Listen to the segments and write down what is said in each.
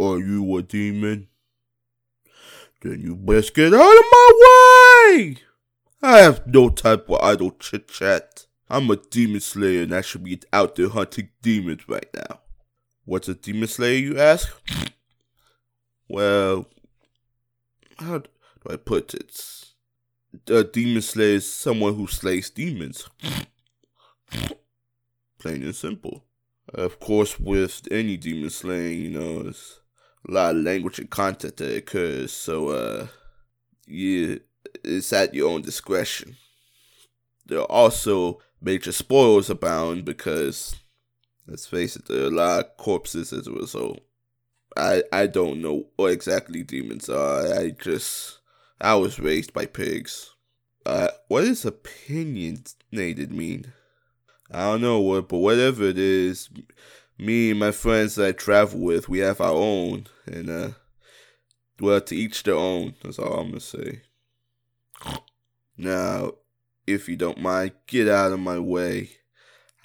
Are you a demon? Then you best get out of my way! I have no time for idle chit chat. I'm a demon slayer and I should be out there hunting demons right now. What's a demon slayer, you ask? Well, how do I put it? A demon slayer is someone who slays demons. Plain and simple. Of course, with any demon slaying, you know, there's a lot of language and content that occurs, so, uh, yeah, it's at your own discretion. There are also major spoilers abound because, let's face it, there are a lot of corpses as a result. I, I don't know what exactly demons are. I just, I was raised by pigs. Uh, what does opinionated mean? I don't know what, but whatever it is, me and my friends that I travel with, we have our own, and uh, well, to each their own. That's all I'm gonna say. Now, if you don't mind, get out of my way.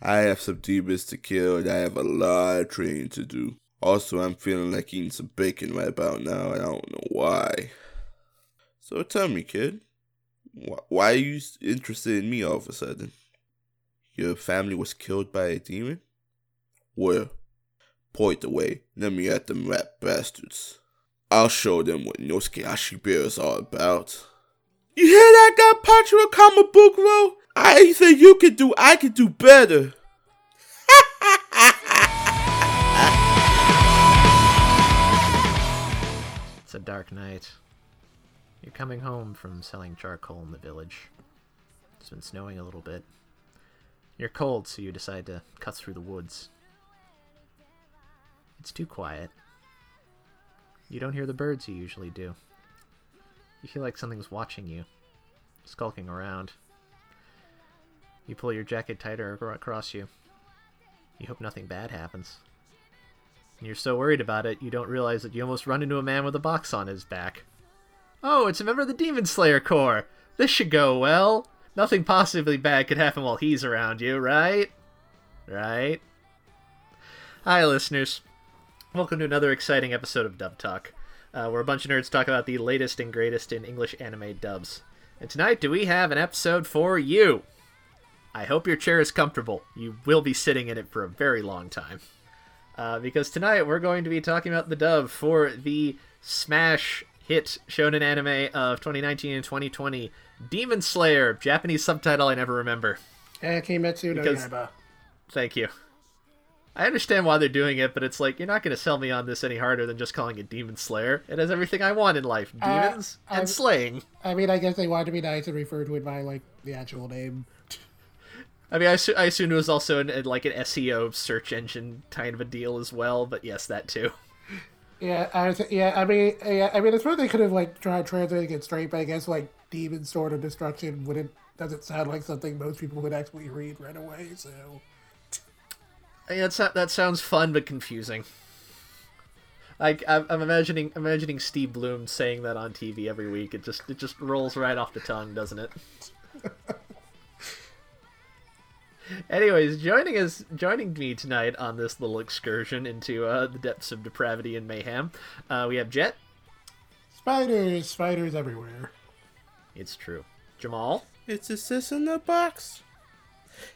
I have some demons to kill, and I have a lot of training to do. Also, I'm feeling like eating some bacon right about now, and I don't know why. So tell me, kid, why are you interested in me all of a sudden? Your family was killed by a demon? Well, point away. Let me at them rat bastards. I'll show them what Inosuke Hashibira is all about. You hear that guy bro? I think you can do, I can do better. it's a dark night. You're coming home from selling charcoal in the village. It's been snowing a little bit. You're cold, so you decide to cut through the woods. It's too quiet. You don't hear the birds you usually do. You feel like something's watching you, skulking around. You pull your jacket tighter across you. You hope nothing bad happens. And you're so worried about it, you don't realize that you almost run into a man with a box on his back. Oh, it's a member of the Demon Slayer Corps! This should go well! Nothing possibly bad could happen while he's around you, right? Right? Hi, listeners. Welcome to another exciting episode of Dub Talk, uh, where a bunch of nerds talk about the latest and greatest in English anime dubs. And tonight, do we have an episode for you? I hope your chair is comfortable. You will be sitting in it for a very long time. Uh, because tonight we're going to be talking about the dub for the smash hit shonen anime of 2019 and 2020, Demon Slayer, Japanese subtitle I never remember. Eh, Kimetsu no because, Yaiba. Thank you. I understand why they're doing it, but it's like you're not going to sell me on this any harder than just calling it Demon Slayer. It has everything I want in life: uh, demons uh, and I, slaying. I mean, I guess they wanted to be nice and refer to it by like the actual name. I mean, I, su- I assume it was also an, like an SEO search engine kind of a deal as well, but yes, that too. Yeah, I was, yeah, I mean, yeah, I mean, it's what they could have like tried translating it straight, but I guess like demon sword of destruction wouldn't doesn't sound like something most people would actually read right away. So that's not, that sounds fun but confusing. Like I'm, I'm imagining imagining Steve Blum saying that on TV every week. It just it just rolls right off the tongue, doesn't it? Anyways, joining us, joining me tonight on this little excursion into uh, the depths of depravity and mayhem, uh, we have Jet. Spiders, spiders everywhere. It's true. Jamal. It's a sis in the box.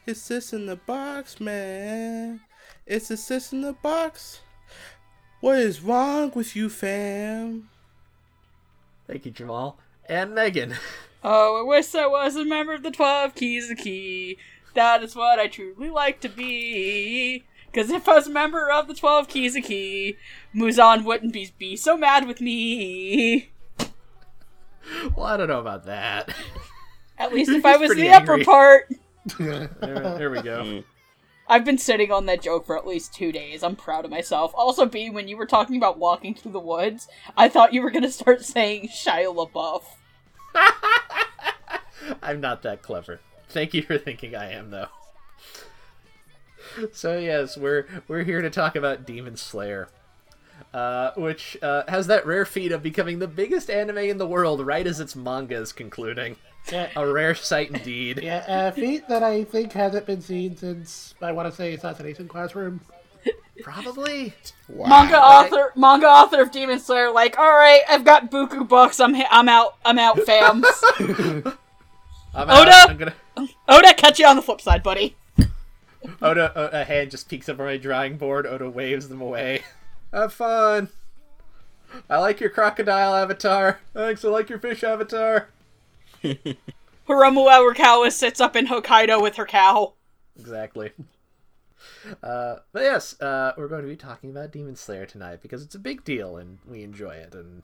It's sis in the box, man. It's a sis in the box. What is wrong with you, fam? Thank you, Jamal. And Megan. Oh, I wish I was a member of the Twelve Kizuki. That is what I truly like to be. Because if I was a member of the Twelve Kizuki, Muzan wouldn't be, be so mad with me. Well, I don't know about that. At least if I was the angry. upper part. There, there, we go. I've been sitting on that joke for at least two days. I'm proud of myself. Also, B, when you were talking about walking through the woods, I thought you were going to start saying Shia LaBeouf. I'm not that clever. Thank you for thinking I am, though. So yes, we're we're here to talk about Demon Slayer, uh, which uh, has that rare feat of becoming the biggest anime in the world right as its manga is concluding. Yeah. A rare sight indeed. Yeah, a feat that I think hasn't been seen since I want to say Assassination Classroom. Probably. Wow. Manga author, manga author of Demon Slayer, like, all right, I've got buku books. I'm hi- I'm out. I'm out, fams. I'm Oda? out. I'm gonna. Oda, catch you on the flip side, buddy. Oda, a hand just peeks up on my drawing board. Oda waves them away. Have fun. I like your crocodile avatar. Thanks. I like your fish avatar. Hiromu Arakawa sits up in Hokkaido with her cow. Exactly. Uh, but yes, uh, we're going to be talking about Demon Slayer tonight because it's a big deal and we enjoy it and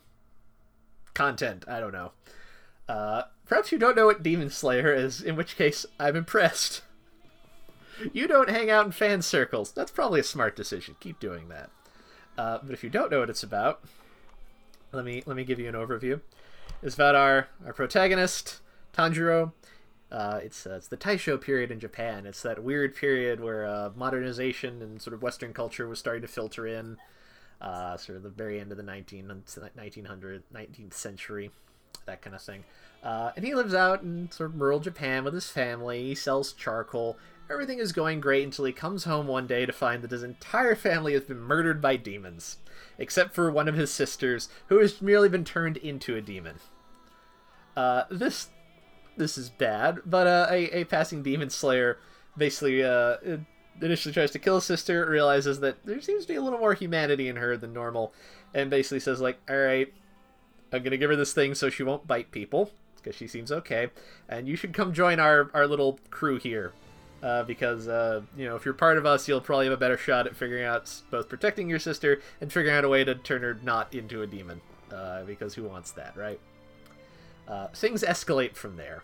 content. I don't know. Uh, perhaps you don't know what Demon Slayer is, in which case I'm impressed. You don't hang out in fan circles. That's probably a smart decision. Keep doing that. Uh, but if you don't know what it's about, let me let me give you an overview. It's about our our protagonist Tanjiro. Uh, it's uh, it's the Taisho period in Japan. It's that weird period where uh, modernization and sort of Western culture was starting to filter in. Uh, sort of the very end of the 19, 1900 19th century, that kind of thing. Uh, and he lives out in sort of rural Japan with his family. He sells charcoal. Everything is going great until he comes home one day to find that his entire family has been murdered by demons, except for one of his sisters, who has merely been turned into a demon. Uh, this this is bad, but uh, a, a passing demon slayer basically uh, initially tries to kill his sister, realizes that there seems to be a little more humanity in her than normal, and basically says like, "All right, I'm gonna give her this thing so she won't bite people because she seems okay, and you should come join our our little crew here." Uh, because uh, you know if you're part of us, you'll probably have a better shot at figuring out both protecting your sister and figuring out a way to turn her not into a demon. Uh, because who wants that, right? Uh, things escalate from there,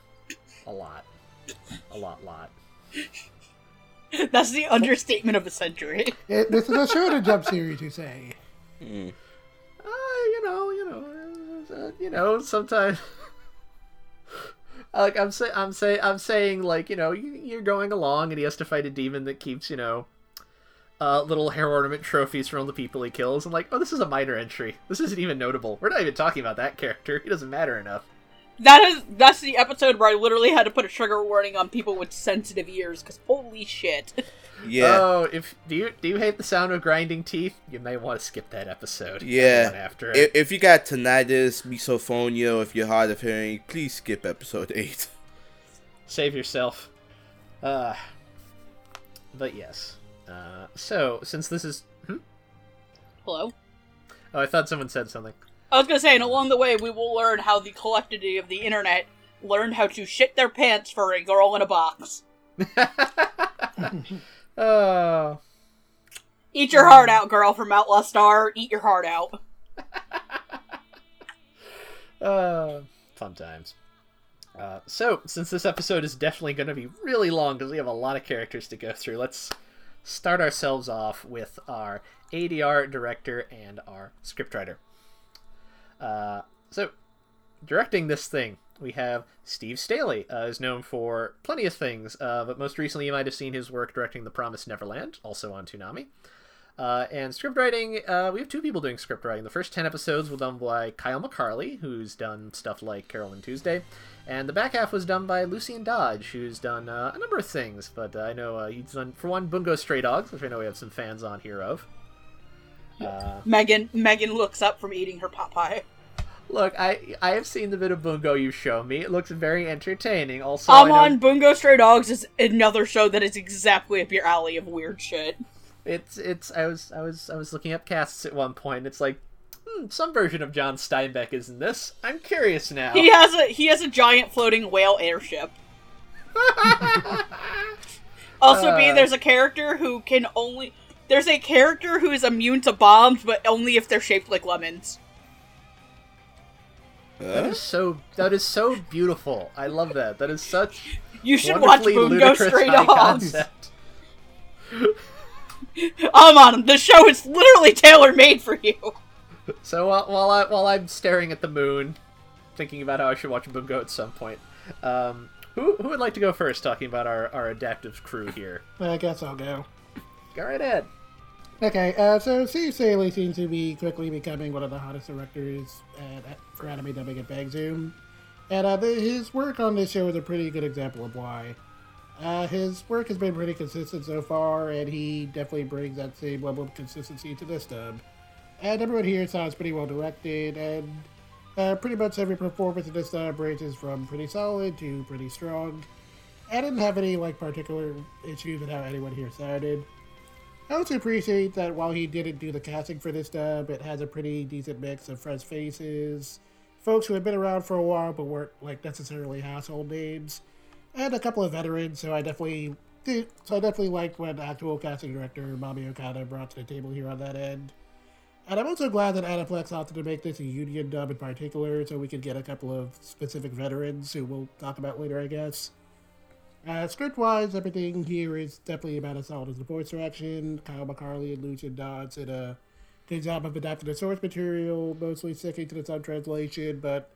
a lot, a lot, lot. That's the understatement of the century. It, this is a shonen jump series, you say? Mm. Uh, you know, you know, uh, you know. Sometimes, like I'm say, I'm say, I'm saying, like you know, you, you're going along, and he has to fight a demon that keeps, you know, uh, little hair ornament trophies from all the people he kills, and like, oh, this is a minor entry. This isn't even notable. We're not even talking about that character. He doesn't matter enough. That is that's the episode where I literally had to put a trigger warning on people with sensitive ears because holy shit. Yeah. Oh, if do you do you hate the sound of grinding teeth? You may want to skip that episode. Yeah. After it. if, if you got tinnitus, misophonia, or if you're hard of hearing, please skip episode 8. save yourself. Uh, but yes. Uh, so since this is, hmm? Hello. oh, I thought someone said something. I was gonna say, and along the way, we will learn how the collectivity of the internet learned how to shit their pants for a girl in a box. Oh, Eat your heart out, girl from Outlaw Star. Eat your heart out. uh, fun times. Uh, so since this episode is definitely going to be really long because we have a lot of characters to go through, let's start ourselves off with our ADR director and our scriptwriter. Uh, so, directing this thing, we have Steve Staley, uh, is known for plenty of things, uh, but most recently you might have seen his work directing The Promised Neverland, also on Toonami. Uh, and script writing, uh, we have two people doing script writing. The first 10 episodes were done by Kyle McCarley, who's done stuff like Carol and Tuesday. And the back half was done by Lucian Dodge, who's done uh, a number of things. But I know uh, he's done, for one, Bungo Stray Dogs, which I know we have some fans on here of. Uh, Megan Megan looks up from eating her pot pie. Look, I I have seen the bit of Bungo you show me. It looks very entertaining. Also, I'm on Bungo Stray Dogs is another show that is exactly up your alley of weird shit. it's it's I was I was I was looking up casts at one point. It's like hmm, some version of John Steinbeck is in this. I'm curious now. He has a he has a giant floating whale airship. Also, B, Uh. there's a character who can only there's a character who is immune to bombs, but only if they're shaped like lemons. That Huh? is so that is so beautiful. I love that. That is such You should watch wonderfully Bungo ludicrous Stray high Dogs. concept. I'm on the show. is literally tailor made for you. So while while I while I'm staring at the moon, thinking about how I should watch Bungo at some point, um, who who would like to go first? Talking about our our adaptive crew here. I guess I'll go. Go right ahead. Okay, uh, so Steve Staley seems to be quickly becoming one of the hottest directors at, for anime dubbing at Bang Zoom. And uh, the, his work on this show is a pretty good example of why. Uh, his work has been pretty consistent so far, and he definitely brings that same level of consistency to this dub. And everyone here sounds pretty well directed, and uh, pretty much every performance in this dub ranges from pretty solid to pretty strong. I didn't have any like particular issues with how anyone here sounded. I also appreciate that while he didn't do the casting for this dub, it has a pretty decent mix of fresh faces, folks who had been around for a while but weren't like necessarily household names, and a couple of veterans. So I definitely did, so I definitely liked what actual casting director Mami Okada brought to the table here on that end. And I'm also glad that Aniplex opted to make this a union dub in particular, so we could get a couple of specific veterans who we'll talk about later, I guess. Uh, script wise, everything here is definitely about as solid as the voice direction. Kyle McCarley and Lucian Dodge did a good job of adapting the source material, mostly sticking to the sub translation, but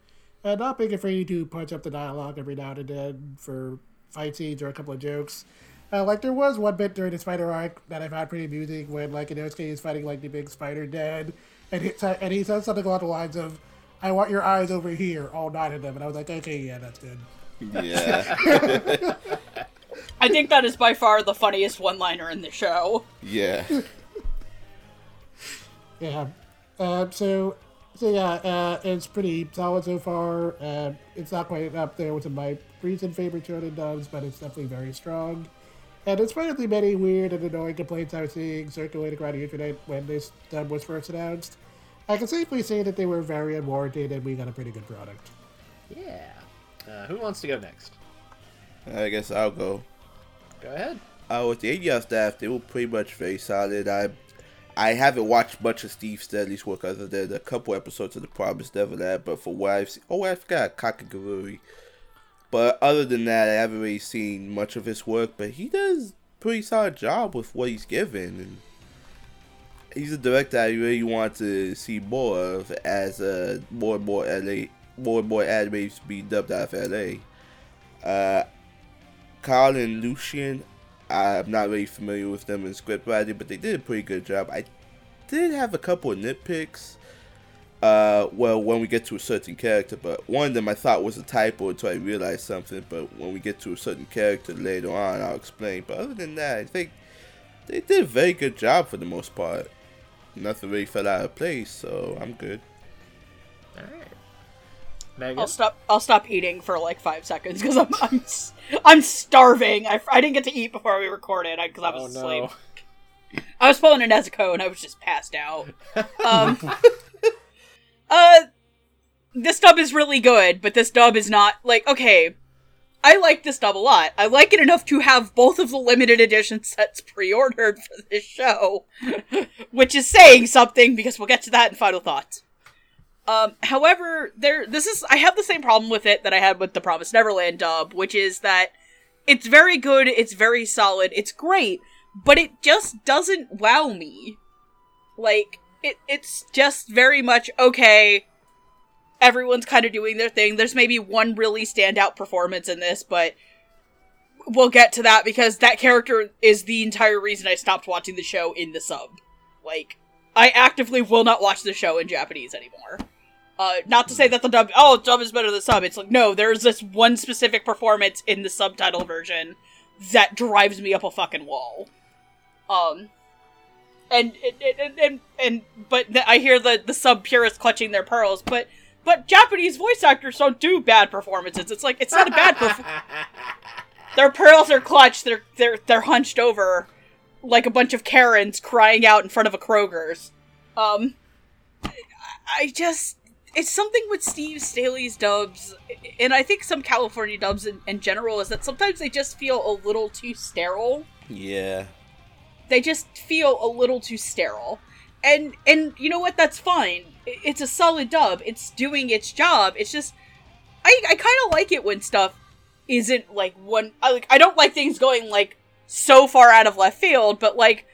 uh, not being afraid to punch up the dialogue every now and then for fight scenes or a couple of jokes. Uh, like there was one bit during the spider arc that I found pretty amusing when like Inosuke is fighting like the big spider dead, and he, and he says something along the lines of, "I want your eyes over here, all nine of them," and I was like, "Okay, yeah, that's good." Yeah. I think that is by far the funniest one-liner in the show. yeah. Yeah. Uh, so, so yeah, uh, it's pretty solid so far. Uh, it's not quite up there with my recent favorite shonen dubs, but it's definitely very strong. And in spite of the many weird and annoying complaints I was seeing circulating around the internet when this dub was first announced, I can safely say that they were very unwarranted and we got a pretty good product. Yeah. Uh, who wants to go next? I guess I'll go. Go ahead. Uh, with the ADR staff, they were pretty much very solid. I I haven't watched much of Steve Staley's work other than a couple episodes of The Promised Neverland, but for what I've seen, oh, I forgot Kakegurui. But other than that, I haven't really seen much of his work, but he does pretty solid job with what he's given. And he's a director I really want to see more of as uh, more and more LA, more and more animes being dubbed out of LA. Uh, Carl and Lucian, I'm not really familiar with them in script writing, but they did a pretty good job. I did have a couple of nitpicks. Uh, well, when we get to a certain character, but one of them I thought was a typo until I realized something. But when we get to a certain character later on, I'll explain. But other than that, I think they did a very good job for the most part. Nothing really fell out of place, so I'm good. All right. Megan. I'll stop. I'll stop eating for like five seconds because I'm I'm I'm starving. I, I didn't get to eat before we recorded because I oh was no. asleep. I was pulling a Nezuko and I was just passed out. Um, uh, this dub is really good, but this dub is not like okay. I like this dub a lot. I like it enough to have both of the limited edition sets pre-ordered for this show, which is saying something because we'll get to that in final thoughts. Um, however, there this is I have the same problem with it that I had with the Promised Neverland dub, which is that it's very good, it's very solid, it's great, but it just doesn't wow me. Like it it's just very much okay. Everyone's kind of doing their thing. There's maybe one really standout performance in this, but we'll get to that because that character is the entire reason I stopped watching the show in the sub. Like I actively will not watch the show in Japanese anymore. Uh, not to say that the dub, oh, dub is better than sub. It's like, no, there's this one specific performance in the subtitle version that drives me up a fucking wall. Um, and, and, and, and, and but I hear the, the sub purists clutching their pearls, but, but Japanese voice actors don't do bad performances. It's like, it's not a bad performance. Their pearls are clutched, they're, they're, they're hunched over like a bunch of Karens crying out in front of a Kroger's. Um, I just it's something with Steve Staley's dubs, and I think some California dubs in, in general is that sometimes they just feel a little too sterile. Yeah. They just feel a little too sterile, and and you know what? That's fine. It's a solid dub. It's doing its job. It's just I I kind of like it when stuff isn't like one. I like I don't like things going like so far out of left field, but like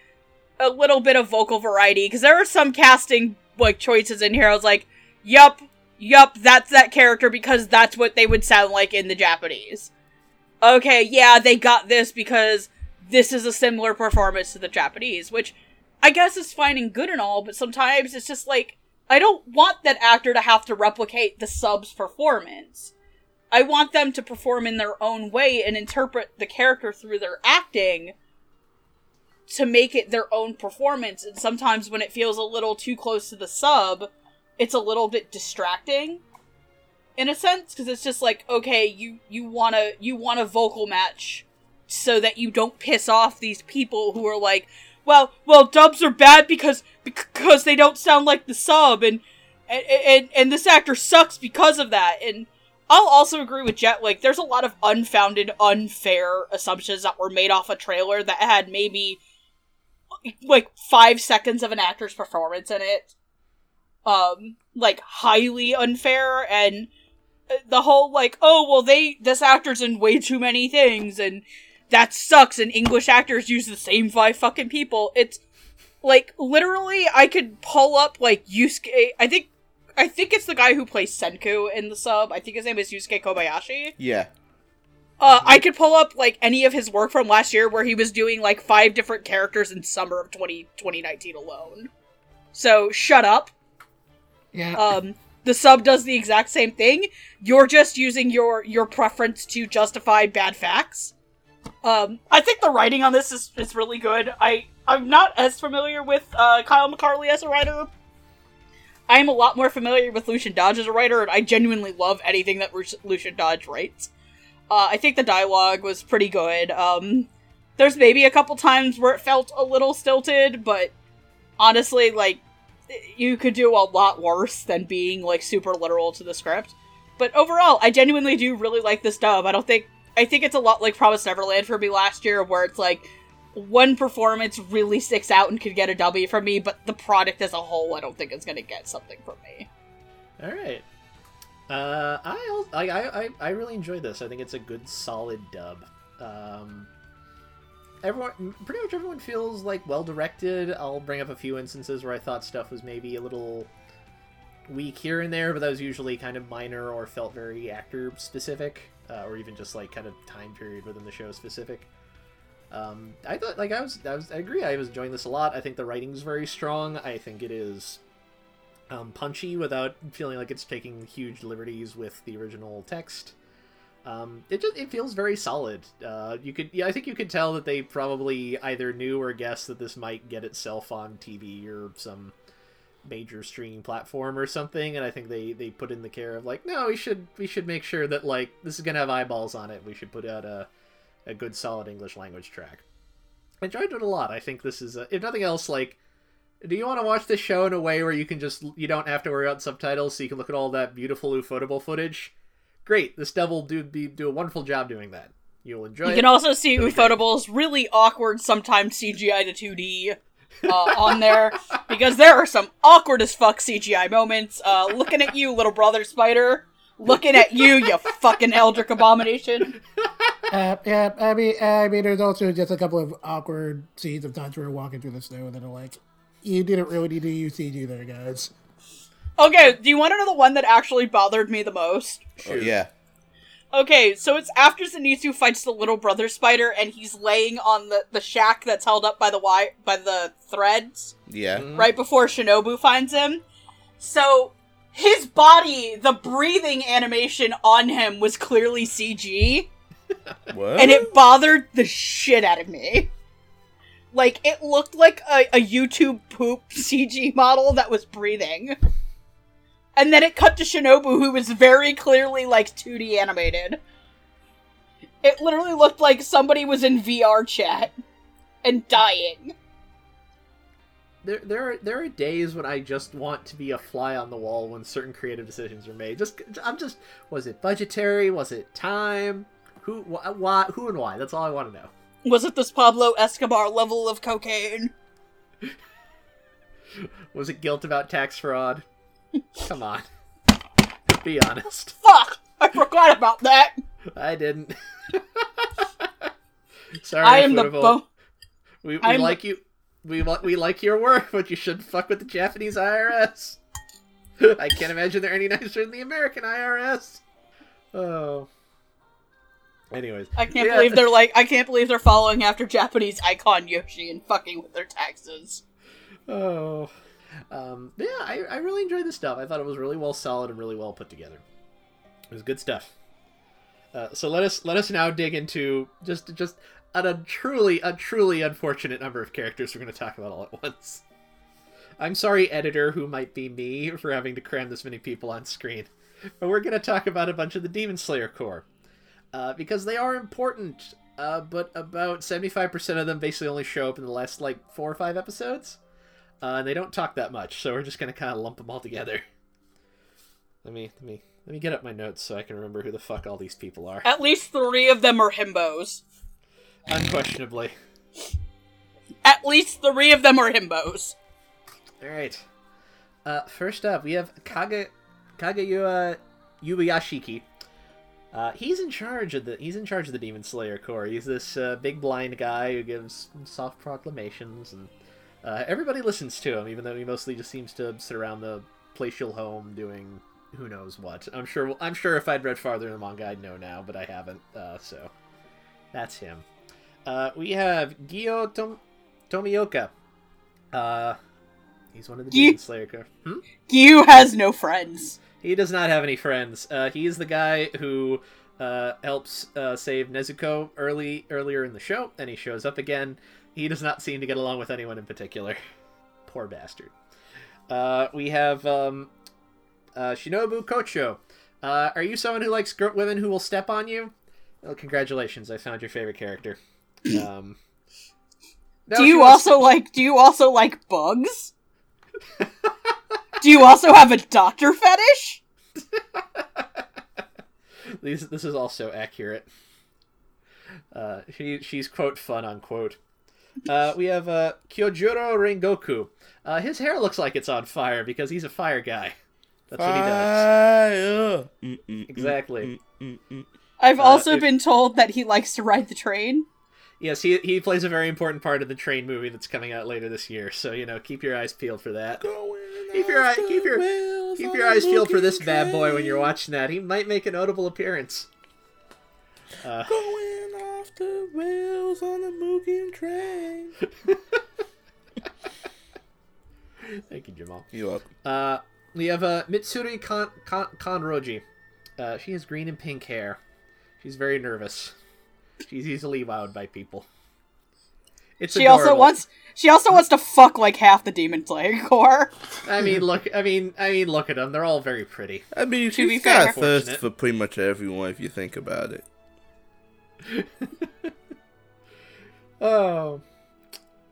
a little bit of vocal variety because there are some casting like choices in here. I was like, yup, yup, that's that character because that's what they would sound like in the Japanese. Okay, yeah, they got this because this is a similar performance to the Japanese, which I guess is fine and good and all, but sometimes it's just like I don't want that actor to have to replicate the sub's performance. I want them to perform in their own way and interpret the character through their acting to make it their own performance. And sometimes when it feels a little too close to the sub, it's a little bit distracting in a sense because it's just like okay you you want to you want a vocal match so that you don't piss off these people who are like well well dubs are bad because because they don't sound like the sub and and and, and this actor sucks because of that. And I'll also agree with Jet like there's a lot of unfounded unfair assumptions that were made off a trailer that had maybe like 5 seconds of an actor's performance in it um like highly unfair and the whole like oh well they this actor's in way too many things and that sucks and english actors use the same five fucking people it's like literally i could pull up like yusuke i think i think it's the guy who plays senku in the sub i think his name is yusuke kobayashi Yeah. uh, I could pull up like any of his work from last year where he was doing like five different characters in summer of 20, 2019 alone. So shut up. Yeah. Um, the sub does the exact same thing. You're just using your your preference to justify bad facts. Um, I think the writing on this is, is really good. I I'm not as familiar with uh, Kyle McCarley as a writer. I am a lot more familiar with Lucian Dodge as a writer, and I genuinely love anything that Lu- Lucian Dodge writes. Uh, I think the dialogue was pretty good. Um, there's maybe a couple times where it felt a little stilted, but honestly, like you could do a lot worse than being like super literal to the script. But overall, I genuinely do really like this dub. I don't think I think it's a lot like Promise Neverland for me last year, where it's like one performance really sticks out and could get a W from me, but the product as a whole, I don't think is gonna get something from me. All right. Uh, I, I I I- really enjoyed this. I think it's a good, solid dub. Um, everyone, pretty much everyone feels like well directed. I'll bring up a few instances where I thought stuff was maybe a little weak here and there, but that was usually kind of minor or felt very actor specific, uh, or even just like kind of time period within the show specific. Um, I thought like I was I was I agree I was enjoying this a lot. I think the writing's very strong. I think it is um, punchy without feeling like it's taking huge liberties with the original text. Um, it just it feels very solid. Uh, you could yeah I think you could tell that they probably either knew or guessed that this might get itself on TV or some major streaming platform or something and i think they they put in the care of like no we should we should make sure that like this is gonna have eyeballs on it. We should put out a a good solid english language track. I enjoyed it a lot. I think this is a, if nothing else like do you want to watch this show in a way where you can just you don't have to worry about subtitles so you can look at all that beautiful ufotable footage great this devil will do be do a wonderful job doing that you'll enjoy You it can also see Ufotables really awkward, sometimes CGI to 2D uh, on there because there are some awkward as fuck CGI moments. Uh, looking at you, little brother spider. Looking at you, you fucking Eldritch abomination. Uh, yeah, I mean, I mean, there's also just a couple of awkward scenes of times where we're walking through the snow that are like, you didn't really need to use CG there, guys. Okay, do you want to know the one that actually bothered me the most? Oh, yeah. Okay, so it's after Zenitsu fights the little brother spider, and he's laying on the, the shack that's held up by the wire by the threads. Yeah. Mm-hmm. right before Shinobu finds him. So his body, the breathing animation on him was clearly CG, What? and it bothered the shit out of me. Like it looked like a, a YouTube poop CG model that was breathing. And then it cut to Shinobu, who was very clearly like 2D animated. It literally looked like somebody was in VR chat and dying. there there are there are days when I just want to be a fly on the wall when certain creative decisions are made. Just I'm just was it budgetary? Was it time? Who wh- why who and why? That's all I want to know. Was it this Pablo Escobar level of cocaine? Was it guilt about tax fraud? Come on. Be honest. Fuck! I forgot about that. I didn't. Sorry, I am the bo- We, we I'm- like you. We we like your work, but you shouldn't fuck with the Japanese IRS. I can't imagine they're any nicer than the American IRS. Oh. Anyways, I can't Yeah. believe they're like I can't believe they're following after Japanese icon Yoshi and fucking with their taxes. Oh. Um, yeah, I, I really enjoyed this stuff. I thought it was really well solid and really well put together. It was good stuff. Uh, so let us let us now dig into just just a, a truly a truly unfortunate number of characters we're going to talk about all at once. I'm sorry, editor, who might be me, for having to cram this many people on screen. But we're going to talk about a bunch of the Demon Slayer Corps. Uh, because they are important, uh, but about 75% of them basically only show up in the last, like, four or five episodes. Uh, and they don't talk that much, so we're just going to kind of lump them all together. Let me, let me, let me get up my notes so I can remember who the fuck all these people are. At least three of them are himbos. Unquestionably. At least three of them are himbos. All right. Uh, first up, we have Kage Kagaya Ubuyashiki. Uh, he's in charge of the he's in charge of the Demon Slayer Corps. He's this uh, big blind guy who gives soft proclamations, and uh, everybody listens to him, even though he mostly just seems to sit around the palatial home doing who knows what. I'm sure I'm sure if I'd read farther in the manga, I'd know now, but I haven't. Uh, so that's him. Uh, we have Giyu Tom- Tomioka. Uh, he's one of the Demon Slayer. Hmm? Gyu has no friends. He does not have any friends. Uh, he is the guy who uh, helps uh, save Nezuko early earlier in the show, and he shows up again. He does not seem to get along with anyone in particular. Poor bastard. Uh, we have um, uh, Shinobu Kocho. Uh, are you someone who likes gr- women who will step on you? Well, congratulations, I found your favorite character. Um, no, do you wants- also like do you also like bugs? do you also have a doctor fetish? These, this is also accurate. Uh, she, she's quote fun unquote. Uh, we have uh, Kyojuro Rengoku. Uh, his hair looks like it's on fire because he's a fire guy. That's what he does. Fire. Exactly. I've Uh, also if- been told that he likes to ride the train. Yes, he he plays a very important part of the train movie that's coming out later this year. So you know, keep your eyes peeled for that. Keep your eye, keep your keep your eyes peeled for this looking bad boy when you're watching that. He might make a notable appearance. Uh, Going off the rails on the Mugen train. thank you, Jamal. You're welcome. Uh, we have uh, Mitsuri Kan- Kan- Kanroji. Uh, she has green and pink hair. She's very nervous. She's easily wowed by people. It's She also wants she also wants to fuck like half the Demon Slayer Corps. I mean, look. I mean, I mean, look at them. They're all very pretty. I mean, To be she's got fair- thirst for pretty much everyone if you think about it. Oh.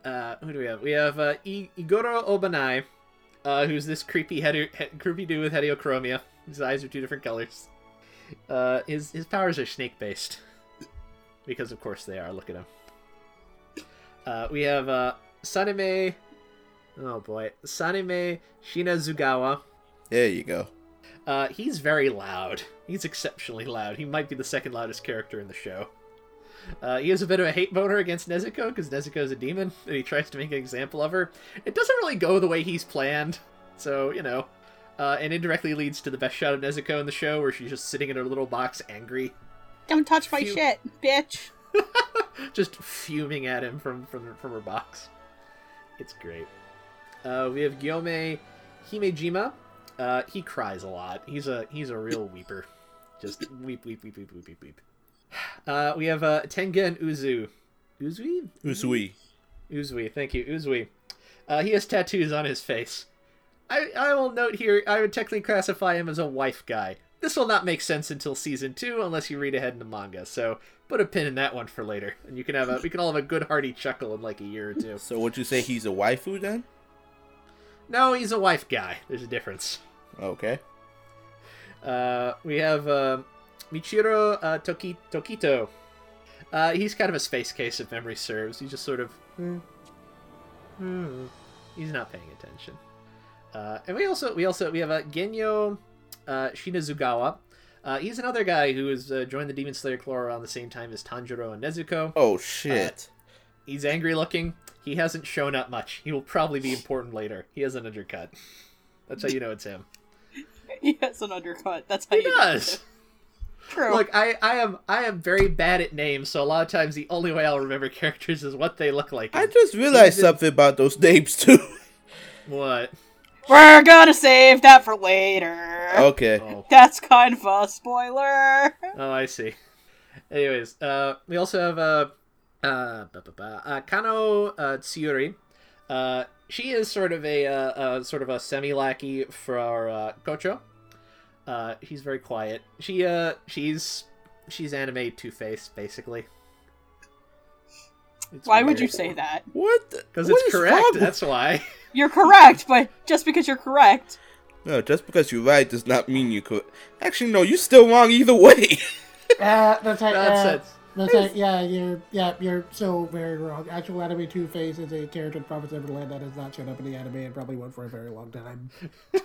Uh, who do we have? We have uh, I- Iguro Obanai, uh, who's this creepy head, he- creepy dude with heterochromia. His eyes are two different colors. Uh, his his powers are snake based, because of course they are. Look at him. Uh, we have uh, Sanemi. Oh boy, Sanemi Shinazugawa. There you go. Uh, he's very loud. He's exceptionally loud. He might be the second loudest character in the show. Uh, he has a bit of a hate boner against Nezuko because Nezuko is a demon and he tries to make an example of her. It doesn't really go the way he's planned, so you know. Uh, and indirectly leads to the best shot of Nezuko in the show, where she's just sitting in her little box, angry, Don't touch my Phew. shit, bitch. just fuming at him from from from her box. It's great. Uh, we have Gyomei Himejima. Uh, he cries a lot. He's a he's a real weeper. Just weep weep weep weep weep weep weep. Uh, we have uh, Tengen Uzu. Uzui? Usui. Uzui, thank you, Uzui. Uh, he has tattoos on his face. I, I will note here, I would technically classify him as a wife guy. This will not make sense until season two, unless you read ahead in the manga. So put a pin in that one for later, and you can have a we can all have a good hearty chuckle in like a year or two. So would you say he's a waifu then? No, he's a wife guy. There's a difference. Okay. Uh, we have uh, Michiro uh, Toki- Tokito. Uh, he's kind of a space case if memory serves. He's just sort of. Hmm. Hmm. He's not paying attention. Uh, and we also we also we have a Genya uh, Shinazugawa. Uh, he's another guy who has uh, joined the Demon Slayer Corps around the same time as Tanjiro and Nezuko. Oh shit. He's angry looking. He hasn't shown up much. He will probably be important later. He has an undercut. That's how you know it's him. He has an undercut. That's how He you does. It. True. Look, I, I am I am very bad at names, so a lot of times the only way I'll remember characters is what they look like. I just realized He's in- something about those names too. what? We're gonna save that for later. okay. Oh, That's kind of a spoiler. oh, I see. Anyways, uh, we also have uh, uh, ba- ba- ba- uh, Kanao uh, Tsuyuri. Uh, she is sort of a uh, uh, sort of a semi lackey for our, uh, Kocho. Uh, she's very quiet. She uh, she's she's anime Two Face basically. Why would you say that? What? Because it's correct. wrong with- That's why. You're correct, but just because you're correct, No, just because you're right does not mean you could. Actually, no, you're still wrong either way. Uh, that's like, uh, that's like, yeah, you're, yeah, you're so very wrong. Actual anime Two Face is a character in Promised Neverland that has not shown up in the anime and probably won't for a very long time.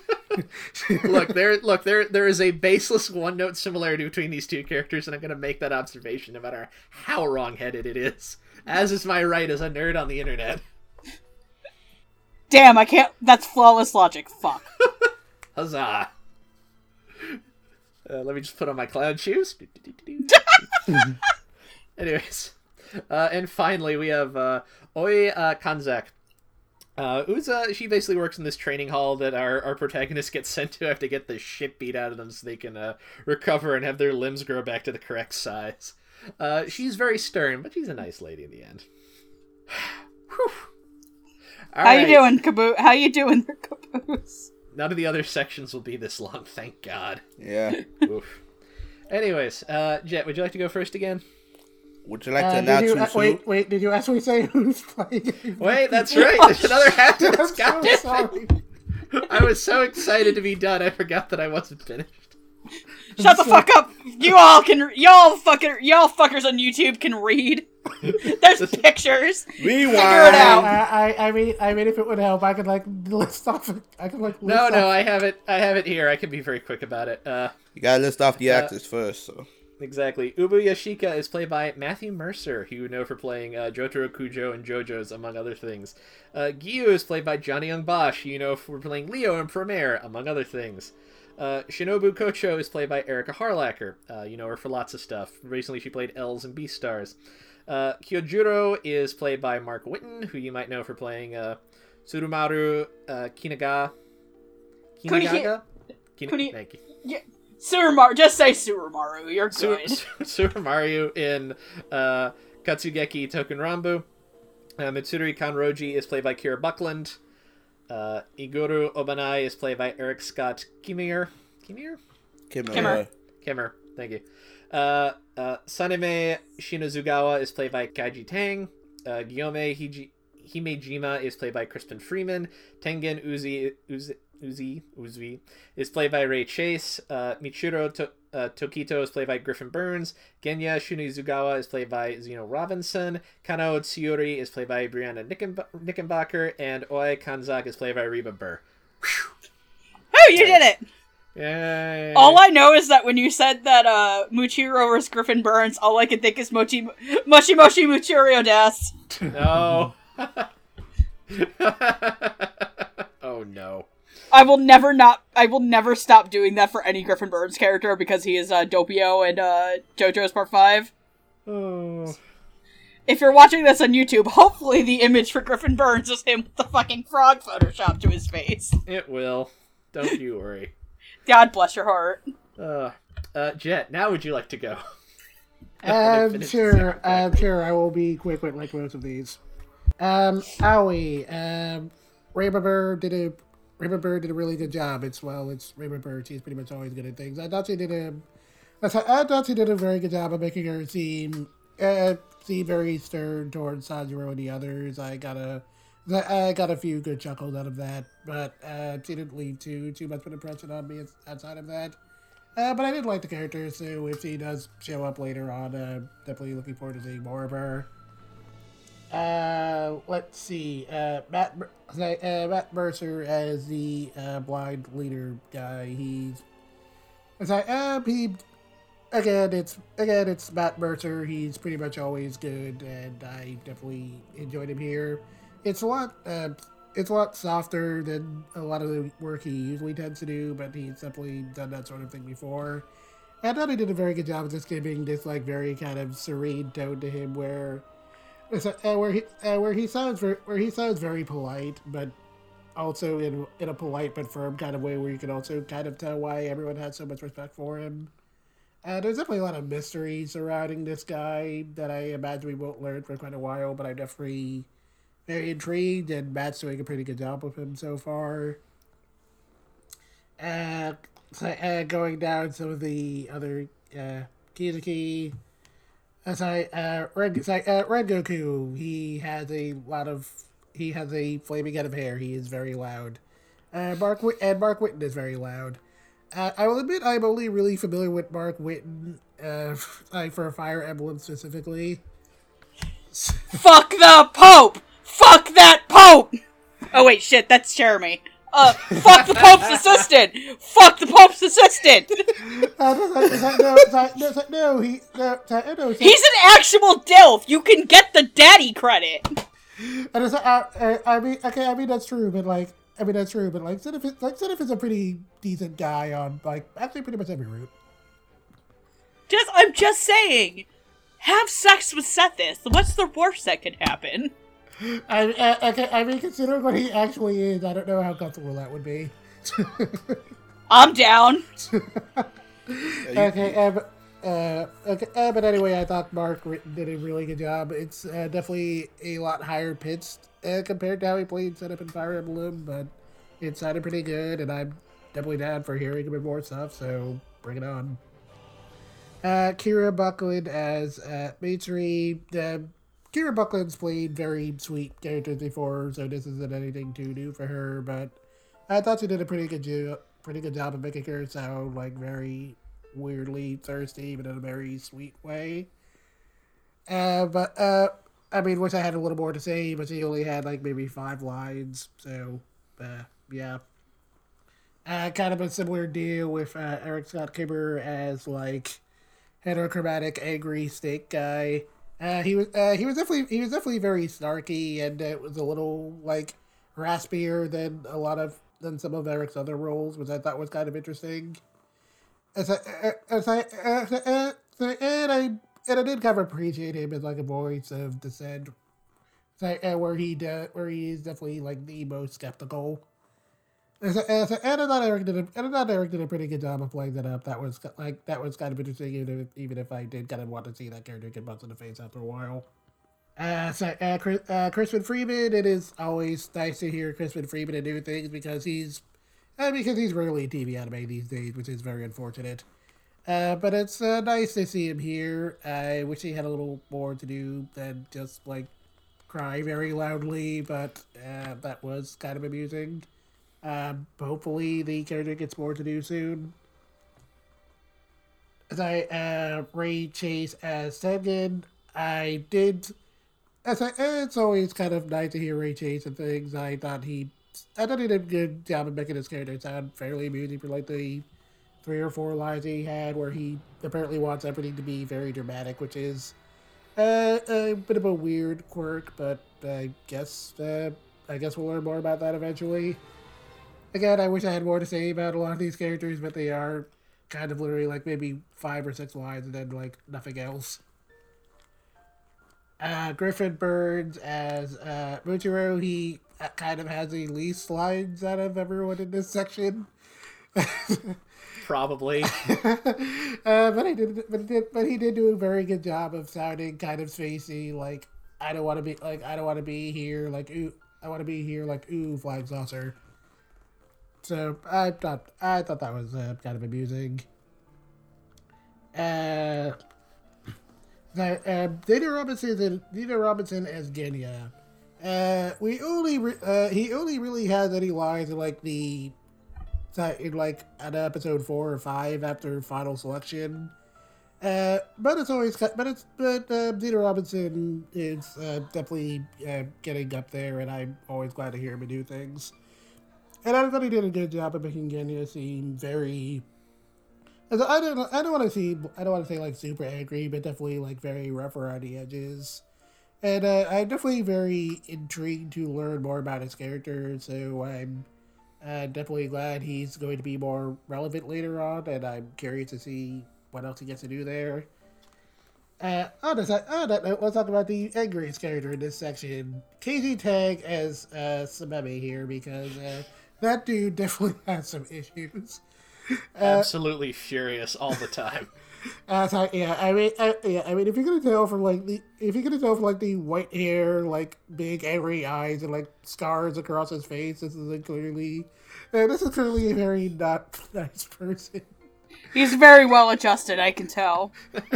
look there look there there is a baseless one note similarity between these two characters and i'm going to make that observation no matter how wrong-headed it is as is my right as a nerd on the internet damn, I can't. That's flawless logic. Fuck. huzzah uh, let me just put on my clown shoes anyways uh, and finally we have uh, oi uh, Kanzaki uh, Uza, she basically works in this training hall that our, our protagonists get sent to have to get the shit beat out of them so they can uh, recover and have their limbs grow back to the correct size. Uh, she's very stern, but she's a nice lady in the end. Whew. All How you doing, Caboose? How you doing, there, Caboose? None of the other sections will be this long, thank God. yeah. Oof. Anyways, uh, Jet, would you like to go first again? Would you like to Uh, did announce you, who's uh, who? wait, wait, did you actually say who's playing? Wait, that's right. There's another half to I'm so sorry. I was so excited to be done, I forgot that I wasn't finished. Shut the fuck up! You all can, y'all fucking, y'all fuckers on YouTube can read. There's pictures. Rewind. Figure it out. I, I, I mean, I mean, if it would help, I could like list off. I could like list No, no, off- I have it. I have it here. I can be very quick about it. Uh, You gotta list off the Uh, actors first. So exactly. Ubu Yashika is played by Matthew Mercer, who you know for playing uh, Jotaro Kujo and JoJo's, among other things. Uh, Giyu is played by Johnny Young Bosch, who you know for playing Leo in Promare, among other things. Uh, Shinobu Kocho is played by Erika Harlacher. Uh, you know her for lots of stuff. Recently, she played L's and Beastars. Uh, Kyojuro is played by Mark Whitten, who you might know for playing uh, Tsurumaru uh, Kinaga. Kuni- Kinagaga? Kina- Kuni- Thank you. Surumaru, just say Surumaru. You're good. Su- Super Mario in uh, Katsugeki Touken Ranbu. Uh, Mitsuri Kanroji is played by Kira Buckland. Uh, Iguro Obanai is played by Eric Scott Kimmer. Kimmer? Kim, Kimmer. Kimmer, thank you. Uh, uh, Sanemi Shinazugawa is played by Kaiji Tang. Uh, Gyomei Hiji- Himejima is played by Crispin Freeman. Tengen Uzi Uzi Uzi Uzui is played by Ray Chase. Uh, Michiro to- uh, Tokito is played by Griffin Burns. Genya Shinazugawa is played by Zeno Robinson. Kanao Tsuyuri is played by Brianna Nicken- Knickerbocker. And Oi Kanzaki is played by Reba Buhr. Oh, you did it! Yay! All I know is that when you said that uh, Muchiro was Griffin Burns, all I could think is Mochi Moshi Moshi Muchirio Das. No. oh no. I will never not. I will never stop doing that for any Griffin Burns character because he is uh, Doppio and uh, JoJo's Part Five. Oh. If you're watching this on YouTube, hopefully the image for Griffin Burns is him with the fucking frog Photoshop to his face. It will. Don't you worry. God bless your heart. Uh, uh, Jet, now would you like to go? Um, Finish sure, the um, sure. I will be quick with like most of these. Um, Owie, um, Raven did a Raven Bird did a really good job. It's well, it's Raven Bird. She's pretty much always good at things. I thought she did a, I thought she did a very good job of making her seem, uh, seem very stern towards Sanjiro and the others. I got a, I got a few good chuckles out of that, but uh, she didn't leave too too much of an impression on me outside of that. Uh, but I did like the character, so if she does show up later on, uh, definitely looking forward to seeing more of her. Uh, let's see. Uh, Matt, uh, Matt Mercer as the uh, blind leader guy. He's it's like uh, he again. It's again. It's Matt Mercer. He's pretty much always good, and I definitely enjoyed him here. It's a lot. Uh, it's a lot softer than a lot of the work he usually tends to do, but he's definitely done that sort of thing before. I thought he did a very good job of just giving this like very kind of serene tone to him, where a, uh, where he uh, where he sounds very, where he sounds very polite, but also in in a polite but firm kind of way, where you can also kind of tell why everyone has so much respect for him. Uh, there's definitely a lot of mystery surrounding this guy that I imagine we won't learn for quite a while, but I'm definitely very intrigued, and Matt's doing a pretty good job with him so far. Uh, so, uh going down some of the other uh, Kizuki. Uh, sorry, uh, Red, sorry, uh, Red Goku. He has a lot of. He has a flaming head of hair. He is very loud. Uh, Mark and Mark Whitten is very loud. Uh, I will admit I'm only really familiar with Mark Whitten uh, like for Fire Emblem specifically. Fuck the Pope! Fuck that Pope! Oh wait, shit, that's Jeremy. Uh, fuck the Pope's assistant! Fuck the Pope's assistant! Uh, no, no, no, he, no, no, He's an actual DILF! You can get the daddy credit! And it's, uh, uh, I mean, okay, I mean that's true, but like, I mean that's true, but like, Zenith, is- like is a pretty decent guy on like actually pretty much every route. Just, I'm just saying, have sex with Seteth. What's the worst that could happen? I, uh, okay, I mean, considering what he actually is, I don't know how comfortable that would be. I'm down. okay, uh, but, uh, okay, uh, but anyway, I thought Mark Whitten did a really good job. It's uh, definitely a lot higher pitched uh, compared to how he played Seteth and Fire Emblem, but it sounded pretty good, and I'm definitely down for hearing a bit more stuff. So bring it on. Uh, Kira Buckland as uh, Mitsuri. Kira Buckland's played very sweet characters before, so this isn't anything too new for her. But I thought she did a pretty good job, pretty good job of making her sound like very weirdly thirsty, but in a very sweet way. Uh, but uh, I mean, wish I had a little more to say, but she only had like maybe five lines, so uh, yeah. Uh, kind of a similar deal with uh, Erik Scott Kimerer as like heterochromatic angry snake guy. Uh, he was uh, he was definitely he was definitely very snarky and it was a little like raspier than a lot of than some of Erik's other roles, which I thought was kind of interesting. As I, uh, as I, uh, uh, uh, and I and I did kind of appreciate him as like a voice of dissent, where he de- where he is definitely like the most skeptical. And Erik did a, and Erik did a pretty good job of playing that up. That was like that was kind of interesting, even if, even if I did kind of want to see that character get bumped in the face after a while. Uh, so, uh, Chris, uh, Crispin Freeman, it is always nice to hear Crispin Freeman and do things because he's, uh, because he's rarely TV anime these days, which is very unfortunate. Uh, but it's uh, nice to see him here. I wish he had a little more to do than just like cry very loudly, but uh, that was kind of amusing. Um, hopefully the character gets more to do soon. As I uh, Ray Chase as Tengen, I did. As I, it's always kind of nice to hear Ray Chase and things. I thought he, I thought he did a good job of making his character sound fairly amusing for like the three or four lines he had, where he apparently wants everything to be very dramatic, which is uh, a bit of a weird quirk, but I guess uh, I guess we'll learn more about that eventually. Again, I wish I had more to say about a lot of these characters, but they are kind of literally like maybe five or six lines and then like nothing else. Uh, Griffin Burns as uh, Muichiro, he uh, kind of has the least lines out of everyone in this section. Probably. uh, but he did, but he did, but he did do a very good job of sounding kind of spacey. Like I don't want to be, like I don't want to be here. Like ooh, I want to be here. Like ooh, flying saucer. So I thought I thought that was uh, kind of amusing. Uh, the, uh, Zeno Robinson Zeno Robinson as Genya. Uh, we only re- uh, he only really has any lines in like the that in like at episode four or five after final selection. Uh, but it's always but it's but uh, Zeno Robinson is uh, definitely uh, getting up there, and I'm always glad to hear him do things. And I thought he did a good job of making Genya seem very. I don't I don't want to see I don't want to say like super angry, but definitely like very rough around the edges. And uh, I'm definitely very intrigued to learn more about his character, so I'm uh, definitely glad he's going to be more relevant later on, and I'm curious to see what else he gets to do there. Uh, on, this, on that note, let's talk about the angriest character in this section. Kaiji Tang as uh, Sanemi here, because uh, that dude definitely has some issues. Uh, Absolutely furious all the time. Uh, so, yeah, I mean, I, yeah, I mean, if you're gonna tell from like the, if you're gonna tell from like the white hair, like big angry eyes, and like scars across his face, this is a clearly, uh, this is clearly a very not nice person. He's very well adjusted, I can tell.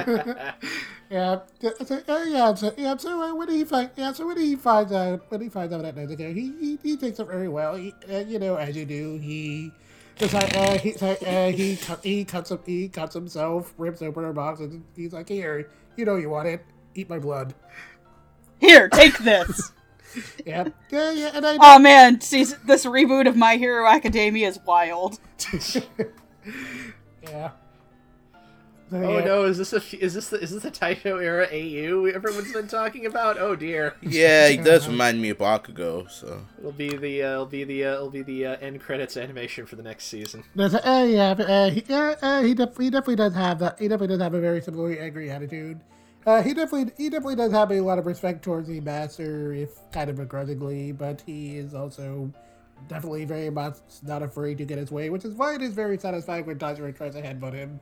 Yeah, so, uh, yeah, so, yeah. So uh, when he find, yeah, so when he finds out, when he finds out that Nezuko, he, he he takes it very well. He, uh, you know, as you do, he. It's like, uh, he, so, uh, he he cuts him, he cuts himself, rips open her box, and he's like, "Here, you know you want it, eat my blood." Here, take this. Yeah, yeah, yeah. And I, oh man, see, this reboot of My Hero Academia is wild. yeah. So, Oh yeah. no, is this a f- is this the, is this the Taisho era AU everyone's been talking about? Oh dear. Yeah, it does remind me of Bakugo, so. It'll be the uh, it'll be the uh, it'll be the uh, end credits animation for the next season. There's a, uh, yeah, but, uh, he, uh, uh, he, def- he definitely does have that. He definitely does have a very similarly angry attitude. Uh, he definitely he definitely does have a lot of respect towards the master, if kind of begrudgingly, but he is also definitely very much not afraid to get his way, which is why it is very satisfying when Tanjiro tries to headbutt him.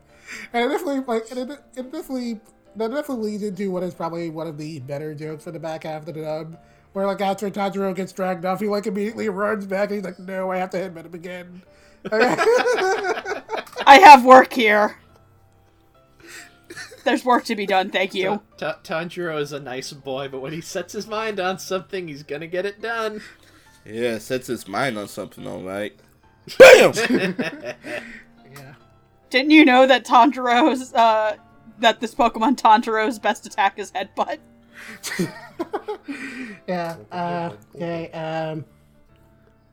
And it definitely like and it, it definitely that definitely leads into what is probably one of the better jokes for the back half of the dub. Where like after Tanjiro gets dragged off, he like immediately runs back and he's like, No, I have to headbutt him again. I have work here. There's work to be done, thank you. Ta- Tanjiro is a nice boy, but when he sets his mind on something, he's gonna get it done. Yeah, sets his mind on something, alright. BAM! yeah. Didn't you know that Tanjiro's, uh, that this Pokemon Tanjiro's best attack is Headbutt? yeah. Uh, okay. Um,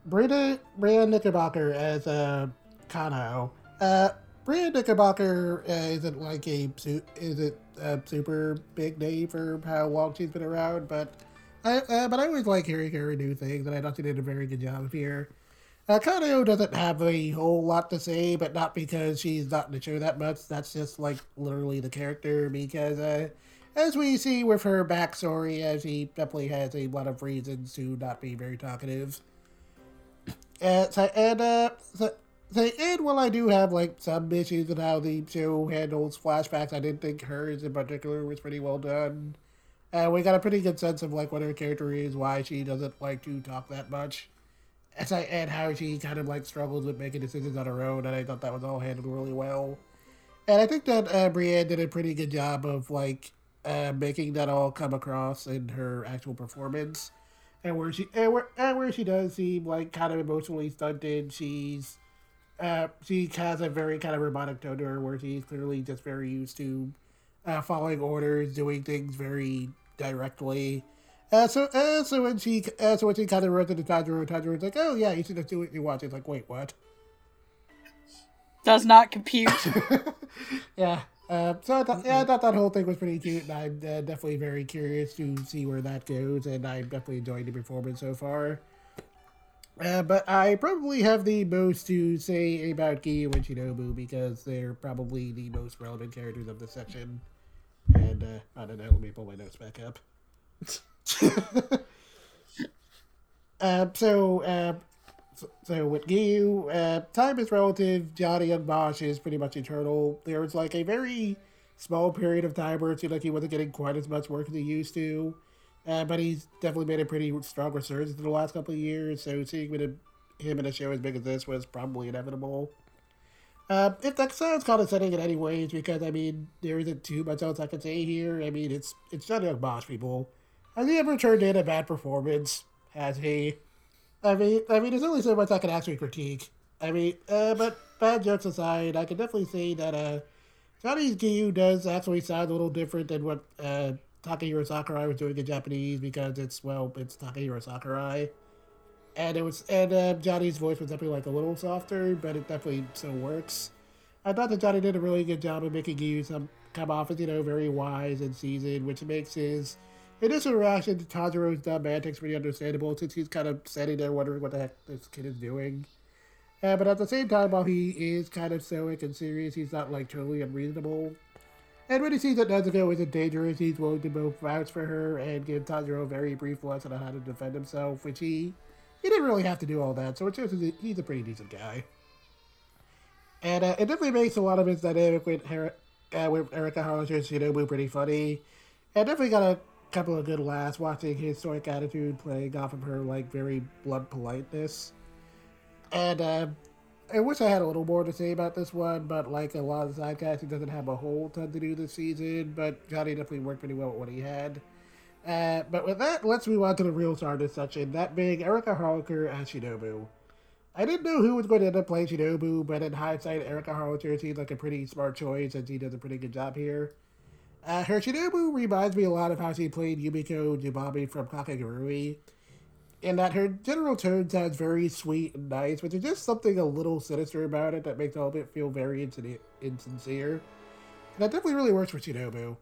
Brita Bria Knickerbocker as uh, Kanao. Uh, Bria Knickerbocker uh, isn't like a su- isn't a super big name for how long she's been around, but I uh, but I always like hearing her do things, and I thought she did a very good job here. Uh, Kanao doesn't have a whole lot to say, but not because she's not in the show that much. That's just like literally the character. Because uh, as we see with her backstory, as she definitely has a lot of reasons to not be very talkative. Uh, so, and uh, so, so, and while I do have like some issues with how the show handles flashbacks, I didn't think hers in particular was pretty well done. Uh, we got a pretty good sense of like what her character is, why she doesn't like to talk that much, and, I, and how she kind of like struggles with making decisions on her own. And I thought that was all handled really well. And I think that uh, Brianna did a pretty good job of like uh, making that all come across in her actual performance. And where she and where, and where she does seem like kind of emotionally stunted, she's uh, she has a very kind of robotic tone to her, where she's clearly just very used to uh, following orders, doing things very directly. Uh, so, uh, so when she, uh, so when she kind of runs into Tanjiro, Tanjiro's like, "Oh yeah, you should just do what you want." She's like, "Wait, what?" Does not compute. yeah. Uh, so I thought, yeah, I thought that whole thing was pretty cute, and I'm uh, definitely very curious to see where that goes, and I'm definitely enjoying the performance so far. Uh, but I probably have the most to say about Giyu and Shinobu because they're probably the most relevant characters of this section. And uh, I don't know, let me pull my notes back up. uh, so, uh, so, with Giyu, uh, time is relative. Johnny Yong Bosch is pretty much eternal. There was like a very small period of time where it seemed like he wasn't getting quite as much work as he used to. Uh, but he's definitely made a pretty strong resurgence in the last couple of years. So seeing him in a show as big as this was probably inevitable. Uh, if that sounds condescending in any ways, because I mean there isn't too much else I can say here. I mean it's it's Johnny Yong Bosch people. Has he ever turned in a bad performance? Has he? I mean, I mean, there's only so much I can actually critique. I mean, uh, but bad jokes aside, I can definitely say that uh, Johnny's Giyu does actually sound a little different than what uh, Takahiro Sakurai was doing in Japanese because it's well, it's Takahiro Sakurai, and it was and uh, Johnny's voice was definitely like a little softer, but it definitely still works. I thought that Johnny did a really good job of making Giyu some come off as you know very wise and seasoned, which makes his initial reaction to Tanjiro's dumb antics pretty understandable since he's kind of sitting there wondering what the heck this kid is doing. Uh, but at the same time, while he is kind of stoic and serious, he's not like totally unreasonable. And when he sees that Nezuko isn't dangerous, he's willing to both vouch for her and give Tanjiro a very brief lesson on how to defend himself, which he he didn't really have to do all that, so it shows he's a pretty decent guy. And uh, it definitely makes a lot of his dynamic with Her- uh, with Erika Harlacher's Shinobu pretty funny. And definitely got a couple of good laughs watching his stoic attitude playing off of her like very blunt politeness. And uh, I wish I had a little more to say about this one, but like a lot of the sidecasting doesn't have a whole ton to do this season, but Johnny definitely worked pretty well with what he had. Uh, but with that, let's move on to the real this section, that being Erika Harlacher as Shinobu. I didn't know who was going to end up playing Shinobu, but in hindsight, Erika Harlacher seems like a pretty smart choice, and she does a pretty good job here. Uh, her Shinobu reminds me a lot of how she played Yumeko Jabami from Kakegurui, in that her general tone sounds very sweet and nice, but there's just something a little sinister about it that makes all of it feel very insincere. And that definitely really works for Shinobu.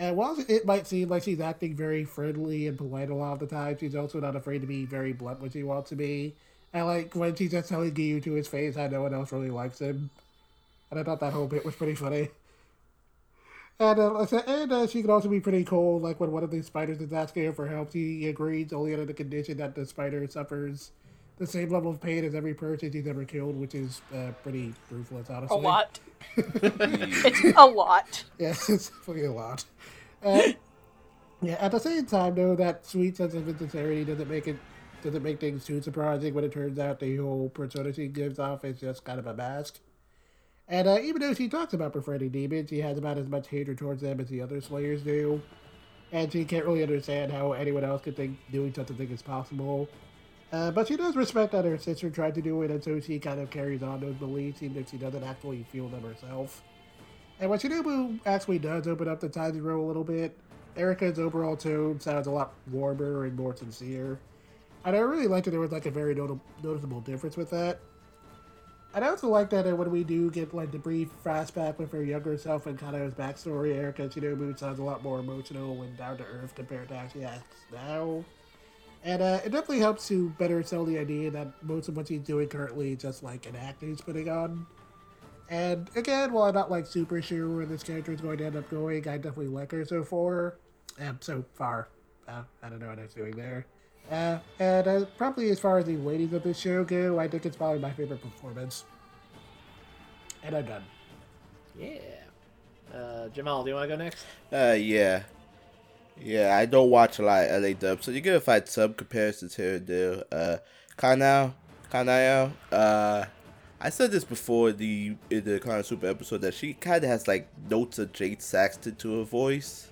And while it might seem like she's acting very friendly and polite a lot of the time, she's also not afraid to be very blunt when she wants to be. And like when she's just telling Giyu to his face how no one else really likes him. And I thought that whole bit was pretty funny. And, uh, and uh, she can also be pretty cool, like when one of the spiders is asking her for help, she agrees only under the condition that the spider suffers the same level of pain as every person she's ever killed, which is uh, pretty ruthless, honestly. A lot. it's a lot. Yes, it's definitely a lot. Uh, yeah, at the same time, though, that sweet sense of insincerity doesn't make it doesn't make things too surprising when it turns out the whole persona she gives off is just kind of a mask. And uh, even though she talks about befriending demons, she has about as much hatred towards them as the other Slayers do. And she can't really understand how anyone else could think doing such a thing is possible. Uh, but she does respect that her sister tried to do it, and so she kind of carries on those beliefs, even if she doesn't actually feel them herself. And when Shinobu actually does open up the Tanjiro a little bit, Erika's overall tone sounds a lot warmer and more sincere. And I really liked that there was like a very not- noticeable difference with that. And I also like that when we do get like the brief flashback with her younger self and Kanao's backstory, Erika Shinobu sounds a lot more emotional and down to earth compared to how she acts now. And uh, it definitely helps to better sell the idea that most of what she's doing currently is just like an act he's putting on. And again, while I'm not like super sure where this character is going to end up going, I definitely like her so far. Um, so far. Uh, I don't know what I was doing there. Uh, and uh, probably as far as the ladies of this show go, I think it's probably my favorite performance. And I'm done. Yeah. Uh, Jamal, do you want to go next? Uh, yeah. Yeah, I don't watch a lot of LA dub, so you're gonna find some comparisons here and there. Uh, Kanao, Kanao, uh, I said this before the in the Konosuba episode that she kind of has like notes of Jad Saxton to her voice.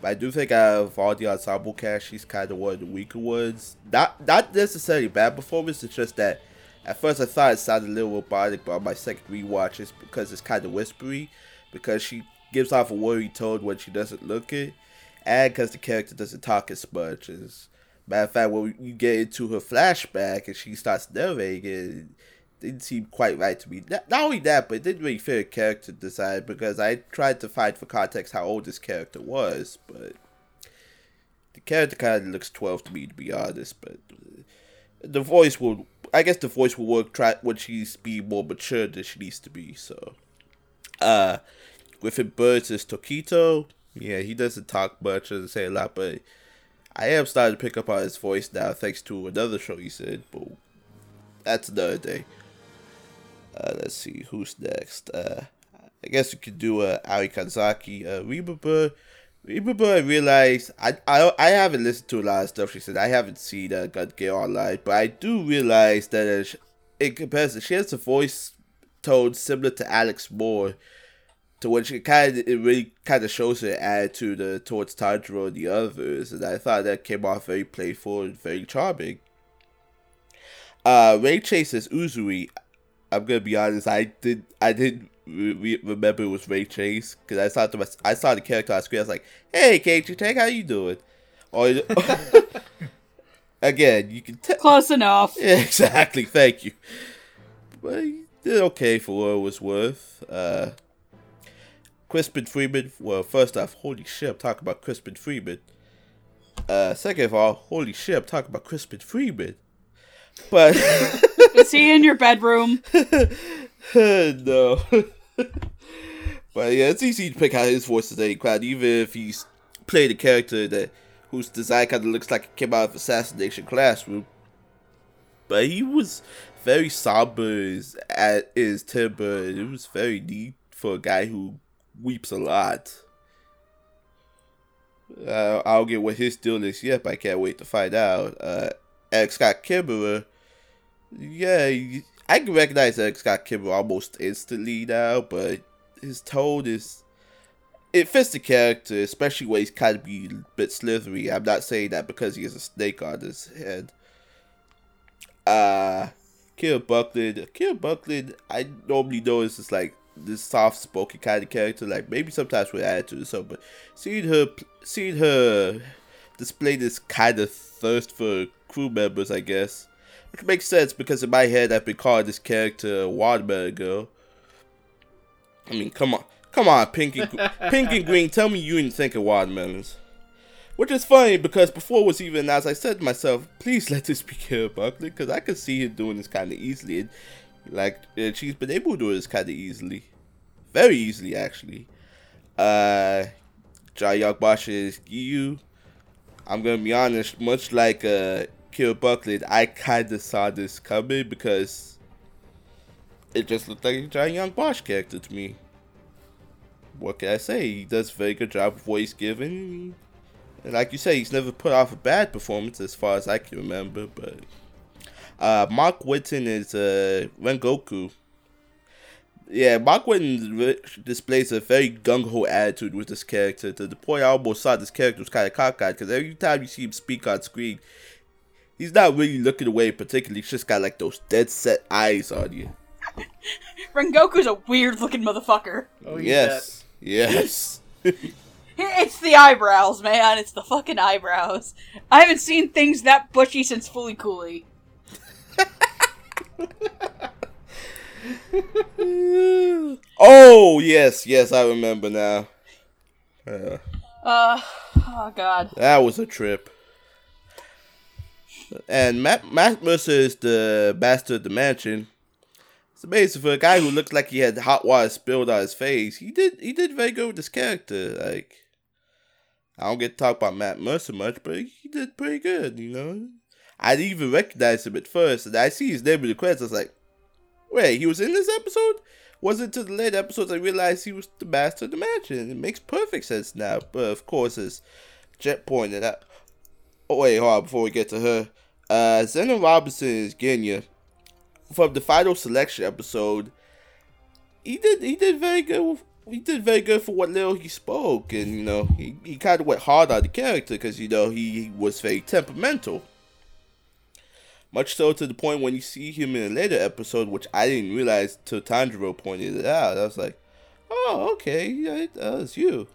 But I do think out of all the ensemble cast, she's kind of one of the weaker ones. Not not necessarily bad performance. It's just that at first I thought it sounded a little robotic, but on my second rewatch, it's because it's kind of whispery, because she gives off a worried tone when she doesn't look it, and because the character doesn't talk as much. As matter of fact, when you get into her flashback and she starts narrating it didn't seem quite right to me. Not, only that, but it didn't really fit character design because I tried to find for context how old this character was, but the character kind of looks 12 to me, to be honest. But the voice will, I guess, the voice will work try when she's being more mature than she needs to be. So, uh, Griffin Burns is Tokito. Yeah, he doesn't talk much, doesn't say a lot, but I am starting to pick up on his voice now, thanks to another show he said. But that's another day. Uh, let's see who's next. Uh, I guess we could do uh, Aoi Kanzaki. Uh, remember, I realized I, I I haven't listened to a lot of stuff she said. I haven't seen uh, Gun Gale Online, but I do realize that uh, in comparison, she has a voice tone similar to Alex Moore. To when she kind of, it really kind of shows her attitude uh, towards Tanjiro and the others, and I thought that came off very playful and very charming. Uh, Ray Chase as Uzui. I'm gonna be honest. I did. I didn't re- remember it was Ray Chase because I saw the I saw the character on screen. I was like, "Hey, Kaiji Tang, how you doing?" Or again, you can tell. Close enough. Yeah, exactly. Thank you. But he did okay for what it was worth. Uh, Crispin Freeman. Well, first off, holy shit, I'm talking about Crispin Freeman. Uh, second of all, holy shit, I'm talking about Crispin Freeman. But is he in your bedroom? no. but yeah, it's easy to pick out his voice today, crowd, even if he's played a character that whose design kind of looks like it came out of Assassination Classroom. But he was very somber at his timber. It was very neat for a guy who weeps a lot. Uh, I'll get what his deal is yet, but I can't wait to find out. Uh, Erik Scott Kimerer, yeah, I can recognize Erik Scott Kimerer almost instantly now, but his tone is it fits the character, especially when he's kind of be a bit slithery. I'm not saying that because he has a snake on his head. Uh Kira Buckland. Kira Buckland, I normally know is just like this soft spoken kind of character, like maybe sometimes with attitude or something, but seeing her seeing her display this kind of thirst for crew members, I guess. Which makes sense because in my head I've been calling this character Watermelon Girl. I mean, come on. Come on, Pink and, Pink and Green, tell me you didn't think of watermelons. Which is funny because before it was even announced, I said to myself, please let this be Kira Buckland because I could see her doing this kind of easily. And, like, uh, she's been able to do this kind of easily. Very easily, actually. Uh, Jai Bosch is Giyu. I'm to be honest, much like uh, Kira Buckland, I kind of saw this coming because it just looked like a Jai Young Bosch character to me what can I say? He does a very good job of voice giving. And like you say, he's never put off a bad performance as far as I can remember. But uh, Mark Whitten is uh, Rengoku. Yeah, Mark Whitten displays a very gung ho attitude with this character to the point I almost thought this character was kind of cockeyed because every time you see him speak on screen, he's not really looking away particularly. He's just got like those dead set eyes on you. Rengoku's a weird looking motherfucker. Oh, yes. Yes. it's the eyebrows, man. It's the fucking eyebrows. I haven't seen things that bushy since Fooly Cooly. Oh yes, yes, I remember now. Uh, uh, oh god, that was a trip. And Matt Matt Mercer is the bastard of the mansion. It's amazing for a guy who looks like he had hot water spilled on his face. He did he did very good with this character. Like I don't get to talk about Matt Mercer much, but he did pretty good, you know. I didn't even recognize him at first, and I see his name in the credits. I was like, "Wait, he was in this episode?" Wasn't to the late episodes I realized he was the master of the mansion. It makes perfect sense now. But of course, as Jet pointed out, oh wait, hold on, before we get to her, uh, Zeno Robinson is Genya from the final selection episode, he did he did very good. He did very good for what little he spoke, and you know he, he kind of went hard on the character because you know he was very temperamental. Much so to the point when you see him in a later episode, which I didn't realize till Tanjiro pointed it out. I was like, "Oh, okay, yeah, that's you."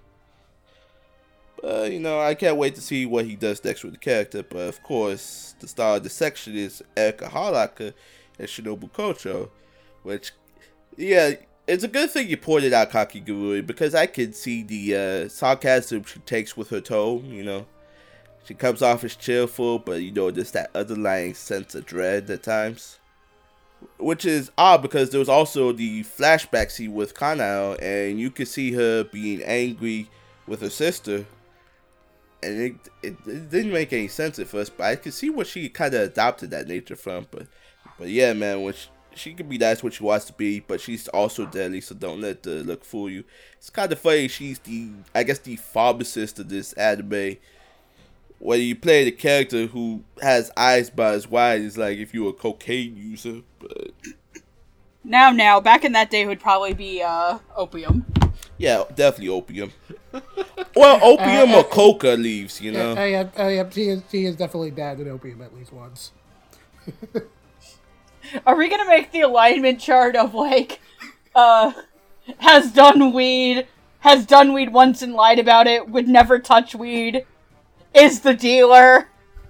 But you know, I can't wait to see what he does next with the character. But of course, the star of the section is Erika Harlacher, and Shinobu Kocho, which, yeah, it's a good thing you pointed out Kakegurui because I can see the uh, sarcasm she takes with her toe, you know. She comes off as cheerful, but you know, there's that underlying sense of dread at times. Which is odd because there was also the flashback scene with Kanao, and you could see her being angry with her sister. And it, it, it didn't make any sense at first, but I could see where she kind of adopted that nature from. But but yeah, man, when she, she can be nice what she wants to be, but she's also deadly, so don't let the look fool you. It's kind of funny. She's the, I guess, the pharmacist of this anime. Where you play the character who has eyes about as wide as like if you were a cocaine user, but now, now, back in that day would probably be uh opium. Yeah, definitely opium. well, opium uh, or coca leaves, you know. Uh, yeah, uh, yeah, he is, he is definitely dabbed opium at least once. Are we gonna make the alignment chart of like, uh, has done weed, has done weed once and lied about it, would never touch weed, is the dealer?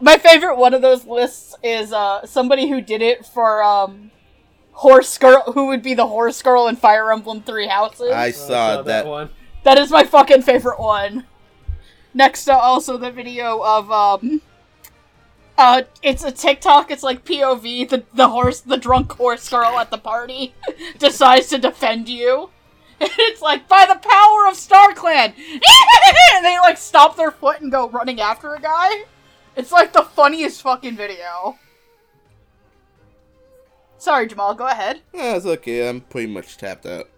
My favorite one of those lists is uh somebody who did it for um horse girl who would be the horse girl in Fire Emblem Three Houses. I saw, I saw that. that one. That is my fucking favorite one. Next to also the video of um uh, it's a TikTok. It's like POV. The the horse, the drunk horse girl at the party, decides to defend you. And it's like by the power of Star Clan, and they like stop their foot and go running after a guy. It's like the funniest fucking video. Sorry, Jamal. Go ahead. Yeah, it's okay. I'm pretty much tapped out.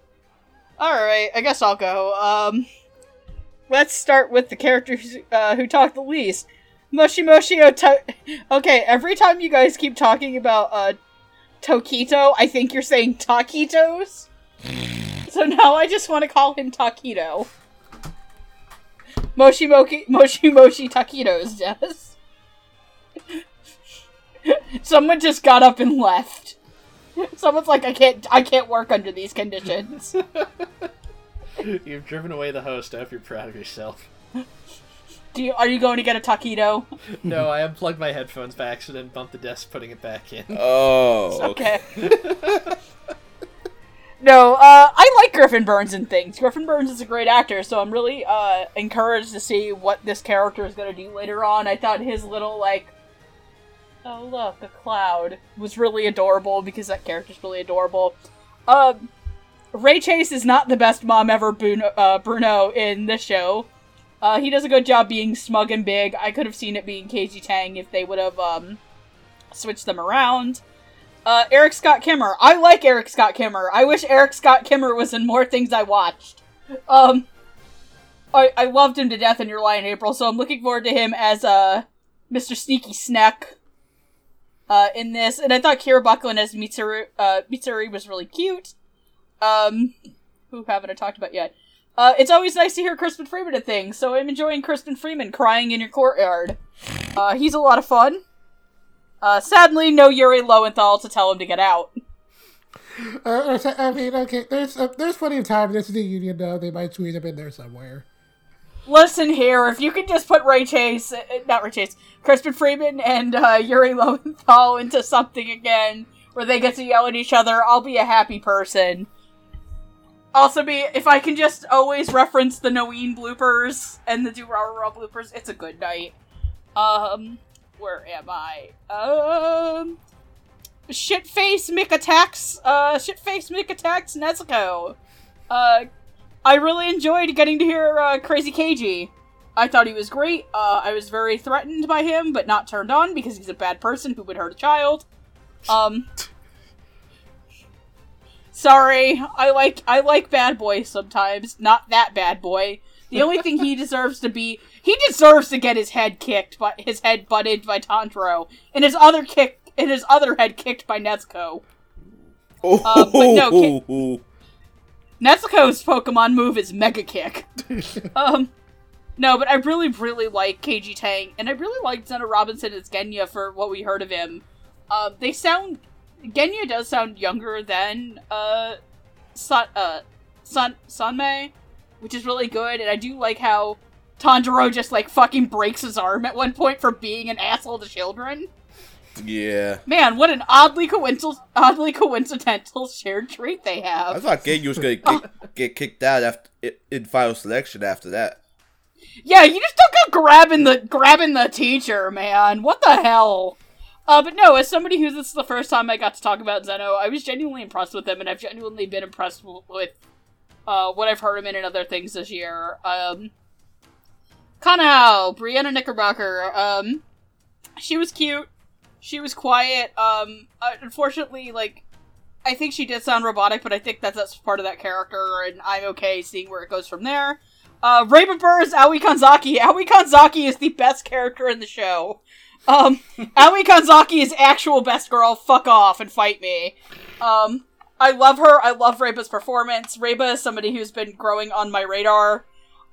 Alright, I guess I'll go. Um, let's start with the character who's, uh, who talked the least. Moshi Moshi Oto- Okay, every time you guys keep talking about, uh, Tokito, I think you're saying taquitos. so now I just want to call him Taquito. Moshi Mochi Moshi Moshi Taquitos, Dennis. Someone just got up and left. Someone's like, I can't, I can't work under these conditions. You've driven away the host. I hope you're proud of yourself. Do you, are you going to get a taquito? No, I unplugged my headphones by accident bumped the desk, putting it back in. Oh, Okay. No, uh, I like Griffin Burns and things. Griffin Burns is a great actor, so I'm really uh, encouraged to see what this character is going to do later on. I thought his little, like, oh, look, a cloud was really adorable because that character's really adorable. Um, Ray Chase is not the best mom ever, Bruno, uh, Bruno in this show. Uh, he does a good job being smug and big. I could have seen it being Kaiji Tang if they would have um, switched them around. Uh, Erik Scott Kimerer. I like Erik Scott Kimerer. I wish Erik Scott Kimerer was in more things I watched. Um, I, I loved him to death in Your Lie in April, so I'm looking forward to him as uh, Mr. Sneaky Snack uh, in this. And I thought Kira Buckland as Mitsuru, uh, Mitsuri was really cute. Um, who haven't I talked about yet? Uh, it's always nice to hear Crispin Freeman at things, so I'm enjoying Crispin Freeman crying in your courtyard. Uh, he's a lot of fun. Uh, sadly, no Yuri Lowenthal to tell him to get out. Uh, I mean, okay, there's uh, there's plenty of time. This is the union, though. They might squeeze him in there somewhere. Listen here, if you could just put Ray Chase, uh, not Ray Chase, Crispin Freeman and uh, Yuri Lowenthal into something again where they get to yell at each other, I'll be a happy person. Also, be if I can just always reference the Noeen bloopers and the Durarara bloopers, it's a good night. Um, where am I? Um, shitface Mick attacks. Uh, shitface Mick attacks Nezuko. Uh, I really enjoyed getting to hear uh, Crazy KG. I thought he was great. Uh, I was very threatened by him, but not turned on because he's a bad person who would hurt a child. Um, sorry, I like I like bad boys sometimes. Not that bad boy. The only thing he deserves to be he deserves to get his head kicked by his head butted by Tanjiro, and his other kick and his other head kicked by Nezuko. oh, Uh, but no, Ki- Nezuko's Pokemon move is Mega Kick. um, no, but I really, really like Kaiji Tang, and I really like Zeno Robinson as Genya for what we heard of him. Um, they sound Genya does sound younger than uh, Sun uh, Sun Sunmei, which is really good, and I do like how Tanjiro just like fucking breaks his arm at one point for being an asshole to children. yeah. Man, what an oddly coincidental, oddly coincidental shared trait they have. I thought Genyu was gonna get, get kicked out after in final selection after that. Yeah, you just don't go grabbing the grabbing the teacher, man. What the hell? Uh, but no, as somebody who this is the first time I got to talk about Zeno, I was genuinely impressed with him, and I've genuinely been impressed with uh, what I've heard him in and other things this year. Um, Kanao, Brianna Knickerbocker, um, she was cute. She was quiet. Um, uh, unfortunately, like, I think she did sound robotic, but I think that's, that's part of that character, and I'm okay seeing where it goes from there. Uh, Reba Buhr is Aoi Kanzaki. Aoi Kanzaki is the best character in the show. Um, Aoi Kanzaki is actual best girl. Fuck off and fight me. Um, I love her. I love Reba's performance. Reba is somebody who's been growing on my radar.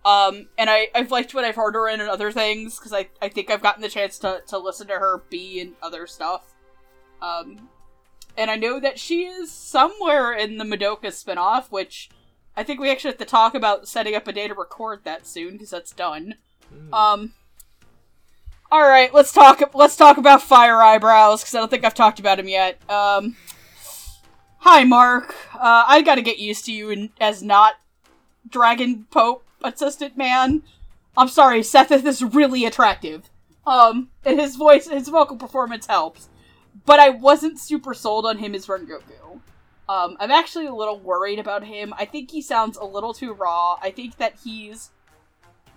Um, and I, I've liked what I've heard her in and other things, because I, I think I've gotten the chance to, to listen to her be in other stuff. Um, and I know that she is somewhere in the Madoka spinoff, which I think we actually have to talk about setting up a day to record that soon, because that's done. Um, all right, let's talk. Let's talk about Fire Eyebrows because I don't think I've talked about him yet. Um, hi, Mark. Uh, I got to get used to you in, as not Dragon Pope assistant man. I'm sorry, Seth is really attractive. Um, and his voice, his vocal performance helps, but I wasn't super sold on him as Rengoku. Um, I'm actually a little worried about him. I think he sounds a little too raw. I think that he's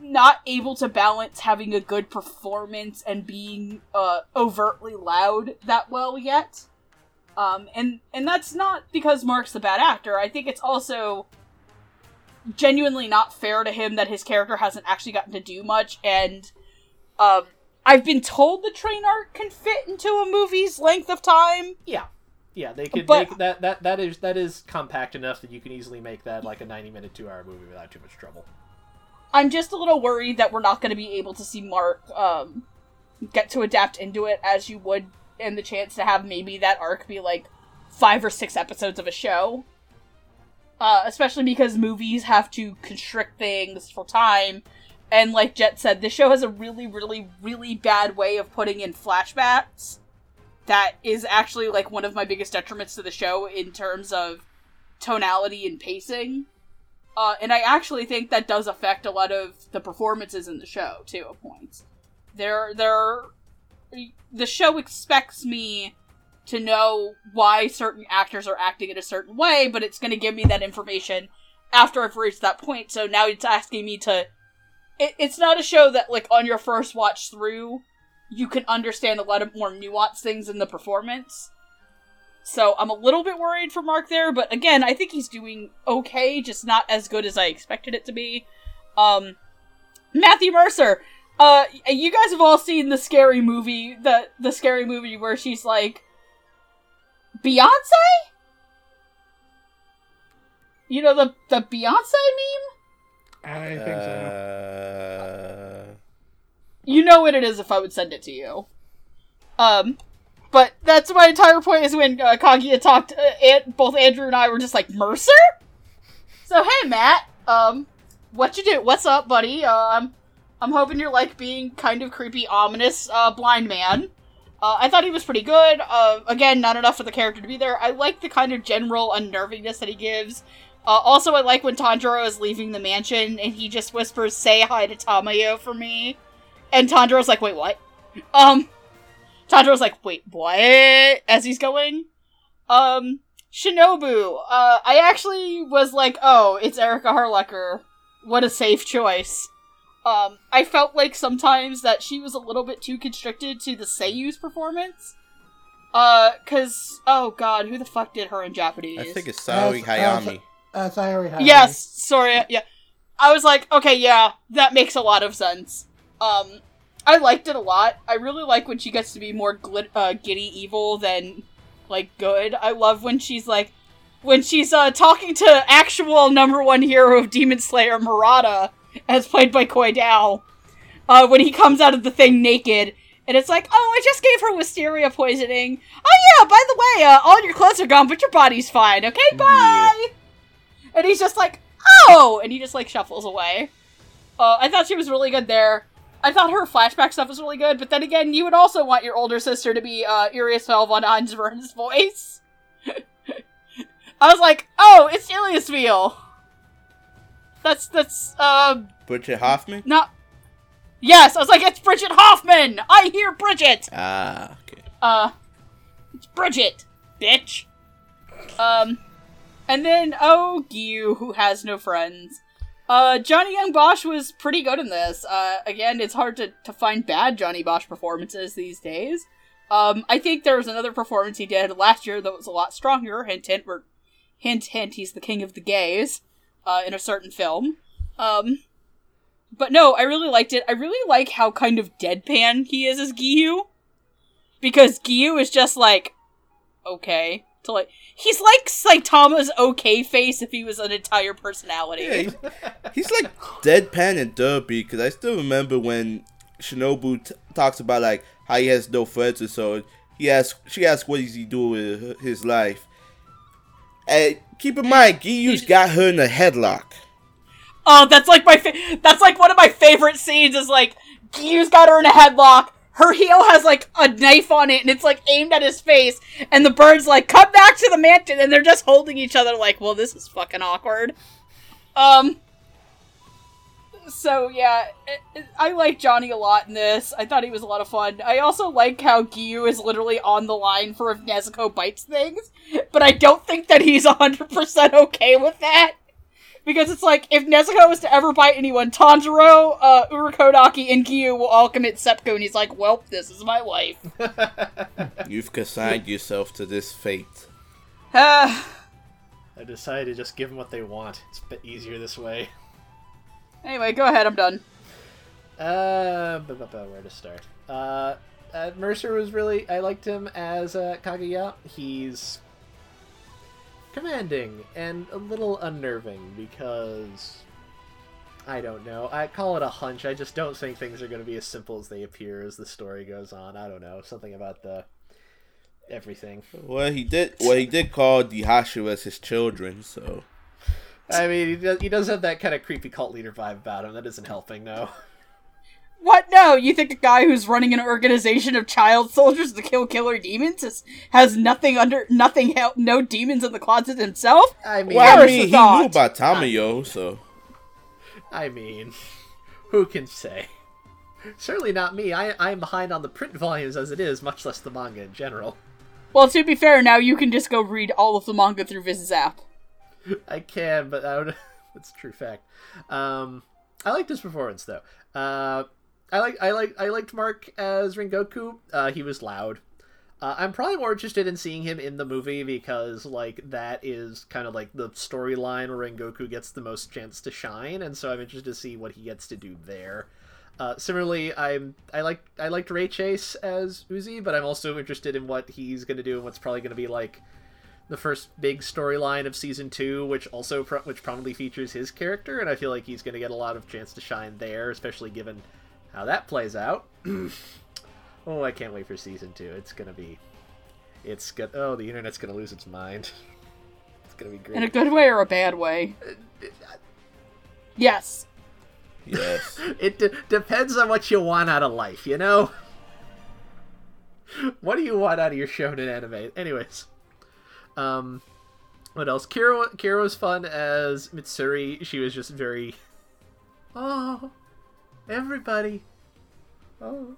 not able to balance having a good performance and being uh, overtly loud that well yet. Um, and and that's not because Mark's a bad actor. I think it's also genuinely not fair to him that his character hasn't actually gotten to do much. And um, I've been told the train arc can fit into a movie's length of time. Yeah, yeah, they could But- make that that that is that is compact enough that you can easily make that like a ninety minute, two hour movie without too much trouble. I'm just a little worried that we're not going to be able to see Mark um, get to adapt into it as you would in the chance to have maybe that arc be like five or six episodes of a show. Uh, especially because movies have to constrict things for time. And like Jet said, this show has a really, really, really bad way of putting in flashbacks. That is actually like one of my biggest detriments to the show in terms of tonality and pacing. Uh, and I actually think that does affect a lot of the performances in the show too. At points, there, there, the show expects me to know why certain actors are acting in a certain way, but it's going to give me that information after I've reached that point. So now it's asking me to. It, it's not a show that like on your first watch through, you can understand a lot of more nuanced things in the performance. So I'm a little bit worried for Mark there, but again, I think he's doing okay, just not as good as I expected it to be. Um, Matthew Mercer, uh, you guys have all seen the scary movie, the the scary movie where she's like, Beyonce. You know the the Beyonce meme. I think so. Uh, You know what it is if I would send it to you. Um, but that's my entire point is when uh, Kagaya talked, uh, and both Andrew and I were just like, Mercer? So, hey, Matt, um, what you do? What's up, buddy? Um, I'm hoping you're like being kind of creepy, ominous, uh, blind man. Uh, I thought he was pretty good. Uh, again, not enough for the character to be there. I like the kind of general unnervingness that he gives. Uh, also, I like when Tanjiro is leaving the mansion and he just whispers, "Say hi to Tamayo for me," and Tanjiro's like, "Wait, what?" Um, Tanjiro's like, "Wait, what?" As he's going. Um, Shinobu. Uh, I actually was like, "Oh, it's Erika Harlacher. What a safe choice." Um, I felt like sometimes that she was a little bit too constricted to the Seiyu's performance. Uh, cause oh god, who the fuck did her in Japanese? I think it's Saori Uh, uh, Hayami. Uh, Saori Hayami. Yes, sorry, yeah. I was like, okay, yeah, that makes a lot of sense. Um, I liked it a lot. I really like when she gets to be more glit- uh, giddy evil than like good. I love when she's like, when she's uh talking to actual number one hero of Demon Slayer Murata, as played by Koi Dao. Uh, when he comes out of the thing naked. And it's like, oh, I just gave her wisteria poisoning. Oh yeah, by the way, uh, all your clothes are gone, but your body's fine. Okay, bye. And he's just like, oh, and he just like shuffles away. Uh, I thought she was really good there. I thought her flashback stuff was really good, but then again, you would also want your older sister to be uh, Irias von Ansburn's voice. I was like, oh, it's Iliasville. That's that's um Bridget Hoffman? not. Yes, I was like, it's Bridget Hoffman. I hear Bridget. Ah, okay. Uh, it's Bridget, bitch. Um, and then oh, Gyu, who has no friends. Uh, Johnny Yong Bosch was pretty good in this. Uh, again, it's hard to, to find bad Johnny Bosch performances these days. Um, I think there was another performance he did last year that was a lot stronger. Hint, hint, we're, hint, hint, he's the king of the gays, uh, in a certain film. Um, but no, I really liked it. I really like how kind of deadpan he is as Gyu because Gyu is just like okay to like he's like Saitama's okay face if he was an entire personality. Yeah, he's, he's like deadpan and derpy because I still remember when Shinobu t- talks about like how he has no friends and so he asks she asks what does he do with his life. And keep in mind, Giyu's got her in a headlock. Oh, that's like my fa- that's like one of my favorite scenes is like Gyu's got her in a headlock. Her heel has like a knife on it and it's like aimed at his face and the bird's like come back to the mansion and they're just holding each other like, "Well, this is fucking awkward." Um so yeah, it, it- I like Johnny a lot in this. I thought he was a lot of fun. I also like how Gyu is literally on the line for if Nezuko bites things, but I don't think that he's 100% okay with that. Because it's like, if Nezuko was to ever bite anyone, Tanjiro, uh, Urokodaki, and Gyu will all commit seppuku, and he's like, well, this is my life. You've consigned yourself to this fate. I decided to just give them what they want. It's a bit easier this way. Anyway, go ahead. I'm done. Uh, where to start? Uh, uh, Mercer was really. I liked him as uh, Kagaya. He's commanding and a little unnerving because I don't know. I call it a hunch. I just don't think things are going to be as simple as they appear as the story goes on. I don't know. Something about the everything. Well, he did. Well, he did call Dihashu as his children. So I mean, he does, he does have that kind of creepy cult leader vibe about him. That isn't helping, though. What? No, you think a guy who's running an organization of child soldiers to kill killer demons is, has nothing under nothing hel- no demons in the closet himself? I mean, well, I mean, he thought. knew about Tamayo, so I mean, who can say? Certainly not me. I I'm behind on the print volumes as it is, much less the manga in general. Well, to be fair, now you can just go read all of the manga through Viz's app. I can, but I would, that's a true fact. Um, I liked his performance though. Uh, I like I like I liked Mark as Rengoku. Uh, he was loud. Uh, I'm probably more interested in seeing him in the movie because like that is kind of like the storyline where Rengoku gets the most chance to shine, and so I'm interested to see what he gets to do there. Uh, similarly, I'm I like I liked Ray Chase as Uzui, but I'm also interested in what he's going to do and what's probably going to be like the first big storyline of season two, which also pro- which probably features his character, and I feel like he's going to get a lot of chance to shine there, especially given how that plays out. oh, I can't wait for season two. It's gonna be, it's good. Oh, the internet's gonna lose its mind. It's gonna be great. In a good way or a bad way? Uh, yes. yes. It de- depends on what you want out of life, you know? what do you want out of your shonen anime? Anyways. Um what else? Kira Kira was fun as Mitsuri. She was just very Oh everybody. Oh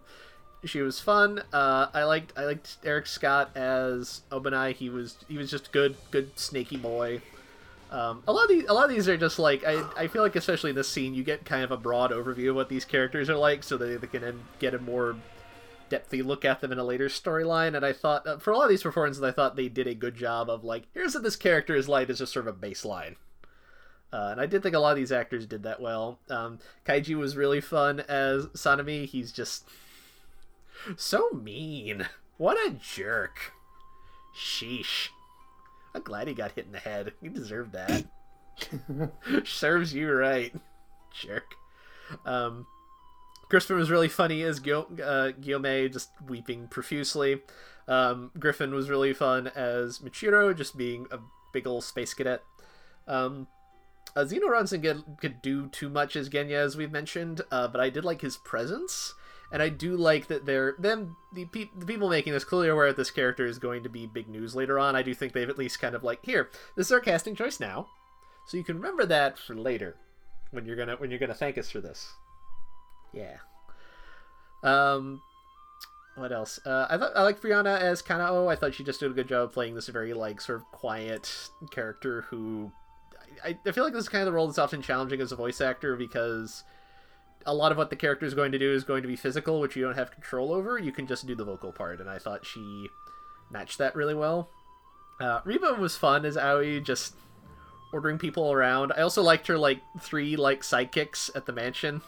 she was fun. Uh, I liked I liked Erik Scott as Obanai. He was he was just good good snaky boy. Um, a lot of these, a lot of these are just like I, I feel like especially in this scene you get kind of a broad overview of what these characters are like, so that they can get a more depthy look at them in a later storyline. And I thought uh, for a lot of these performances, I thought they did a good job of like here's what this character is like as just sort of a baseline. Uh, and I did think a lot of these actors did that well. Um, Kaiji was really fun as Sanemi. He's just so mean. What a jerk. Sheesh. I'm glad he got hit in the head. He deserved that. Serves you right, jerk. Um, Griffin was really funny as Gyo- uh, Gyomei, just weeping profusely. Um, Griffin was really fun as Muichiro, just being a big old space cadet. Um, uh, Zeno Robinson could, could do too much as Genya, as we've mentioned, uh, but I did like his presence and I do like that they're them the, pe- the people making this clearly aware that this character is going to be big news later on. I do think they've at least kind of like here this is our casting choice now, so you can remember that for later when you're gonna when you're gonna thank us for this. Yeah. Um. What else? Uh, I thought I liked Brianna as Kanao. I thought she just did a good job playing this very like sort of quiet character who. I, I feel like this is kind of the role that's often challenging as a voice actor because a lot of what the character is going to do is going to be physical, which you don't have control over. You can just do the vocal part, and I thought she matched that really well. Uh, Reba was fun as Aoi, just ordering people around. I also liked her like three like sidekicks at the mansion,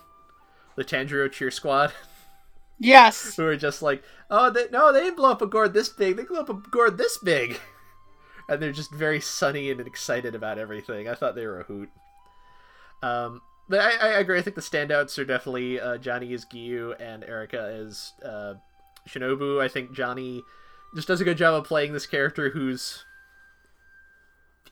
the Tanjiro cheer squad, Yes. who are just like, oh, they, no, they didn't blow up a gourd this big. They blew up a gourd this big, and they're just very sunny and excited about everything. I thought they were a hoot. Um, but I, I agree. I think the standouts are definitely uh, Johnny as Giyu and Erika as uh, Shinobu. I think Johnny just does a good job of playing this character who's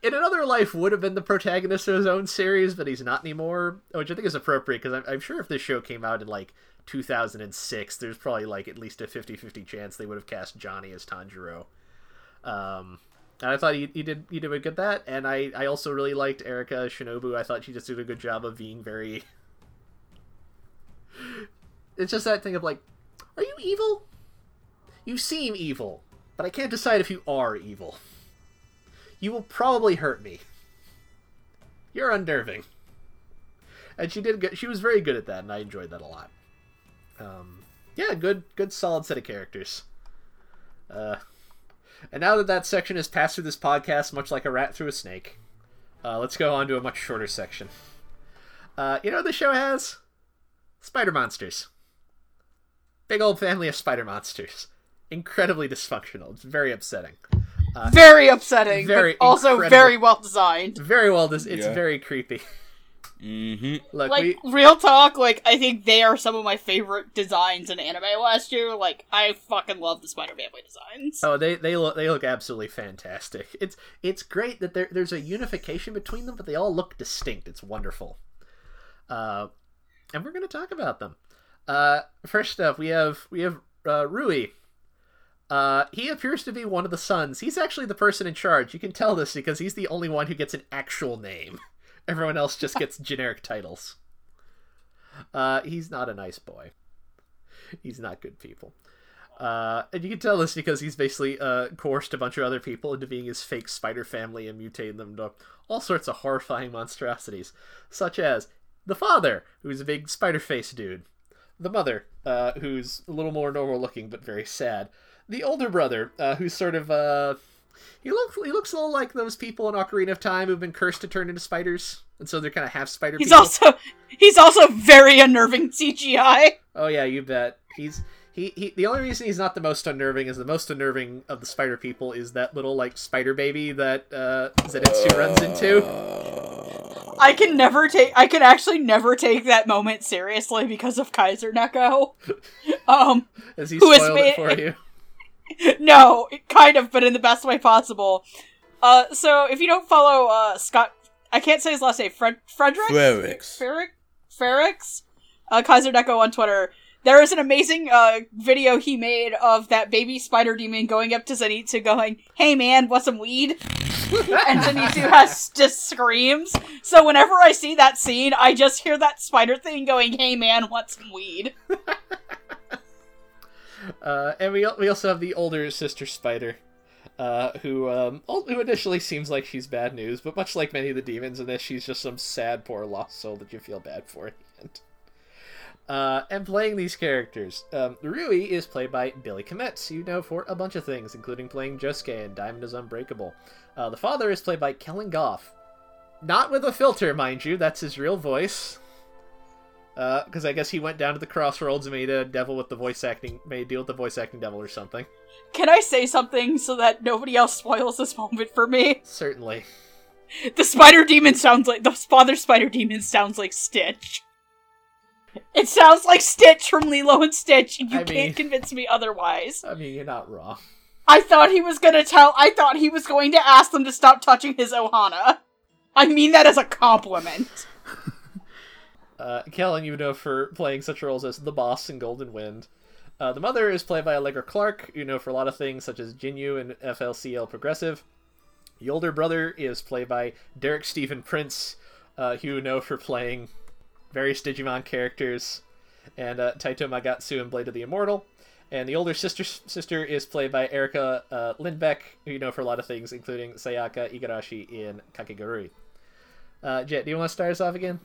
in another life would have been the protagonist of his own series, but he's not anymore. Which I think is appropriate because I'm, I'm sure if this show came out in like 2006, there's probably like at least a 50-50 chance they would have cast Johnny as Tanjiro. Um, and I thought he, he did he did a good that, and I, I also really liked Erika Shinobu. I thought she just did a good job of being very. It's just that thing of like, are you evil? You seem evil, but I can't decide if you are evil. You will probably hurt me. You're unnerving. And she did good. She was very good at that, and I enjoyed that a lot. Um, yeah, good, good, solid set of characters. Uh, And now that that section has passed through this podcast, much like a rat through a snake, uh, let's go on to a much shorter section. Uh, you know what the show has? Spider monsters. Big old family of spider monsters. Incredibly dysfunctional. It's very upsetting. Very upsetting, very but also incredible. very well designed. Very well. This it's Yeah. very creepy. Mm-hmm. Look, Like we real talk, like I think they are some of my favorite designs in anime last year. Like I fucking love the Spider Family designs. Oh, they they look they look absolutely fantastic. It's it's great that there there's a unification between them, but they all look distinct. It's wonderful. Uh, and we're gonna talk about them. Uh, first up, we have we have uh, Rui. Uh, he appears to be one of the sons. He's actually the person in charge. You can tell this because he's the only one who gets an actual name. Everyone else just gets generic titles. Uh, he's not a nice boy. He's not good people. Uh, and you can tell this because he's basically uh, coerced a bunch of other people into being his fake spider family and mutated them to all sorts of horrifying monstrosities, such as the father, who's a big spider face dude, the mother, uh, who's a little more normal looking but very sad, the older brother, uh, who's sort of uh, he looks he looks a little like those people in Ocarina of Time who've been cursed to turn into spiders, and so they're kind of half spider. He's people. also he's also very unnerving CGI. Oh yeah, you bet. He's he, he the only reason he's not the most unnerving is the most unnerving of the spider people is that little like spider baby that uh Zenitsu runs into. I can never take I can actually never take that moment seriously because of KaiserNeko. um Who has made- it for you. no, kind of, but in the best way possible. Uh, so if you don't follow uh Scott, I can't say his last name. Fred Frederick Frerix. Ferrick Ferrix, uh, KaiserNeko on Twitter. There is an amazing uh video he made of that baby spider demon going up to Zenitsu, going, "Hey man, want some weed?" and Zenitsu has just screams. So whenever I see that scene, I just hear that spider thing going, "Hey man, want some weed?" Uh, and we we also have the older sister spider, uh, who um who initially seems like she's bad news, but much like many of the demons in this, she's just some sad poor lost soul that you feel bad for the end. Uh, and playing these characters, um, Rui is played by Billy Kometz, you know for a bunch of things, including playing Josuke in Diamond is Unbreakable. Uh, the father is played by Kellen Goff, not with a filter, mind you. That's his real voice. Uh, because I guess he went down to the crossroads and made a devil with the voice acting, made a deal with the voice acting devil or something. Can I say something so that nobody else spoils this moment for me? Certainly. The spider demon sounds like the father spider demon sounds like Stitch. It sounds like Stitch from Lilo and Stitch, and you I can't convince me otherwise. I mean, you're not wrong. I thought he was gonna tell. I thought he was going to ask them to stop touching his Ohana. I mean that as a compliment. Uh, Kellen, you know for playing such roles as the boss in Golden Wind. Uh, the mother is played by Allegra Clark, you know for a lot of things such as Jinyu and FLCL Progressive. The older brother is played by Derek Stephen Prince, uh, who you know for playing various Digimon characters, and uh, Taito Magatsu in Blade of the Immortal. And the older sister sister is played by Erika uh, Lindbeck, who you know for a lot of things, including Sayaka Igarashi in Kakegurui. Uh, Jet, do you want to start us off again?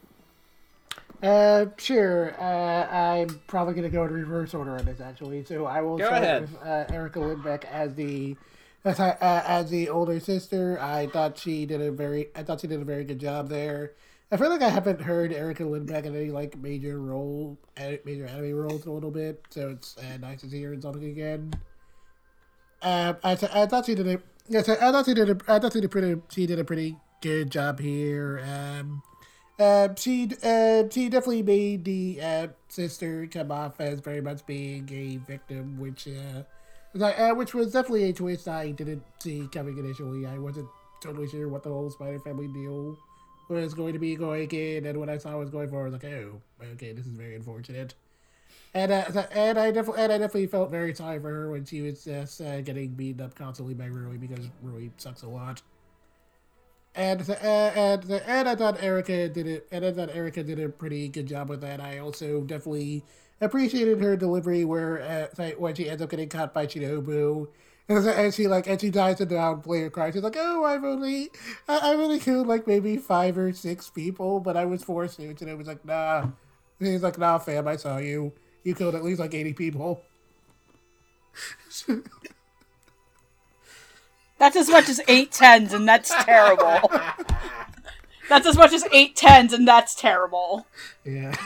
Uh, sure. Uh, I'm probably going to go in reverse order on this, actually. So I will Go start ahead. with uh, Erika Lindbeck as the as, uh, as the older sister. I thought she did a very I thought she did a very good job there. I feel like I haven't heard Erika Lindbeck in any like major role, major anime roles in a little bit, so it's uh, nice to see her in something again. Uh, I, th- I thought she did a yes, I, I thought she did a I thought she did a pretty she did a pretty good job here. Um, uh, she uh, she definitely made the uh, sister come off as very much being a victim, which uh, uh, which was definitely a twist I didn't see coming initially. I wasn't totally sure what the whole Spider Family deal was going to be going in, and when I saw was going for, I was like, oh, okay, this is very unfortunate. And uh, and I definitely and I definitely felt very sorry for her when she was just uh, getting beaten up constantly by Rui because Rui sucks a lot. And and and I thought Erika did it. And I thought Erika did a pretty good job with that. I also definitely appreciated her delivery where uh, when she ends up getting caught by Shinobu. And and she like and she dies to downplay her cry. She's like, "Oh, I've only, I, I've only killed like maybe five or six people, but I was forced to." And it was like, "Nah." He's like, "Nah, fam, I saw you. You killed at least like eighty people." That's as much as eight tens, and that's terrible. that's as much as eight tens, and that's terrible. Yeah.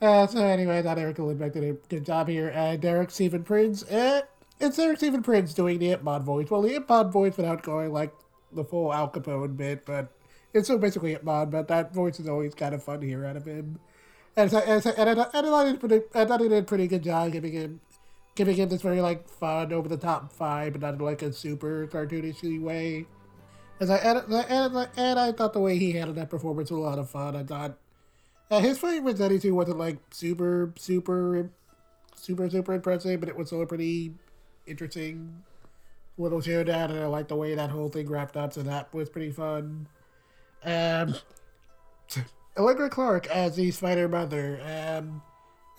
Uh, so anyway, I thought Eric Lindbeck did a good job here. Uh, Derek Stephen Prince. Uh, it's Derek Stephen Prince doing the Impmon voice. Well, the Impmon voice without going like the full Al Capone bit, but it's still basically Impmon, but that voice is always kind of fun to hear out of him. And, so, and, so, and, I, and I thought he did pretty, I thought he did a pretty good job giving him giving him this very like fun over the top vibe, but not like a super cartoonish way. As I and, and, and I thought the way he handled that performance was a lot of fun. I thought uh, his fight with Zenitsu wasn't like super, super, super, super impressive, but it was still a pretty interesting little showdown, and I like the way that whole thing wrapped up, so that was pretty fun. Um, Allegra Clark as the Spider Mother. Um,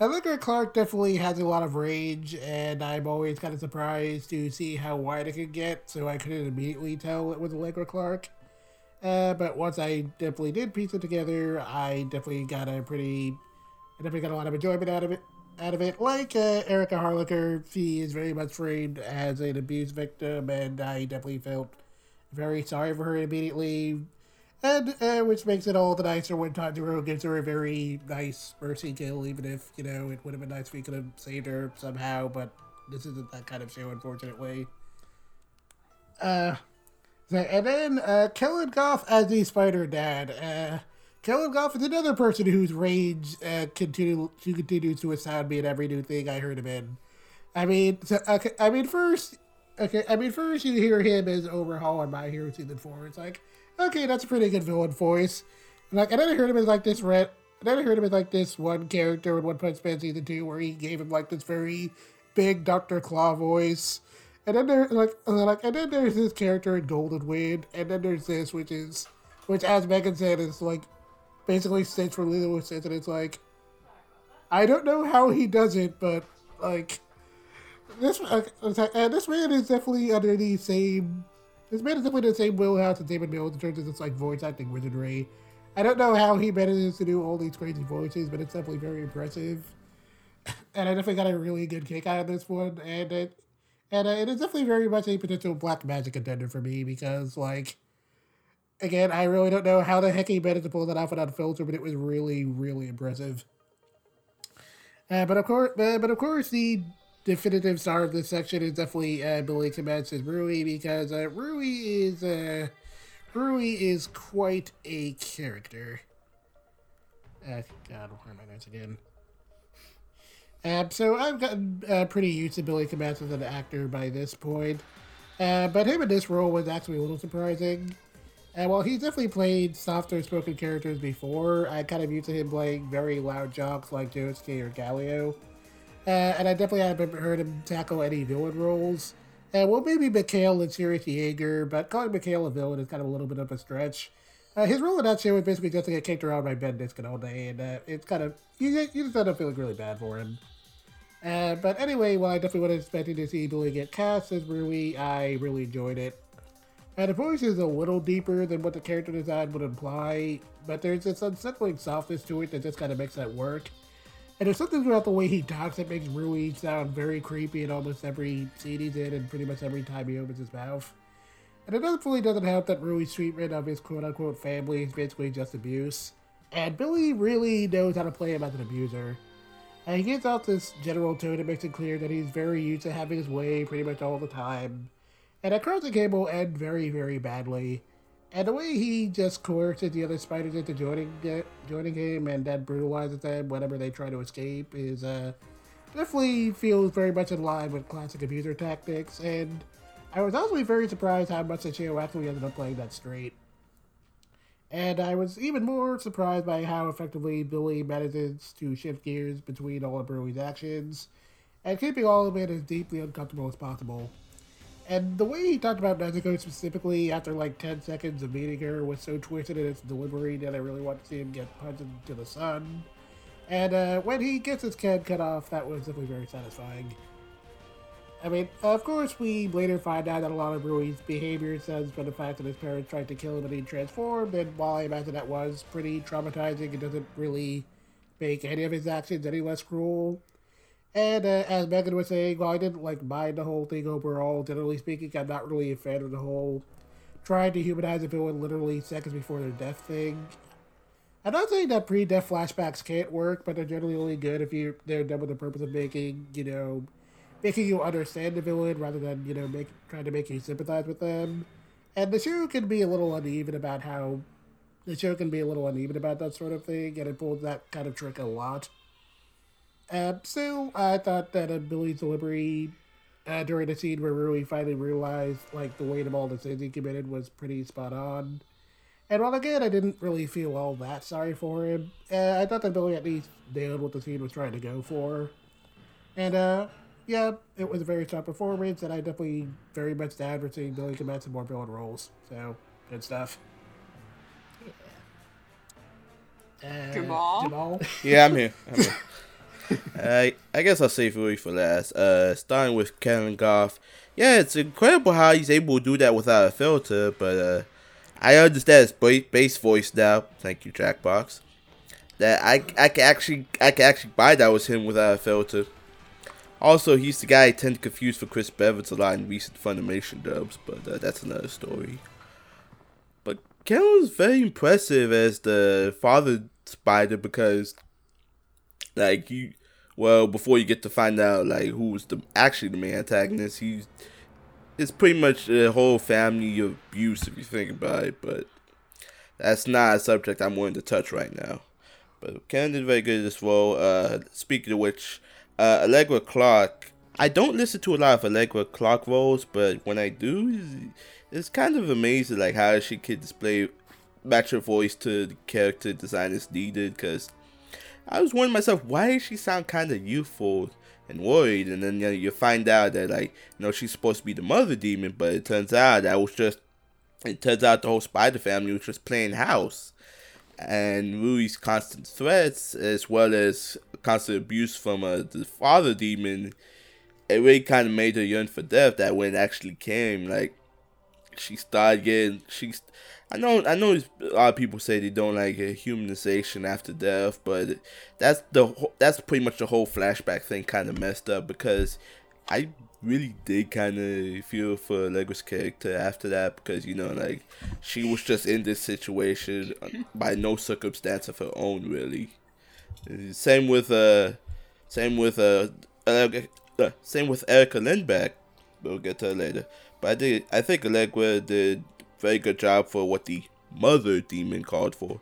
Allegra Clark definitely has a lot of range, and I'm always kind of surprised to see how wide it could get, so I couldn't immediately tell it was Allegra Clark. Uh, but once I definitely did piece it together, I definitely got a pretty, I definitely got a lot of enjoyment out of it. Out of it, like uh, Erika Harlacher, she is very much framed as an abuse victim, and I definitely felt very sorry for her immediately. And uh, which makes it all the nicer when Tanjiro gives her a very nice mercy kill, even if you know it would have been nice if he could have saved her somehow. But this isn't that kind of show, unfortunately. Uh, and then uh, Kellen Goff as the Spider Dad. Uh, Kellen Goff is another person whose rage uh, continue, continues to astound me in every new thing I heard him in. I mean, so, okay, I mean, first, okay, I mean, first you hear him as Overhaul on My Hero Season 4. It's like, okay, that's a pretty good villain voice. And, like, I heard him as, like, this red, I heard him as, like, this one character in One Punch Man Season 2 where he gave him, like, this very big Dr. Claw voice. And then there's like, and then, like, and then there's this character in Golden Wind, and then there's this, which is, which as Megan said, is like, basically stands for Lilo says, and it's like, I don't know how he does it, but like, this, and this man is definitely under the same, this man is definitely the same wheelhouse as David Mills in terms of this like voice acting wizardry. I don't know how he manages to do all these crazy voices, but it's definitely very impressive. And I definitely got a really good kick out of this one, and it and uh, it is definitely very much a potential black magic contender for me because, like, again, I really don't know how the heck he managed to pull that off without filter, but it was really, really impressive. Uh, but of course, but of course, the definitive star of this section is definitely uh, Billy Kometz's Rui because uh, Rui is uh, Rui is quite a character. Uh, God, where are my notes again? Um, so I've gotten uh, pretty used to Billy Komatsu as an actor by this point. Uh, but him in this role was actually a little surprising. And while he's definitely played softer spoken characters before, I kind of used to him playing very loud jocks like Josuke or Galio. Uh, and I definitely haven't heard him tackle any villain roles. Uh, well, maybe Mikhail and Sirius Jaeger, but calling Mikhail a villain is kind of a little bit of a stretch. Uh, his role in that show was basically just to get kicked around by Ben Diskin all day, and uh, it's kind of, you, you just end up feeling really bad for him. Uh, but anyway, while I definitely wasn't expecting to see Billy get cast as Rui, I really enjoyed it. And the voice is a little deeper than what the character design would imply, but there's this unsettling softness to it that just kind of makes that work. And there's something about the way he talks that makes Rui sound very creepy in almost every scene he's in and pretty much every time he opens his mouth. And it definitely doesn't help that Rui's treatment of his quote unquote family is basically just abuse. And Billy really knows how to play him as an abuser. And he gives out this general tone that makes it clear that he's very used to having his way pretty much all the time. And that Game will end very, very badly. And the way he just coerces the other spiders into joining joining him and then brutalizes them whenever they try to escape is uh, definitely feels very much in line with classic abuser tactics. And I was also very surprised how much the show actually ended up playing that straight. And I was even more surprised by how effectively Billy manages to shift gears between all of Rui's actions and keeping all of it as deeply uncomfortable as possible. And the way he talked about Nezuko specifically after like 10 seconds of meeting her was so twisted in its delivery that I really want to see him get punched into the sun. And uh, when he gets his head cut off, that was definitely very satisfying. I mean, of course, we later find out that a lot of Rui's behavior stems from the fact that his parents tried to kill him and he transformed, and while I imagine that was pretty traumatizing, it doesn't really make any of his actions any less cruel. And uh, as Megan was saying, while I didn't like mind the whole thing overall, generally speaking, I'm not really a fan of the whole trying to humanize a villain literally seconds before their death thing. I'm not saying that pre-death flashbacks can't work, but they're generally only good if you they're done with the purpose of making you know making you understand the villain rather than you know make trying to make you sympathize with them. And the show can be a little uneven about how the show can be a little uneven about that sort of thing, and it pulls that kind of trick a lot. Um, so I thought that uh, Billy's delivery uh, during the scene where Rui finally realized like the weight of all the sins he committed was pretty spot on. And while again I didn't really feel all that sorry for him, uh, I thought that Billy at least nailed what the scene was trying to go for. And uh, yeah, it was a very strong performance, and I definitely very much down for seeing Billy commit some more villain roles. So good stuff. Uh, Jamal? Jamal. Yeah, I'm here. I'm here. I I guess I'll save Rui for last. Uh, starting with Kellen Goff. Yeah, it's incredible how he's able to do that without a filter, but uh, I understand his ba- bass voice now. Thank you, Jackbox. That I I can actually I can actually buy that was him without a filter. Also, he's the guy I tend to confuse for Chris Bevins a lot in recent Funimation dubs, but uh, that's another story. But Ken was very impressive as the father spider because, like you, well, before you get to find out like who's the actually the main antagonist, he's it's pretty much a whole family of abuse if you think about it. But that's not a subject I'm willing to touch right now. But Ken did very good as well. Uh, speaking of which, uh, Allegra Clark. I don't listen to a lot of Allegra Clark roles, but when I do, it's, kind of amazing like how she can display match her voice to the character design is needed. Because I was wondering myself, why does she sound kind of youthful and worried? And then you, know, you find out that like you know she's supposed to be the mother demon, but it turns out that was just it turns out the whole spider family was just playing house and Rui's constant threats, as well as constant abuse from uh, the father demon, it really kind of made her yearn for death. That when it actually came, like she started getting she's. I know I know a lot of people say they don't like a humanization after death, but that's the that's pretty much the whole flashback thing kind of messed up because I really did kind of feel for Allegra's character after that because you know like she was just in this situation by no circumstance of her own really. Same with uh, same with uh, uh same with Erika Lindbergh. We'll get to her later. But I did I think Allegra did very good job for what the mother demon called for.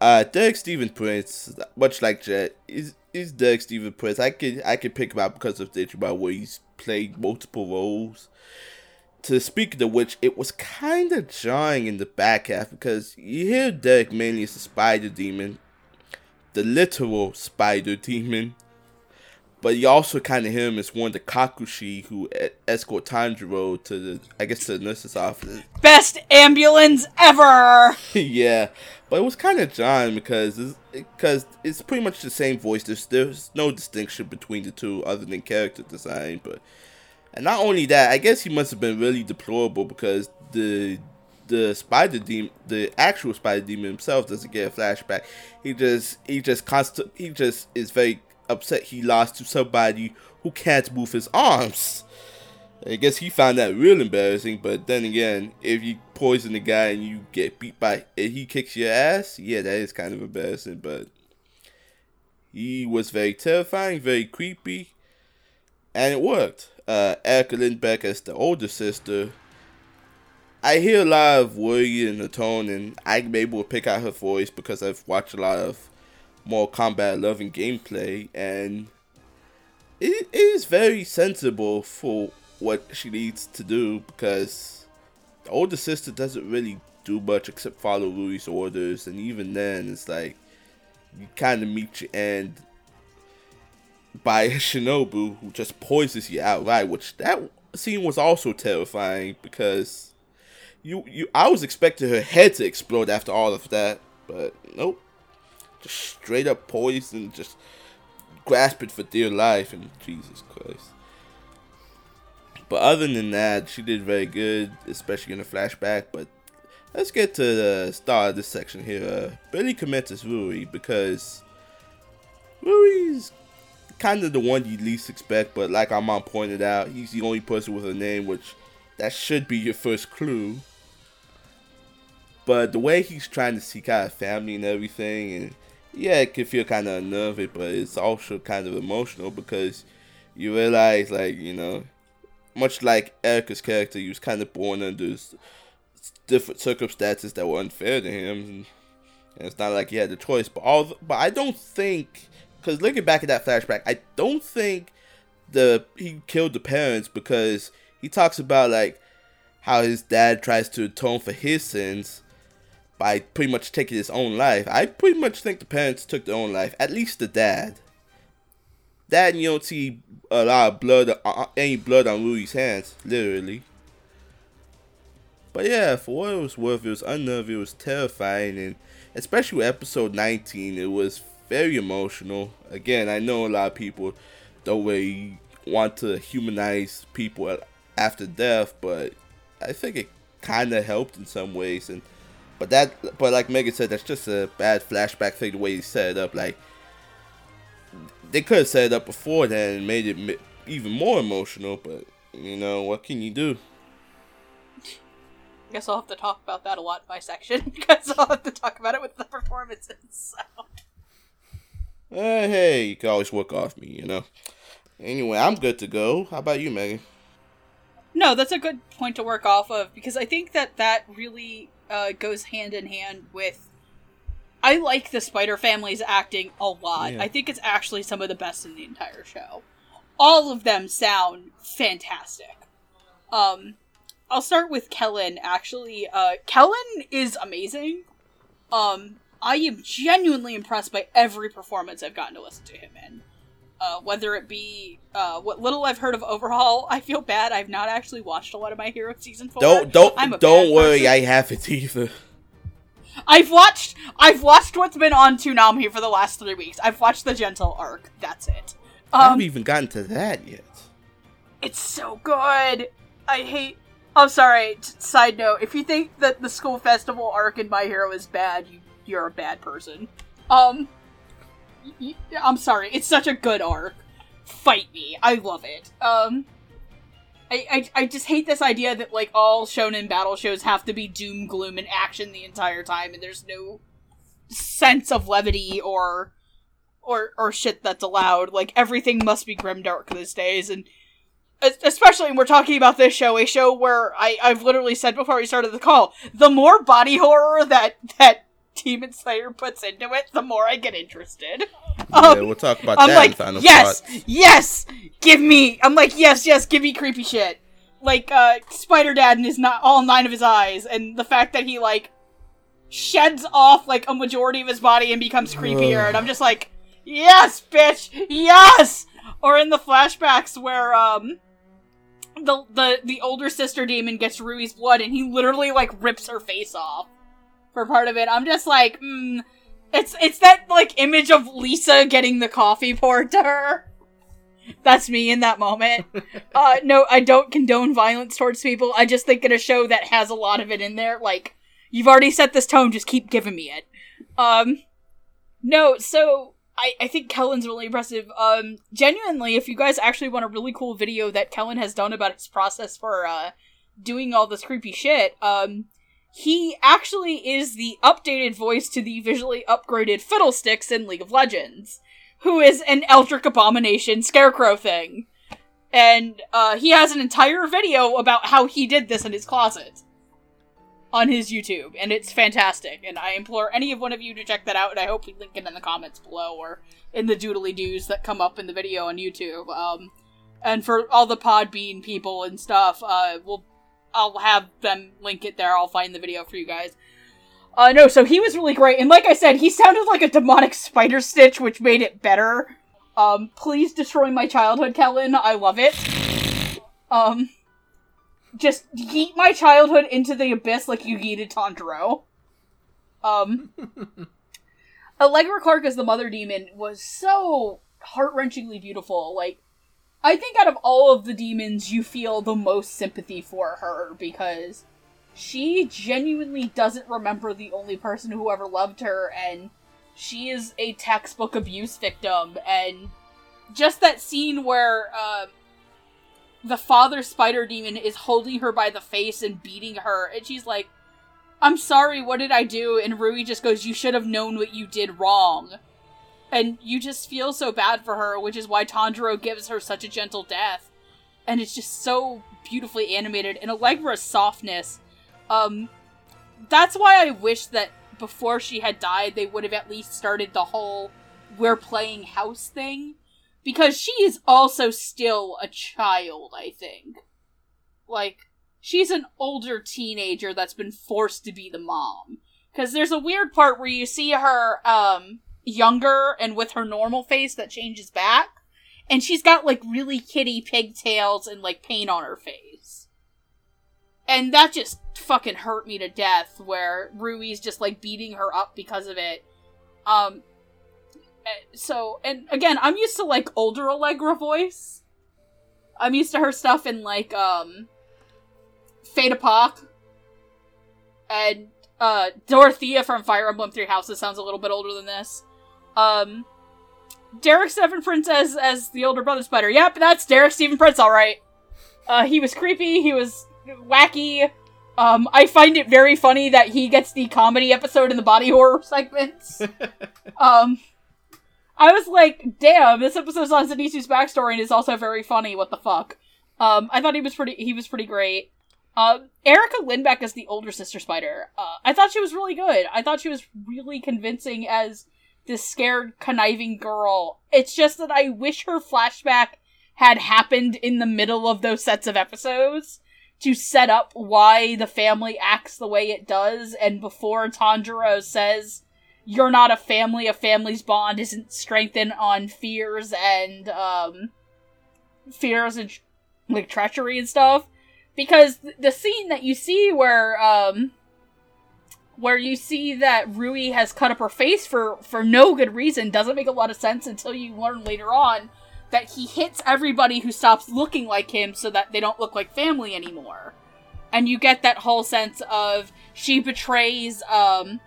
Uh, Derek Stephen Prince, much like Jet, is is Derek Stephen Prince. I could I could pick him out because of the about where he's played multiple roles. To speak of which, it was kind of jarring in the back half because you hear Derek mainly as the spider demon, the literal spider demon, but you also kind of hear him as one of the kakushi who escort Tanjiro to the, I guess, to the nurse's office. Best ambulance ever! yeah, but it was kind of jarring because it's, because it's pretty much the same voice. There's there's no distinction between the two other than character design. But and not only that, I guess he must have been really deplorable because the the spider demon, the actual spider demon himself, doesn't get a flashback. He just he just constant he just is very upset he lost to somebody who can't move his arms. I guess he found that real embarrassing, but then again, if you poison the guy and you get beat by and he kicks your ass, yeah, that is kind of embarrassing, but he was very terrifying, very creepy, and it worked. Uh, Erika Lindbergh as the older sister, I hear a lot of worry in the tone, and I'm able to pick out her voice because I've watched a lot of more combat loving gameplay, and it is very sensible for what she needs to do because the older sister doesn't really do much except follow Rui's orders, and even then, it's like you kind of meet your end by Shinobu, who just poisons you outright. Which that scene was also terrifying because you you I was expecting her head to explode after all of that, but nope, just straight up poison, just grasping for dear life, and Jesus Christ. But other than that, she did very good, especially in the flashback. But let's get to the start of this section here. Uh, Billy commences Rui because Rui's kind of the one you least expect, but like our mom pointed out, he's the only person with a name, which that should be your first clue. But the way he's trying to seek out family and everything, and yeah, it can feel kind of unnerving, but it's also kind of emotional because you realize, like, you know, much like Erika's character, he was kind of born under different circumstances that were unfair to him. And it's not like he had the choice. But all, but I don't think, because looking back at that flashback, I don't think the he killed the parents because he talks about like how his dad tries to atone for his sins by pretty much taking his own life. I pretty much think the parents took their own life, at least the dad. Dad, you don't see a lot of blood, uh, uh, any blood on Rudy's hands, literally. But yeah, for what it was worth, it was unnerving, it was terrifying, and especially with episode 19, it was very emotional. Again, I know a lot of people don't really want to humanize people after death, but I think it kind of helped in some ways, and but that, but like Megan said, that's just a bad flashback thing. The way he set it up, like they could have set it up before then and made it even more emotional. But you know, what can you do? I guess I'll have to talk about that a lot by section because I'll have to talk about it with the performances. So. Uh, hey, you can always work off me, you know. Anyway, I'm good to go. How about you, Megan? No, that's a good point to work off of because I think that that really uh, goes hand in hand with. I like the Spider Family's acting a lot. Yeah. I think it's actually some of the best in the entire show. All of them sound fantastic. Um, I'll start with Kellen. Actually, uh, Kellen is amazing. Um, I am genuinely impressed by every performance I've gotten to listen to him in. Uh, whether it be uh, what little I've heard of Overhaul, I feel bad. I've not actually watched a lot of My Hero season four. Don't don't don't worry, person. I haven't either. I've watched I've watched what's been on Toonami for the last three weeks. I've watched the Gentle arc. That's it. Um, I haven't um, even gotten to that yet. It's so good. I hate. I'm oh, sorry. T- side note: If you think that the school festival arc in My Hero is bad, you you're a bad person. Um, I'm sorry. It's such a good arc. Fight me. I love it. Um, I, I, I just hate this idea that like all shonen battle shows have to be doom gloom and action the entire time, and there's no sense of levity or or or shit that's allowed. Like everything must be grimdark these days, and especially when we're talking about this show, a show where I I've literally said before we started the call, the more body horror that that Demon Slayer puts into it, the more I get interested. Yeah, um, we'll talk about I'm that like, in final Yes, thoughts. yes, give me. I'm like, yes, yes, give me creepy shit. Like uh, Spider Dad and his not all nine of his eyes, and the fact that he like sheds off like a majority of his body and becomes creepier, and I'm just like, yes, bitch, yes. Or in the flashbacks where um the the the older sister demon gets Rui's blood, and he literally like rips her face off for part of it. I'm just like, mm, it's it's that like image of Lisa getting the coffee poured to her. That's me in that moment. uh, no, I don't condone violence towards people. I just think in a show that has a lot of it in there, like you've already set this tone, just keep giving me it. Um, no, so I, I think Kellen's really impressive. Um, genuinely, if you guys actually want a really cool video that Kellen has done about his process for uh doing all this creepy shit, um, he actually is the updated voice to the visually upgraded Fiddlesticks in League of Legends, who is an Eldritch Abomination scarecrow thing. And uh, he has an entire video about how he did this in his closet on his YouTube, and it's fantastic. And I implore any of one of you to check that out, and I hope we link it in the comments below or in the doodly doos that come up in the video on YouTube. Um, and for all the Podbean people and stuff, uh, we'll I'll have them link it there. I'll find the video for you guys. Uh, no, so he was really great, and like I said, he sounded like a demonic spider stitch, which made it better. Um, please destroy my childhood, Kellen. I love it. Um, just yeet my childhood into the abyss like you yeeted Tanjiro. Um, Allegra Clark as the mother demon was so heart wrenchingly beautiful. Like, I think out of all of the demons, you feel the most sympathy for her because she genuinely doesn't remember the only person who ever loved her, and she is a textbook abuse victim, and just that scene where uh, the father spider demon is holding her by the face and beating her, and she's like, "I'm sorry, what did I do?" And Rui just goes, "You should have known what you did wrong." And you just feel so bad for her, which is why Tanjiro gives her such a gentle death. And it's just so beautifully animated. And Allegra's softness, um, that's why I wish that before she had died, they would have at least started the whole we're playing house thing. Because she is also still a child, I think. Like, she's an older teenager that's been forced to be the mom. Because there's a weird part where you see her, um, younger and with her normal face that changes back. And she's got, like, really kitty pigtails and, like, paint on her face. And that just fucking hurt me to death, where Rui's just, like, beating her up because of it. Um, eh, so, and again, I'm used to, like, older Allegra voice. I'm used to her stuff in, like, um, Fate Epoch. And, uh, Dorothea from Fire Emblem Three Houses sounds a little bit older than this. Um, Derek Stephen Prince as, as the older brother spider. Yep, that's Derek Stephen Prince, alright. Uh, he was creepy, he was wacky. Um, I find it very funny that he gets the comedy episode in the body horror segments. um, I was like, damn, this episode's on Zenitsu's backstory and is also very funny. What the fuck? Um, I thought he was pretty. He was pretty great. Um, Erika Lindbeck as the older sister spider. Uh, I thought she was really good. I thought she was really convincing as this scared, conniving girl. It's just that I wish her flashback had happened in the middle of those sets of episodes to set up why the family acts the way it does, and before Tanjiro says, You're not a family, a family's bond isn't strengthened on fears and, um, fears and, like, treachery and stuff. Because the scene that you see where, um, where you see that Rui has cut up her face for for no good reason doesn't make a lot of sense until you learn later on that he hits everybody who stops looking like him so that they don't look like family anymore. And you get that whole sense of she betrays um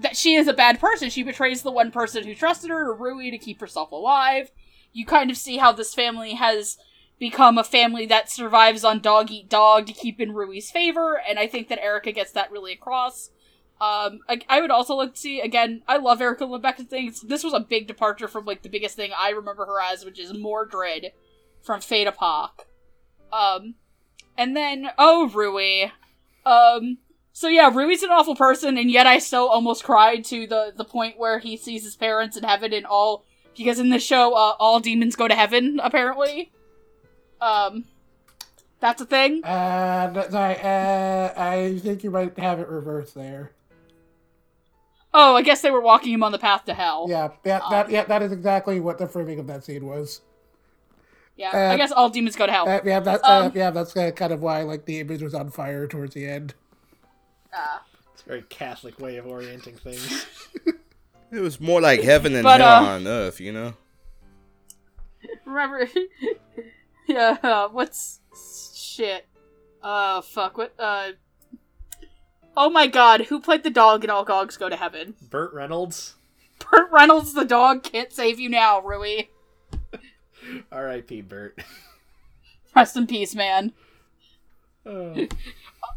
that she is a bad person. She betrays the one person who trusted her, to Rui, to keep herself alive. You kind of see how this family has become a family that survives on dog eat dog to keep in Rui's favor, and I think that Erika gets that really across. Um, I, I would also like to see again. I love Erika Lindbeck's things. This was a big departure from like the biggest thing I remember her as, which is Mordred from Fate Epoch. Um, and then oh Rui, um. So yeah, Rui's an awful person, and yet I still almost cried to the the point where he sees his parents in heaven and all because in the show uh, all demons go to heaven apparently. Um, that's a thing. Uh, no, uh, I think you might have it reversed there. Oh, I guess they were walking him on the path to hell. Yeah, that, that, yeah, that is exactly what the framing of that scene was. Yeah, Uh, I guess all demons go to hell. Uh, yeah, that, uh, Um, yeah, that's uh, kind of why like the image was on fire towards the end. Uh, It's a very Catholic way of orienting things. It was more like heaven and But, hell uh, on earth, you know? remember? yeah. Uh, what's shit? Uh, fuck. What? Uh. Oh my god, who played the dog in All Dogs Go to Heaven? Burt Reynolds, Burt Reynolds, the dog, can't save you now, Rui. R.I.P. Burt. Rest in peace, man. Oh.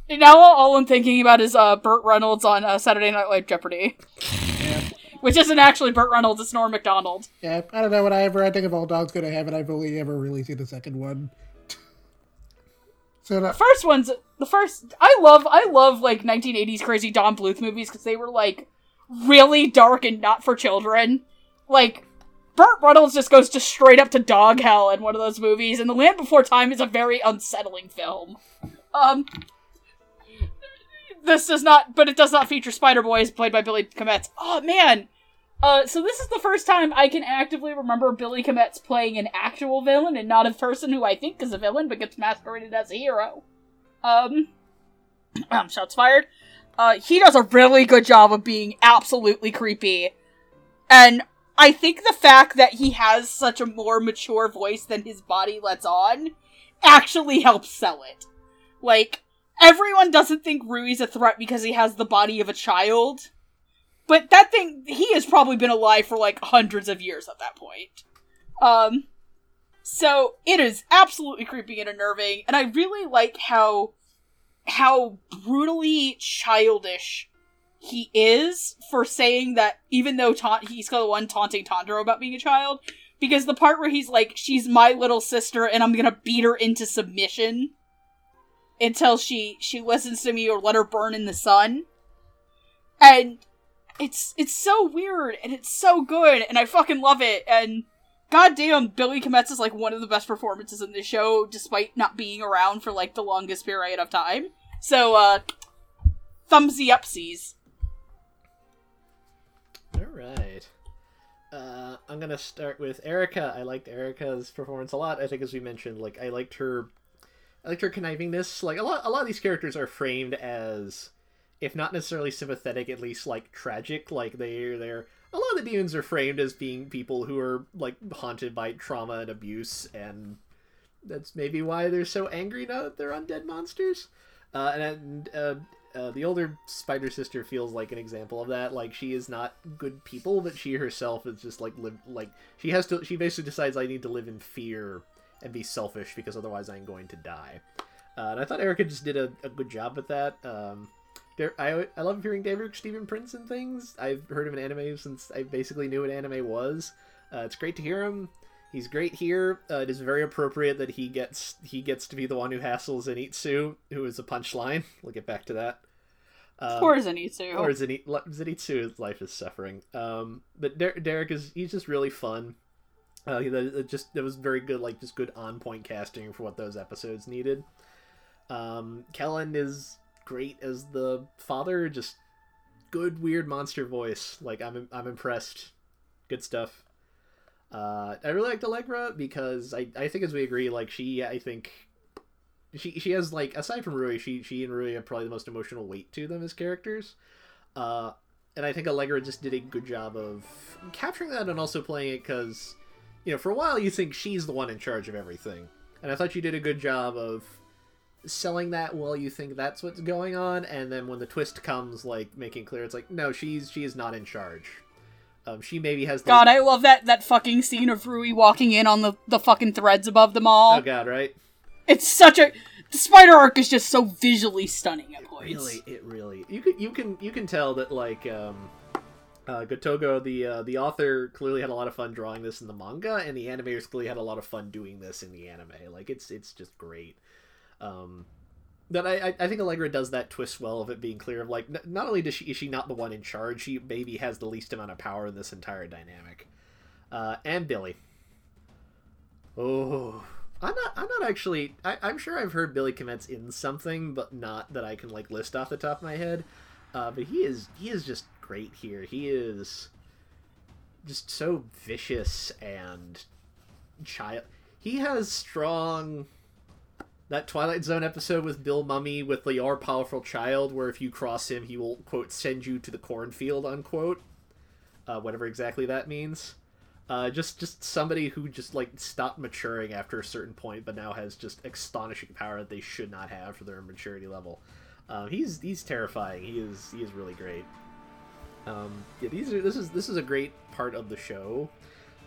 Now all I'm thinking about is uh, Burt Reynolds on uh, Saturday Night Live Jeopardy. Which isn't actually Burt Reynolds, it's Norm MacDonald. Yeah, I don't know. Whenever I ever I think of all dogs go to heaven, I've only ever really seen the second one. So that, first one's the first i love i love like 1980s crazy don bluth movies because they were like really dark and not for children. Like burt reynolds just goes to straight up to dog hell in one of those movies and the land before time is a very unsettling film. Um this does not but it does not feature spider boy played by billy Kometz. oh man uh, so this is the first time I can actively remember Billy Kometz playing an actual villain and not a person who I think is a villain but gets masqueraded as a hero. Um, um shots fired. Uh, he does a really good job of being absolutely creepy, and I think the fact that he has such a more mature voice than his body lets on actually helps sell it. Like everyone doesn't think Rui's a threat because he has the body of a child. But that thing, he has probably been alive for like hundreds of years at that point. Um, So it is absolutely creepy and unnerving, and I really like how how brutally childish he is for saying that even though ta- he's the one taunting Tanjiro about being a child, because the part where he's like, "She's my little sister, and I'm gonna beat her into submission until she she listens to me or let her burn in the sun," and it's it's so weird and it's so good, and I fucking love it, and goddamn, Billy Kometz is like one of the best performances in the show, despite not being around for like the longest period of time. So, uh, thumbsy upsies. All right. Uh, I'm gonna start with Erika. I liked Erika's performance a lot. I think, as we mentioned, like I liked her, I liked her connivingness. Like a lot, a lot of these characters are framed as, if not necessarily sympathetic, at least like tragic. Like they're they're a lot of the demons are framed as being people who are like haunted by trauma and abuse, and that's maybe why they're so angry now that they're undead monsters. Uh, and uh, uh, the older spider sister feels like an example of that. Like she is not good people, but she herself is just like live like she has to. She basically decides I need to live in fear and be selfish because otherwise I'm going to die. Uh, and I thought Erika just did a, a good job with that. Um, I I love hearing Derek Stephen Prince and things. I've heard of an anime since I basically knew what anime was. Uh, it's great to hear him. He's great here. Uh, it is very appropriate that he gets he gets to be the one who hassles Zenitsu, who is a punchline. We'll get back to that. Um, Poor Zenitsu. or Zenit- Zenitsu's life is suffering. Um, but Der- Derek is he's just really fun. Uh, he, that- just it was very good, like just good on point casting for what those episodes needed. Um, Kellen is great as the father, just good weird monster voice. Like I'm I'm impressed. Good stuff. Uh, I really liked Allegra because I, I think as we agree, like she I think she she has like aside from Rui, she she and Rui have probably the most emotional weight to them as characters. Uh, and I think Allegra just did a good job of capturing that and also playing it because, you know, for a while you think she's the one in charge of everything, and I thought you did a good job of selling that while you think that's what's going on, and then when the twist comes, like making clear it's like no, she's she is not in charge. Um, she maybe has the God, I love that that fucking scene of Rui walking in on the the fucking threads above them all. oh god right It's such a the spider arc is just so visually stunning at points. really it really you can you can you can tell that like um uh Gotouge the uh, the author clearly had a lot of fun drawing this in the manga and the animators clearly had a lot of fun doing this in the anime like it's it's just great um that I, I- think Allegra does that twist well of it being clear of like not only does she is she not the one in charge she maybe has the least amount of power in this entire dynamic uh and Billy oh I'm not. I'm not actually. I, I'm sure I've heard Billy Kometz in something, but not that I can like list off the top of my head. Uh, but he is. He is just great here. He is just so vicious and child. He has strong. That Twilight Zone episode with Bill Mumy with the "Your Powerful Child," where if you cross him, he will quote send you to the cornfield unquote. Uh, whatever exactly that means. Uh, just just somebody who just like stopped maturing after a certain point, but now has just astonishing power that they should not have for their maturity level. Um, he's he's terrifying. He is he is really great. Um, yeah, these are this is this is a great part of the show,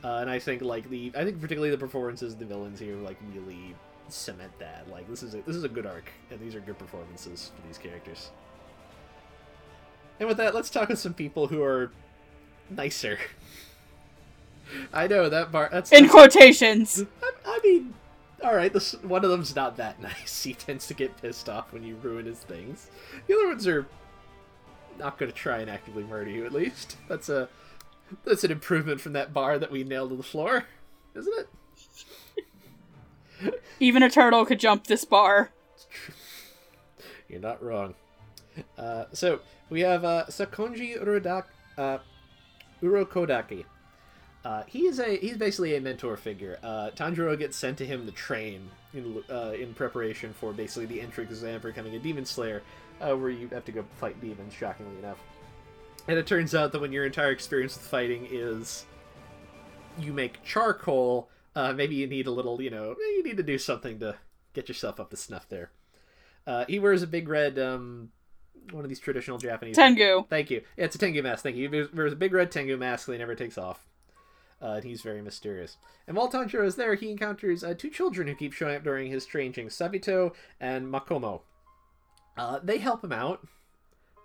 uh, and I think like the I think particularly the performances of the villains here like really cement that. Like this is a, this is a good arc, and these are good performances for these characters. And with that, let's talk with some people who are nicer. I know that bar. That's In quotations. I, I mean, all right. This one of them's not that nice. He tends to get pissed off when you ruin his things. The other ones are not going to try and actively murder you. At least that's a that's an improvement from that bar that we nailed to the floor, isn't it? Even a turtle could jump this bar. You're not wrong. Uh, so we have uh, Sakonji Urodak, uh, Urokodaki. Uh, is a he's basically a mentor figure. Uh, Tanjiro gets sent to him to train in uh, in preparation for basically the entrance exam for becoming a demon slayer, uh, where you have to go fight demons. Shockingly enough, and it turns out that when your entire experience with fighting is you make charcoal, uh, maybe you need a little, you know, you need to do something to get yourself up to snuff there. Uh, he wears a big red, um, one of these traditional Japanese. Tengu. Thank you. Yeah, it's a Tengu mask. Thank you. He wears a big red Tengu mask that he never takes off. Uh, and he's very mysterious. And while Tanjiro is there, he encounters uh, two children who keep showing up during his stranging Sabito and Makomo. Uh, they help him out.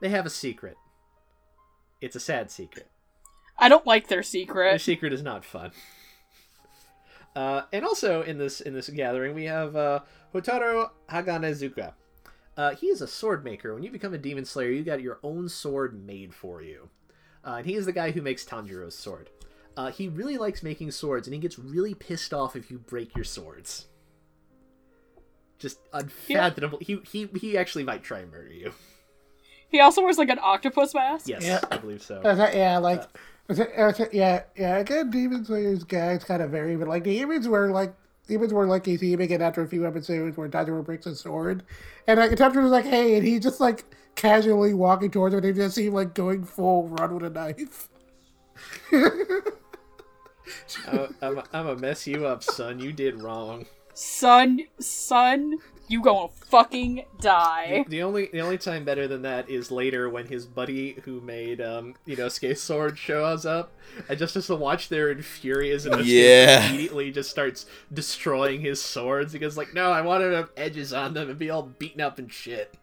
They have a secret. It's a sad secret. I don't like their secret. Their secret is not fun. Uh, and also in this in this gathering, we have uh, Hotaru Haganezuka. Uh, he is a sword maker. When you become a demon slayer, you got your own sword made for you. Uh, and he is the guy who makes Tanjiro's sword. Uh, he really likes making swords, and he gets really pissed off if you break your swords. Just unfathomable. He, he he actually might try and murder you. He also wears like an octopus mask. Yes, Yeah. I believe so. Yeah, like, is it- is it- yeah, yeah. Again, Demon Slayer's guys kind of vary, but like the demons were like demons were like he's even and after a few episodes where Tanjiro breaks his sword, and like Tanjiro was like, hey, and he's just like casually walking towards him, and they just see him like going full run with a knife. I'm, I'm, I'm gonna mess you up, son. You did wrong. Son, son, you gonna fucking die. The only the only time better than that is later when his buddy who made um you know Skate Sword shows up and just as to watch their infurious and Yeah. immediately just starts destroying his swords because like no I want to have edges on them and be all beaten up and shit.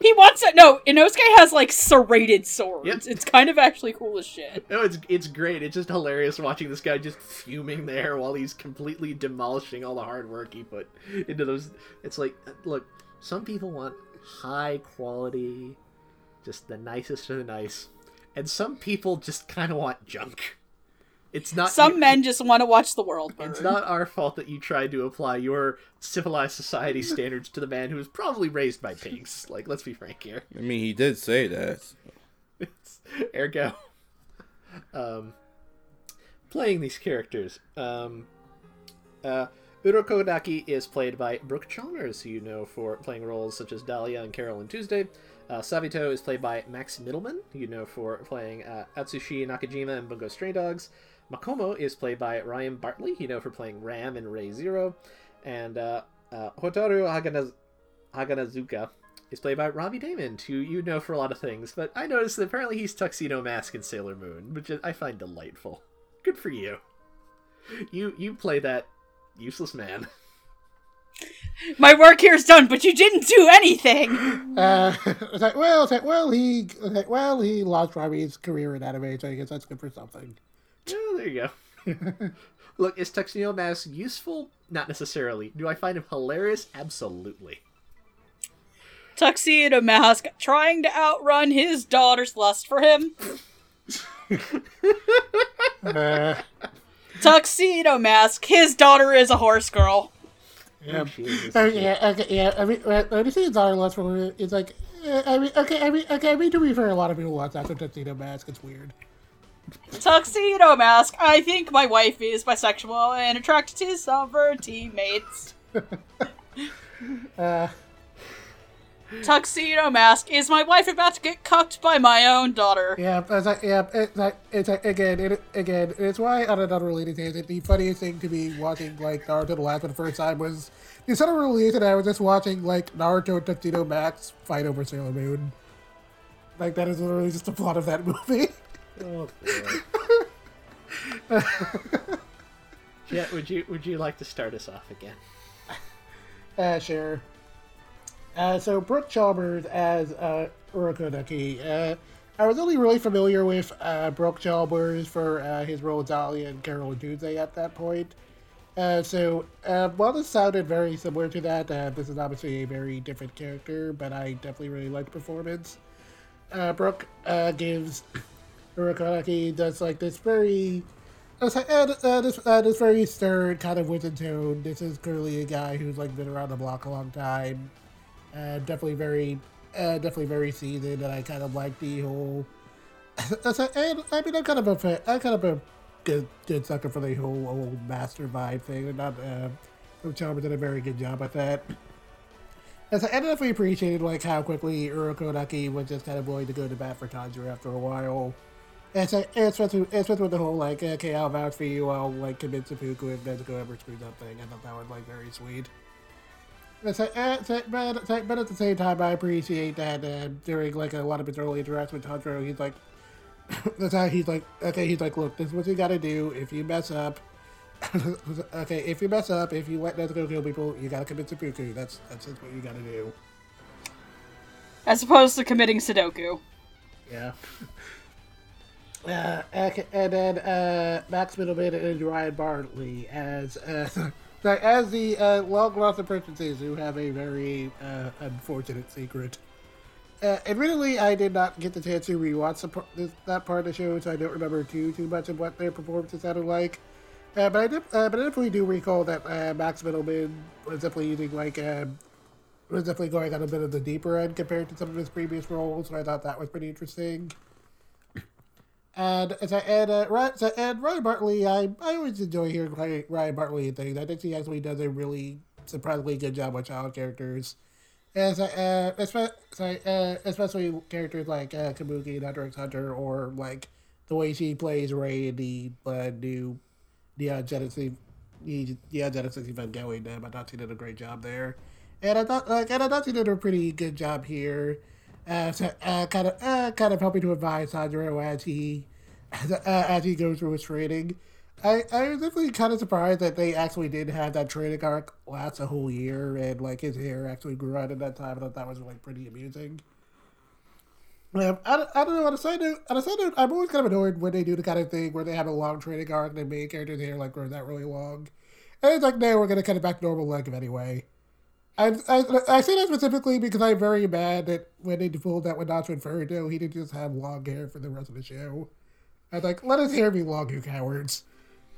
He wants it. No, Inosuke has like serrated swords. Yep. It's kind of actually cool as shit. No, it's it's great. It's just hilarious watching this guy just fuming there while he's completely demolishing all the hard work he put into those. It's like, look, some people want high quality, just the nicest of the nice, and some people just kind of want junk. It's not Some you- men just want to watch the world burn. It's not our fault that you tried to apply your civilized society standards to the man who was probably raised by pigs. Like, let's be frank here. I mean, he did say that. It's, Ergo, um, playing these characters. Um, uh, Urokodaki is played by Brooke Chalmers, who you know for playing roles such as Dahlia and Carole and Tuesday. Uh, Sabito is played by Max Mittelman, who you know for playing uh, Atsushi Nakajima and Bungo Stray Dogs. Makomo is played by Ryan Bartley, you know for playing Ram in Re:Zero. And uh, uh, Hotaru Haganaz- Haganazuka is played by Robbie Daymond, who you know for a lot of things, but I noticed that apparently he's Tuxedo Mask in Sailor Moon, which I find delightful. Good for you. You you play that useless man. My work here is done, but you didn't do anything. Uh, it's like, well, it's like, well, he, it's like, well, he lost Robbie's career in anime, so I guess that's good for something. There you go. Look, is Tuxedo Mask useful? Not necessarily. Do I find him hilarious? Absolutely. Tuxedo Mask trying to outrun his daughter's lust for him. Uh, Tuxedo Mask, his daughter is a horse girl. yeah. Jesus. Oh, yeah, okay, yeah. I mean, when you say it's our less for me, it's like, uh, I mean, okay, I mean, okay, I mean, to be fair, a lot of people watch that Tuxedo Mask. It's weird. Tuxedo Mask, I think my wife is bisexual and attracted to some of her teammates. Uh, Tuxedo Mask, is my wife about to get cucked by my own daughter? yeah, it's like, yeah, it's like, it's like, again, it, again, it's why on another related tangent, the funniest thing to me watching like Naruto the last for the first time was the sort of release and I was just watching like Naruto and Tuxedo Mask fight over Sailor Moon. Like that is literally just the plot of that movie. Oh, boy. Jet, would you would you like to start us off again? Uh, sure. Uh, so Brooke Chalmers as uh, Urokodaki. Uh, I was only really familiar with uh, Brooke Chalmers for uh, his role as Dahlia and Carole and Tuesday at that point. Uh, so uh, while this sounded very similar to that, uh, this is obviously a very different character, but I definitely really liked the performance. Uh, Brooke uh, gives Urokodaki does like this very I was like, uh, this, uh, this very stern kind of wit and tone. This is clearly a guy who's like been around the block a long time. Uh, definitely very, uh, definitely very seasoned, and I kind of like the whole. That's a, and I mean, I'm kind of a, fa- I'm kind of a good, good sucker for the whole old master vibe thing, and not. Uh, Chalmers did a very good job at that. As I definitely appreciated like how quickly Urokodaki was just kind of willing to go to bat for Tanjiro after a while. It's like it's with it's with the whole like okay I'll vouch for you I'll like convince Seppuku if Nezuko ever screws up thing I thought that was like very sweet. It's like, eh, it's like, but, it's like, but at the same time I appreciate that uh, during like a lot of his early interactions with Tanjiro he's like that's how he's like, okay, he's like, look, this is what you gotta do. If you mess up, okay, if you mess up, if you let Nezuko kill people, you gotta commit seppuku. That's that's just what you gotta do. As opposed to committing Sudoku. Yeah. Uh, and then uh, Max Mittelman and Ryan Bartley as uh, as the uh, long lost apprentices who have a very uh, unfortunate secret. Uh, admittedly, I did not get the chance to rewatch the, that part of the show, so I don't remember too too much of what their performances sounded like. Uh, but I did, but I definitely do recall that Max Mittelman was definitely using like was definitely going on a bit of the deeper end compared to some of his previous roles. and I thought that was pretty interesting. And as I add, uh, Ryan, so, and Ryan Bartley, I I always enjoy hearing Ryan- Bartley and things. I think he actually does a really surprisingly good job with child characters. As I, uh, especially, sorry, uh, especially characters like uh, Kabuki and Hunter x Hunter, or like the way she plays Rei in the uh, new Neon Genesis, Neon Genesis Evangelion. Um, I thought she did a great job there, and I thought like and I thought she did a pretty good job here. Uh, so, uh, kind of, uh, kind of helping to advise Sandro as he, as, uh, as he goes through his training. I, I was definitely kind of surprised that they actually did have that training arc last a whole year, and like his hair actually grew out at that time. I thought that was like pretty amusing. Um, I, I don't know. On a side note, on a side note, I'm always kind of annoyed when they do the kind of thing where they have a long training arc and the main character's hair like grows that really long. And it's like, no, we're gonna cut it back to normal length anyway. I, I, I say that specifically because I'm very mad that when they pulled that with Nacho Inferno, he didn't just have long hair for the rest of the show. I was like, let his hair be long, you cowards.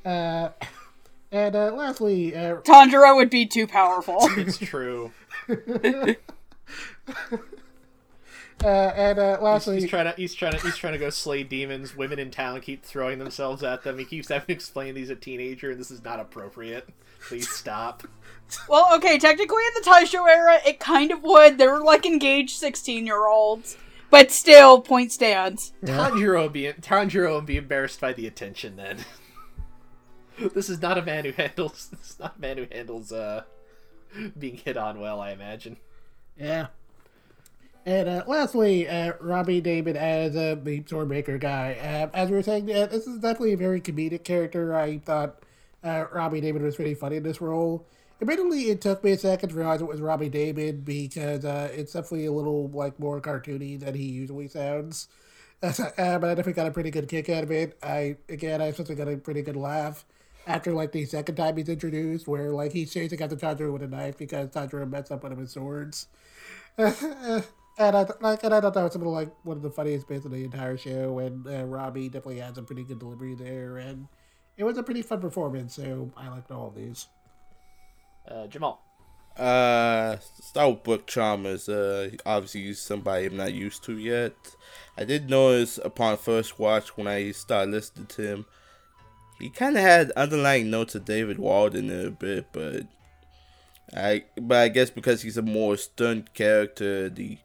Uh, and uh, lastly, uh, Tanjiro would be too powerful. It's true. uh, and uh, lastly, He's trying to he's trying to he's trying to go slay demons. Women in town keep throwing themselves at them. He keeps having to explain he's a teenager and this is not appropriate. Please stop. Well, okay, technically in the Taisho era, it kind of would. They were like engaged 16 year olds. But still, point stands. Tanjiro be Tanjiro would be embarrassed by the attention then. this is not a man who handles this is not a man who handles uh being hit on well, I imagine. Yeah. And uh, lastly, uh, Robbie Daymond as uh, the Swordmaker guy. Uh, as we were saying, uh, this is definitely a very comedic character. I thought uh, Robbie Daymond was pretty funny in this role. Admittedly, it took me a second to realize it was Robbie Daymond because uh, it's definitely a little like more cartoony than he usually sounds. Uh, but I definitely got a pretty good kick out of it. I again, I especially got a pretty good laugh after like the second time he's introduced, where like he's chasing after Tanjiro with a knife because Tanjiro messed up one of his swords. and I like, and I thought that was some of like one of the funniest bits of the entire show. And uh, Robbie definitely has a pretty good delivery there, and it was a pretty fun performance. So I liked all of these. Uh, Jamal. Uh, with Brooke Chalmers. Uh, obviously somebody I'm not used to yet. I did notice upon first watch when I started listening to him, he kind of had underlying notes of David Walden a bit, but I, but I guess because he's a more stern character, the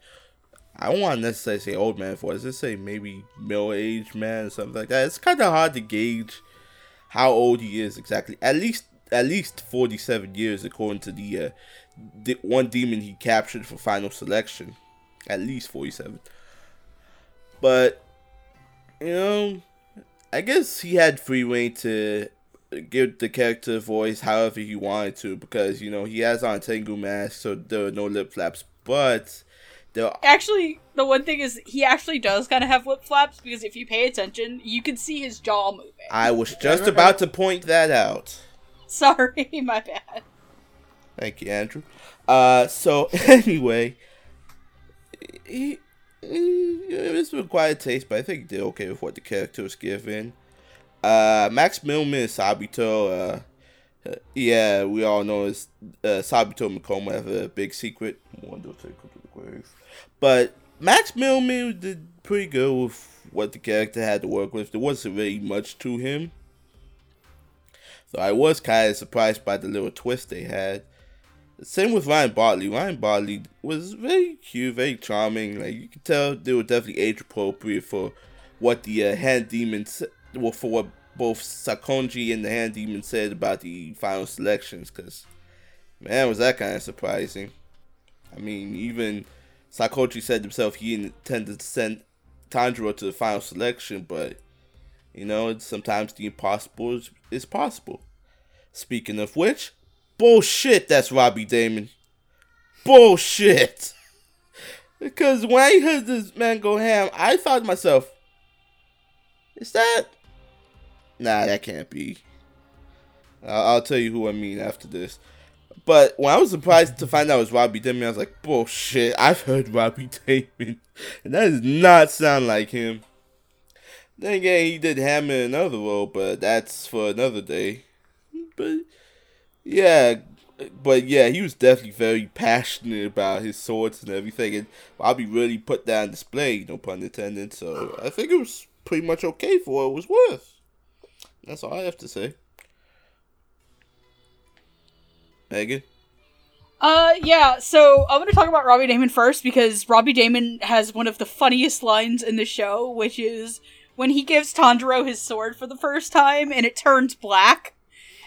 I don't want to necessarily say old man for. Let's say maybe middle aged man or something like that. It's kind of hard to gauge how old he is exactly. At least at least 47 years according to the uh, the one demon he captured for final selection. At least 47. But you know, I guess he had free reign to give the character a voice however he wanted to because you know he has on a Tengu mask, so there are no lip flaps. But there Actually, the one thing is, he actually does kind of have lip flaps because if you pay attention, you can see his jaw moving. I was just about to point that out. Sorry, my bad. Thank you, Andrew. Uh, so anyway, he, he it's been quiet taste, but I think did okay with what the character was given. Uh, Max Mittelman and Sabito. Uh, uh, yeah, we all know is uh, Sabito and Makomo have a big secret. But Max Mittelman did pretty good with what the character had to work with. There wasn't really much to him. So I was kind of surprised by the little twist they had. Same with Ryan Bartley. Ryan Bartley was very cute, very charming. Like you could tell, they were definitely age appropriate for what the uh, hand demons, well, for what both Sakonji and the hand demon said about the final selections. Cause man, was that kind of surprising. I mean, even Sakonji said himself he intended to send Tanjiro to the final selection, but you know, sometimes the impossible is, is possible. Speaking of which, bullshit, that's Robbie Daymond. Bullshit. Because when I heard this man go ham, I thought to myself, is that? Nah, that can't be. I'll, I'll tell you who I mean after this. But when I was surprised to find out it was Robbie Daymond, I was like, bullshit, I've heard Robbie Daymond. And that does not sound like him. Then again, he did Hammer in another role, but that's for another day. But yeah, but yeah, he was definitely very passionate about his swords and everything, and Bobby really put that on display, no pun intended. So I think it was pretty much okay for what it was worth. That's all I have to say. Megan. Uh, yeah, so I'm gonna talk about Robbie Daymond first because Robbie Daymond has one of the funniest lines in the show, which is when he gives Tanjiro his sword for the first time and it turns black.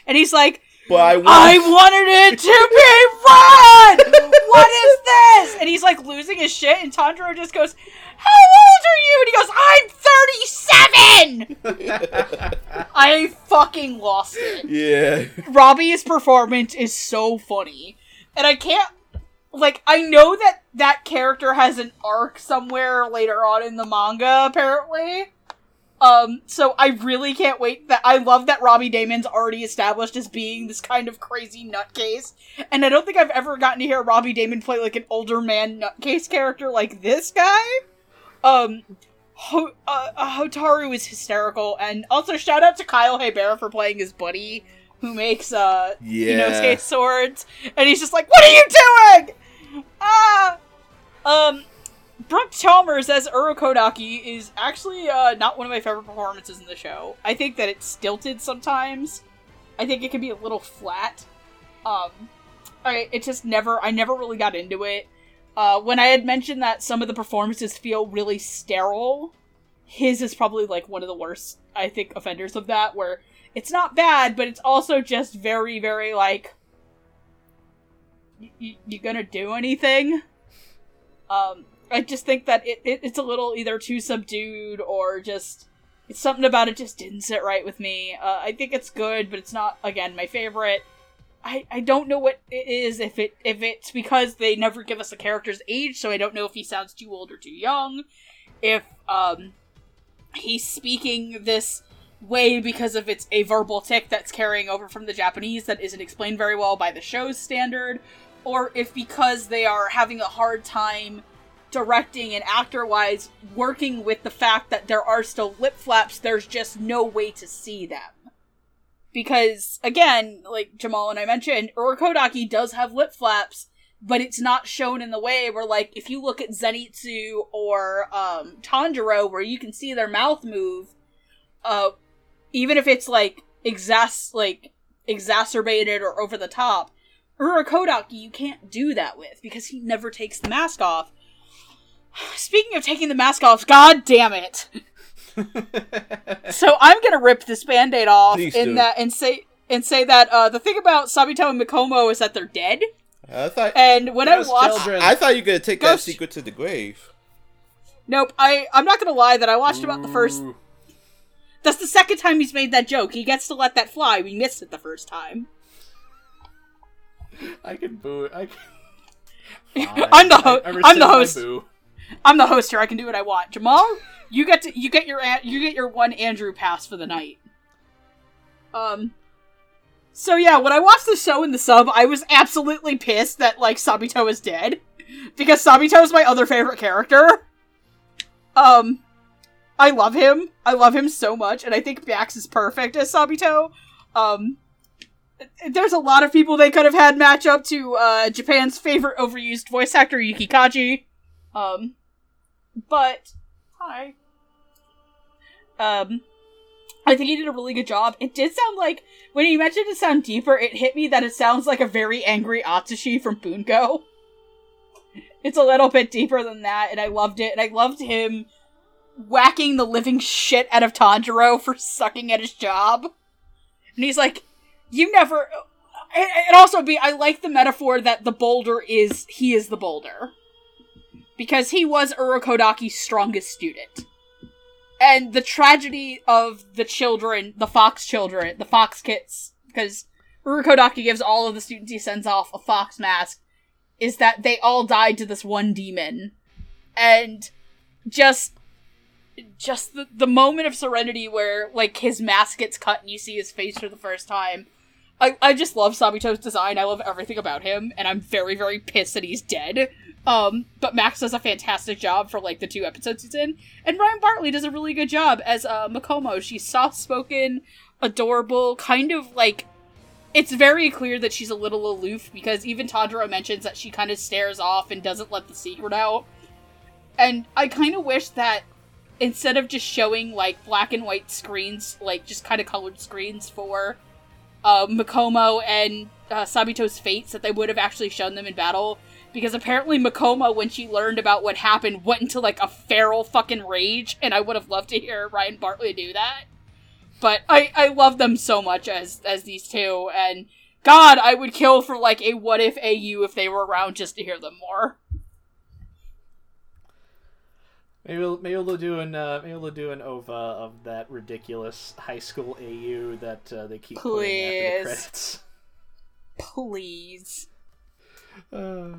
And he's like, But I, want- I wanted it to be red! what is this? And he's like losing his shit, and Tanjiro just goes, How old are you? And he goes, I'm 37! I fucking lost it. yeah. Robbie's performance is so funny. And I can't like I know that that character has an arc somewhere later on in the manga apparently. Um so I really can't wait that I love that Robbie Daymond's already established as being this kind of crazy nutcase. And I don't think I've ever gotten to hear Robbie Daymond play like an older man nutcase character like this guy. Um Ho- uh, uh, Hotaru is hysterical, and also shout out to Kyle Hebert for playing his buddy, who makes uh Yeah. Inosuke swords, and he's just like, "What are you doing?" Ah, um, Brooke Chalmers as Urokodaki is actually uh not one of my favorite performances in the show. I think that it's stilted sometimes. I think it can be a little flat. Um, I it just never I never really got into it. Uh, when I had mentioned that some of the performances feel really sterile, his is probably like one of the worst, I think, offenders of that, where it's not bad, but it's also just very, very like, y- you gonna do anything? Um, I just think that it, it it's a little either too subdued or just it's something about it just didn't sit right with me. Uh, I think it's good, but it's not again my favorite. I, I don't know what it is if it if it's because they never give us the character's age, so I don't know if he sounds too old or too young. If um he's speaking this way because of it's a verbal tick that's carrying over from the Japanese that isn't explained very well by the show's standard, or if because they are having a hard time directing and actor wise working with the fact that there are still lip flaps, there's just no way to see them because again, like Jamal and I mentioned, Urokodaki does have lip flaps, but it's not shown in the way where like if you look at Zenitsu or um Tanjiro where you can see their mouth move, uh even if it's like exas like exacerbated or over the top, Urokodaki you can't do that with because he never takes the mask off. Speaking of taking the mask off, god damn it. so I'm gonna rip this band-aid off Please in do. that and say and say that uh, the thing about Sabito and Makomo is that they're dead. I thought And when Ghost I watched, children. I thought you were gonna take that Ghost- secret to the grave. nope, I I'm not gonna lie that I watched about the first. That's the second time he's made that joke. He gets to let that fly. We missed it the first time. I can boo it. I can... I'm the ho- I- I I'm rescind the my host. I'm the host here. I can do what I want. Jamal, you get to you get your you get your one Andrew pass for the night. Um. So yeah, when I watched the show in the sub, I was absolutely pissed that like Sabito is dead because Sabito is my other favorite character. Um, I love him. I love him so much, and I think Max is perfect as Sabito. Um, there's a lot of people they could have had match up to uh, Japan's favorite overused voice actor Yuki Kaji. Um, but hi. Um, I think he did a really good job. It did sound like when he mentioned it sound deeper, it hit me that it sounds like a very angry Atsushi from Bungo. It's a little bit deeper than that, and I loved it. And I loved him whacking the living shit out of Tanjiro for sucking at his job. And he's like, "You never." And also, be I like the metaphor that the boulder is he is the boulder because he was Urokodaki's strongest student. and the tragedy of the children, the fox children, the fox kits, because Urokodaki gives all of the students he sends off a fox mask, is that they all died to this one demon. And just just the, the moment of serenity where like his mask gets cut and you see his face for the first time. I, I just love Sabito's design. I love everything about him, and I'm very, very pissed that he's dead. Um, but Max does a fantastic job for like the two episodes he's in, and Ryan Bartley does a really good job as uh, Makomo. She's soft spoken, adorable, kind of like. It's very clear that she's a little aloof because even Tanjiro mentions that she kind of stares off and doesn't let the secret out. And I kind of wish that instead of just showing like black and white screens, like just kind of colored screens for uh, Makomo and uh, Sabito's fates, that they would have actually shown them in battle. Because apparently Makomo, when she learned about what happened, went into like a feral fucking rage, and I would have loved to hear Ryan Bartley do that. But I I love them so much as as these two, and God, I would kill for like a what if AU if they were around just to hear them more. Maybe we'll, maybe we'll do an uh, maybe we'll do an ova of that ridiculous high school AU that uh, they keep putting after the Please. credits. Please. Uh,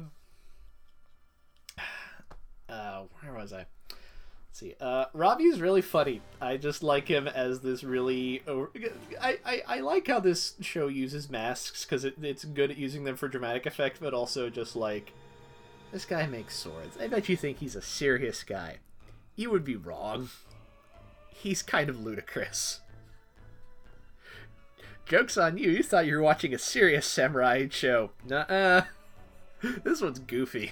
uh, where was I? Let's see. Uh, Robbie's really funny. I just like him as this really. Over- I, I I like how this show uses masks because it, it's good at using them for dramatic effect, but also just like this guy makes swords. I bet you think he's a serious guy. You would be wrong. He's kind of ludicrous. Joke's on you. You thought you were watching a serious samurai show. Nuh-uh. this one's goofy.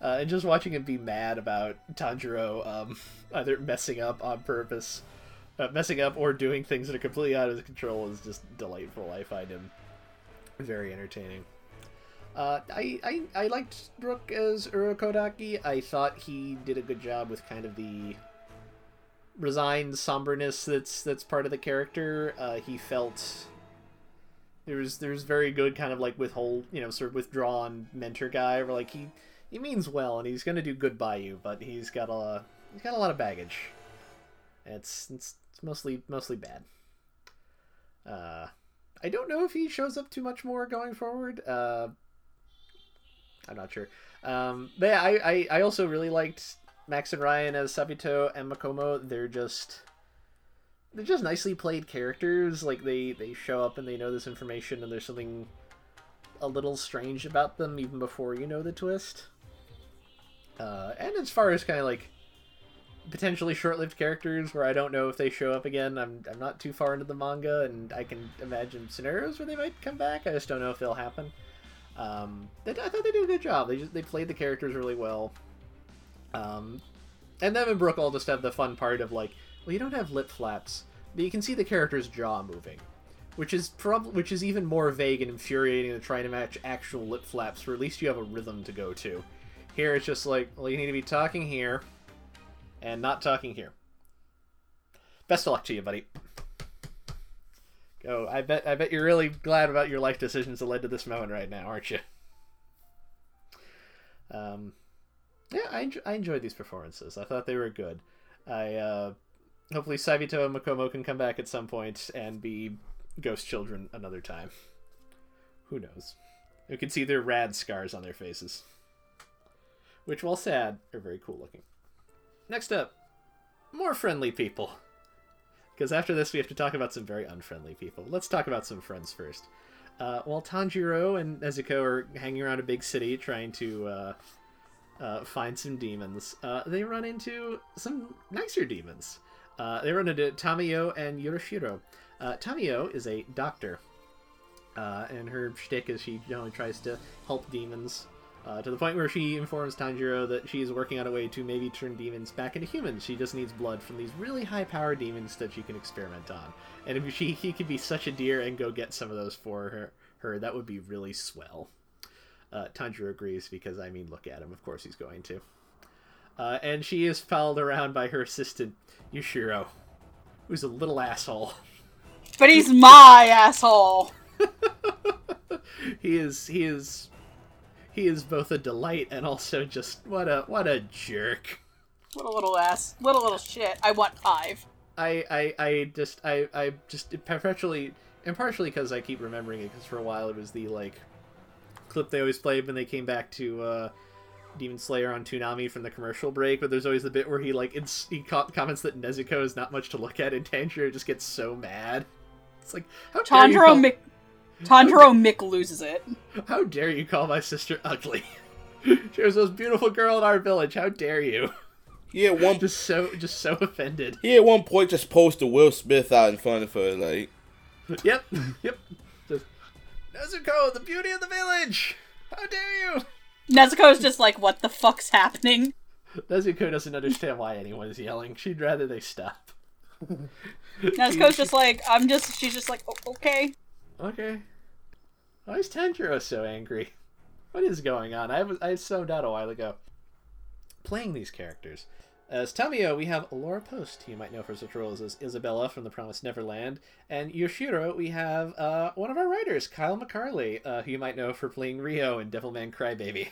Uh, and just watching him be mad about Tanjiro um, either messing up on purpose, uh, messing up, or doing things that are completely out of his control is just delightful. I find him very entertaining. Uh, I, I I liked Brook as Urokodaki. I thought he did a good job with kind of the resigned somberness that's that's part of the character. Uh, he felt there was there's very good kind of like withhold you know sort of withdrawn mentor guy where like he he means well and he's gonna do good by you, but he's got a he's got a lot of baggage. It's it's, it's mostly mostly bad. Uh, I don't know if he shows up too much more going forward. Uh, I'm not sure. Um, but yeah, I, I, I also really liked Max and Ryan as Sabito and Makomo. They're just they're just nicely played characters. Like they they show up and they know this information, and there's something a little strange about them even before you know the twist. Uh, and as far as kind of like potentially short-lived characters where I don't know if they show up again, I'm I'm not too far into the manga, and I can imagine scenarios where they might come back. I just don't know if they'll happen. Um, they, I thought they did a good job. They just they played the characters really well. Um, and them and Brooke all just have the fun part of like, well, you don't have lip flaps, but you can see the character's jaw moving, which is prob- which is even more vague and infuriating than trying to match actual lip flaps. Where at least you have a rhythm to go to. Here it's just like, well, you need to be talking here, and not talking here. Best of luck to you, buddy. Go. I bet. I bet you're really glad about your life decisions that led to this moment right now, aren't you? Um, yeah, I, enj- I enjoyed these performances. I thought they were good. I uh, hopefully Sabito and Makomo can come back at some point and be ghost children another time. Who knows? You can see their rad scars on their faces, which, while sad, are very cool looking. Next up, more friendly people. Because after this, we have to talk about some very unfriendly people. Let's talk about some friends first. Uh, while Tanjiro and Nezuko are hanging around a big city trying to uh, uh, find some demons, uh, they run into some nicer demons. Uh, they run into Tamayo and Yushiro. Uh, Tamayo is a doctor, and her shtick is she generally tries to help demons. Uh, to the point where she informs Tanjiro that she is working on a way to maybe turn demons back into humans. She just needs blood from these really high power demons that she can experiment on. And if she he could be such a dear and go get some of those for her, her that would be really swell. Uh, Tanjiro agrees because I mean, look at him. Of course, he's going to. Uh, and she is followed around by her assistant Yushiro, who's a little asshole. But he's my asshole. he is he is he is both a delight and also just what a what a jerk. What a little ass. What a little shit. I want five. I, I, I just, I, I just perpetually, and partially because I keep remembering it, because for a while it was the like clip they always played when they came back to uh, Demon Slayer on Toonami from the commercial break. But there's always the bit where he like ins- he co- comments that Nezuko is not much to look at, and Tanjiro just gets so mad. It's like how Tanjiro call-. Tanjiro Mick loses it. How dare you call my sister ugly? she was the most beautiful girl in our village. How dare you? He at one Just so, just so offended. he at one point just posted Will Smith out in front of her, like Yep, yep. Just, Nezuko, the beauty of the village. How dare you? Nezuko's just like, what the fuck's happening? Nezuko doesn't understand why anyone is yelling. She'd rather they stop. Nezuko's just like, I'm just, she's just like, okay. Okay. Why is Tanjiro so angry? What is going on? I was I zoned out a while ago. Playing these characters. As Tamayo, we have Laura Post, who you might know for such roles as Isabella from The Promised Neverland, and Yushiro, we have uh, one of our writers, Kyle McCarley, uh, who you might know for playing Ryo in Devilman Crybaby.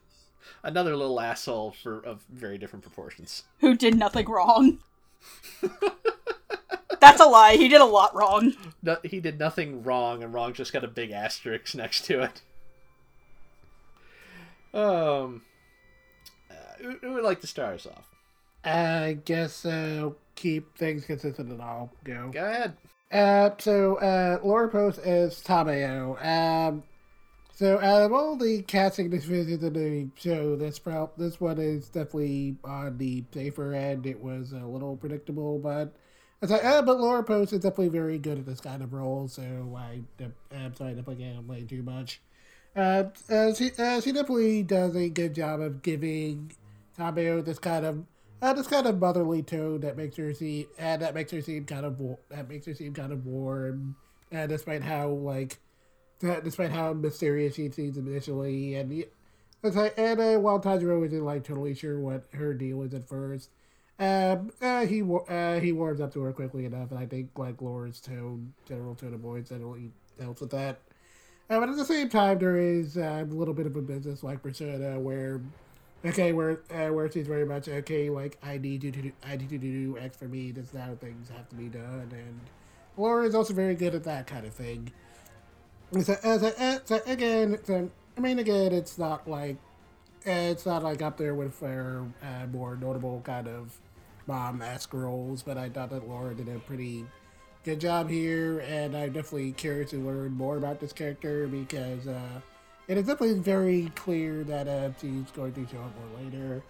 Another little asshole for of very different proportions. Who did nothing wrong. That's a lie. He did a lot wrong. No, he did nothing wrong, and wrong just got a big asterisk next to it. Um, uh, who, who would like to start us off? I guess uh, keep things consistent and I'll go. Go ahead. Uh, so uh, Laura Post is Tamayo. Um, so out of all the casting decisions in the show, this prob- this one is definitely on the safer end. It was a little predictable, but it's like, uh, but Laura Post is definitely very good at this kind of role. So I, I'm sorry, definitely can't complain too much. Uh, uh, she, uh, she definitely does a good job of giving Tamayo this kind of uh, this kind of motherly tone that makes her seem and that makes her seem kind of that makes her seem kind of warm, and despite how like that despite how mysterious she seems initially, and it's like, and uh, while Tanjiro isn't like totally sure what her deal is at first, um, uh, he uh, he warms up to her quickly enough, and I think like Laura's tone, general tone of voice, generally helps with that. Uh, but at the same time, there is uh, a little bit of a business like persona where Okay, where uh, where she's very much okay. Like I need you to do, I need you to do X for me. This is how things have to be done, and Laura is also very good at that kind of thing. So, uh, so, uh, so again, so, I mean, again, it's not like it's not like up there with her uh, more notable kind of mom esque roles, but I thought that Laura did a pretty good job here, and I'm definitely curious to learn more about this character because. Uh, it is definitely very clear that uh, she's going to show up more later.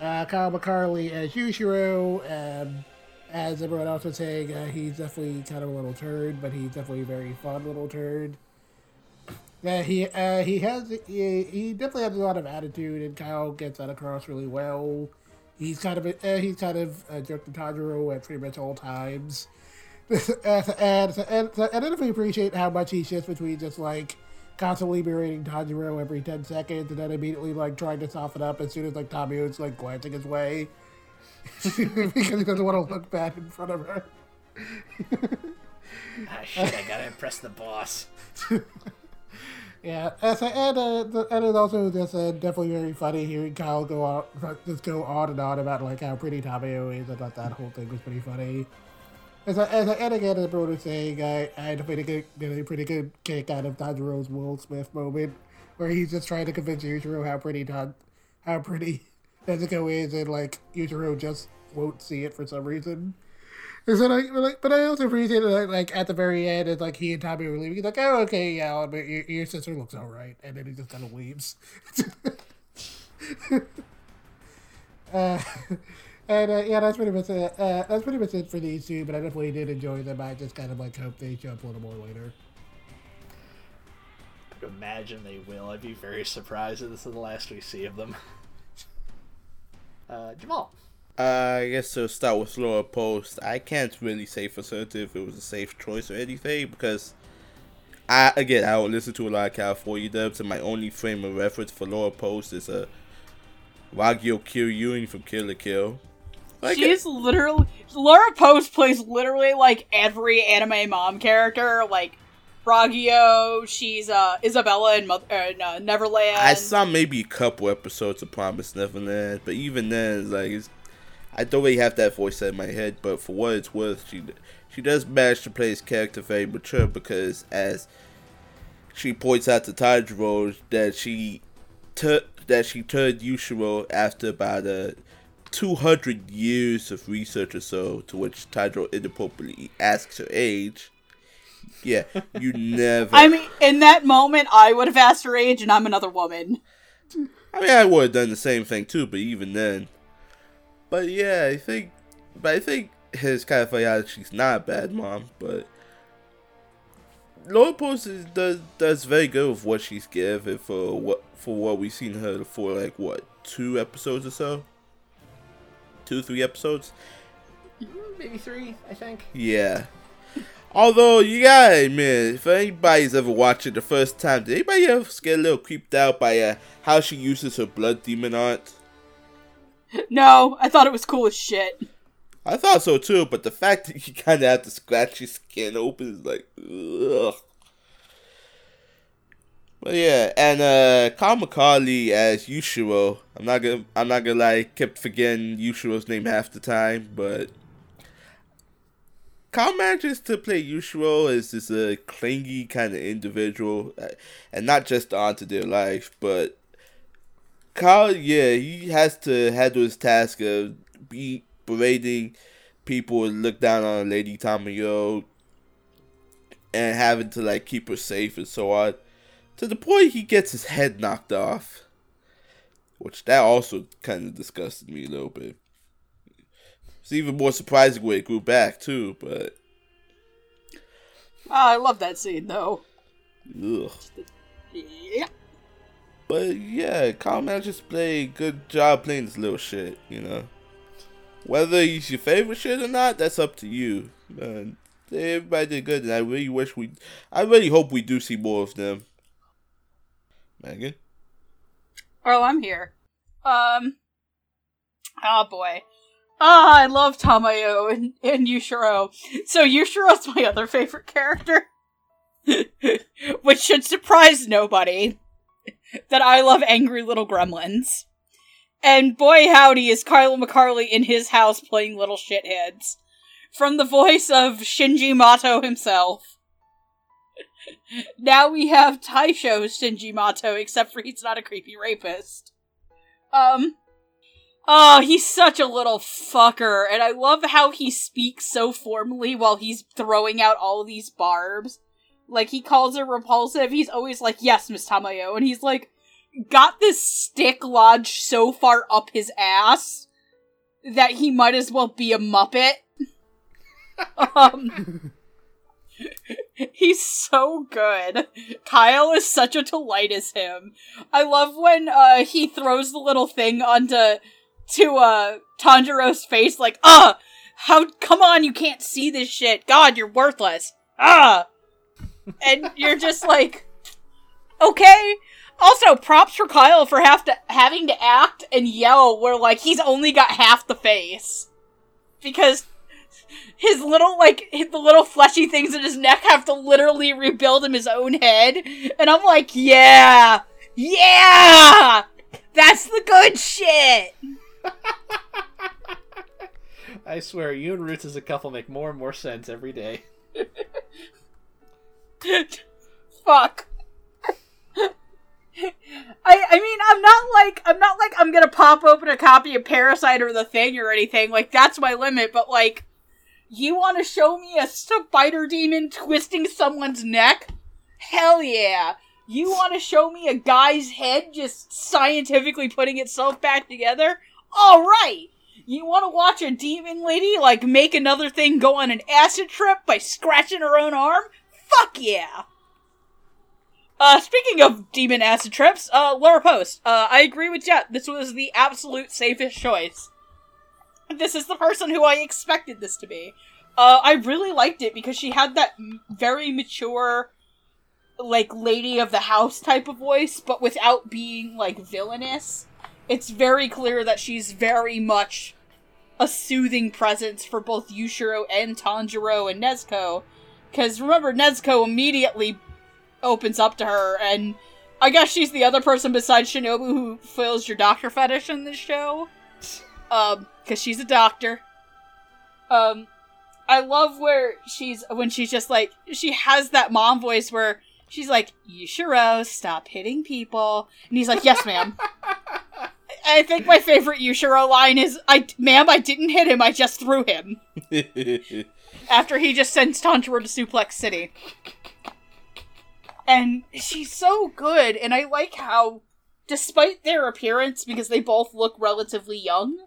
Uh, Kyle McCarley as Yushiro, um, as everyone else was saying, uh, he's definitely kind of a little turd, but he's definitely a very fun little turd. Uh, he uh, he has he, he definitely has a lot of attitude, and Kyle gets that across really well. He's kind of a, uh, he's kind of a jerk to Tanjiro at pretty much all times. and, and, and, and I definitely appreciate how much he shifts between just like constantly berating Tanjiro every 10 seconds and then immediately like trying to soften up as soon as like Tamayo's like glancing his way because he doesn't want to look bad in front of her. Ah, shit, I gotta impress the boss. Yeah, and, so, and, uh, the, and it's also just uh, definitely very funny hearing Kyle go on, just go on and on about like how pretty Tamayo is. I thought that whole thing was pretty funny. As I, as I, and again, as was saying, I, I a pretty good, a pretty good kick out of Tanjiro's Will Smith moment, where he's just trying to convince Yushiro how pretty Tan, how pretty Nezuko is, and like Yushiro just won't see it for some reason. And so like, but, like, but I also appreciate it, like, at the very end, like he and Tommy were leaving. He's like, "Oh, okay, yeah, but your, your sister looks all right," and then he just kind of leaves. uh, and uh, yeah, that's pretty much it. Uh, that's pretty much it for these two. But I definitely did enjoy them. I just kind of like hope they show up a little more later. I could imagine they will. I'd be very surprised if this is the last we see of them. Uh, Jamal. Uh, I guess to start with Laura Post, I can't really say for certain if it was a safe choice or anything because I again I don't listen to a lot of California dubs and my only frame of reference for Laura Post is a Ragyo Kiryuin from Kill la Kill. Like, She's literally Laura Post plays literally like every anime mom character, like Ragyo. She's uh Isabella in, Mother, uh, uh, Neverland. I saw maybe a couple episodes of Promised Neverland, but even then, it's like it's I don't really have that voice in my head, but for what it's worth, she she does manage to play his character very mature because as she points out to Tanjiro that she tur- that she turned Yushiro after about uh, a 200 years of research or so, to which Tanjiro inappropriately asks her age. Yeah, you never. I mean, in that moment, I would have asked her age, and I'm another woman. I mean, I would have done the same thing too, but even then. But yeah, I think, but I think his kind of funny how she's not a bad mom, but Laura Post is, does does very good with what she's given for what for what we've seen her for like what two episodes or so, two three episodes. Maybe three, I think. Yeah. Although you gotta admit, if anybody's ever watched it the first time, did anybody else get a little creeped out by uh, how she uses her blood demon art? No, I thought it was cool as shit. I thought so too, but the fact that you kind of have to scratch your skin open is like, ugh. But yeah, and uh, McCarley as Yushiro. I'm not gonna, I'm not gonna lie, kept forgetting Yushiro's name half the time, but Kyle manages to play Yushiro as this uh, clingy kind of individual, uh, and not just onto their life, but Kyle, yeah, he has to handle his task of be berating people and look down on Lady Tamayo and having to like keep her safe and so on. To the point he gets his head knocked off. Which that also kind of disgusted me a little bit. It's even more surprising when it grew back too, but Oh, I love that scene though. ugh. Yeah. But yeah, Kyle manages to play a good job playing this little shit, you know. Whether he's your favorite shit or not, that's up to you. Uh, everybody did good, and I really wish we, I really hope we do see more of them. Megan, Oh, I'm here. Um. Oh boy. Ah, I love Tamayo and, and Yushiro. So Yushiro's my other favorite character. Which should surprise nobody. That I love angry little gremlins. And boy howdy is Kyle McCarley in his house playing little shitheads. From the voice of Shinji Mato himself. now we have Taisho Shinji Mato, except for he's not a creepy rapist. Um. Oh, he's such a little fucker, and I love how he speaks so formally while he's throwing out all these barbs. Like, he calls her repulsive, he's always like, yes, Miss Tamayo, and he's like, got this stick lodged so far up his ass that he might as well be a Muppet. um. He's so good. Kyle is such a delight as him. I love when uh he throws the little thing onto to uh Tanjiro's face like, "Uh, how come on, you can't see this shit. God, you're worthless." Ah. And you're just like, "Okay." Also, props for Kyle for have to having to act and yell where like he's only got half the face. Because his little like the little fleshy things in his neck have to literally rebuild him his own head and i'm like yeah yeah that's the good shit I swear, you and Roots as a couple make more and more sense every day. fuck I I mean I'm not like I'm not like I'm gonna pop open a copy of Parasite or The Thing or anything like that's my limit but like you want to show me a spider demon twisting someone's neck? Hell yeah. You want to show me a guy's head just scientifically putting itself back together? All right. You want to watch a demon lady like make another thing go on an acid trip by scratching her own arm? Fuck yeah. Uh, speaking of demon acid trips, uh, Laura Post, uh, I agree with Jet. This was the absolute safest choice. This is the person who I expected this to be. Uh, I really liked it because she had that m- very mature, like, lady of the house type of voice, but without being, like, villainous. It's very clear that she's very much a soothing presence for both Yushiro and Tanjiro and Nezuko. Because remember, Nezuko immediately opens up to her, and I guess she's the other person besides Shinobu who fills your doctor fetish in this show. um, because she's a doctor. Um, I love where she's when she's just like she has that mom voice where she's like, "Yushiro, stop hitting people," and he's like, "Yes, ma'am." I think my favorite Yushiro line is, "I, ma'am, I didn't hit him. I just threw him." After he just sends Tanjiro to Suplex City, and she's so good, and I like how, despite their appearance, because they both look relatively young,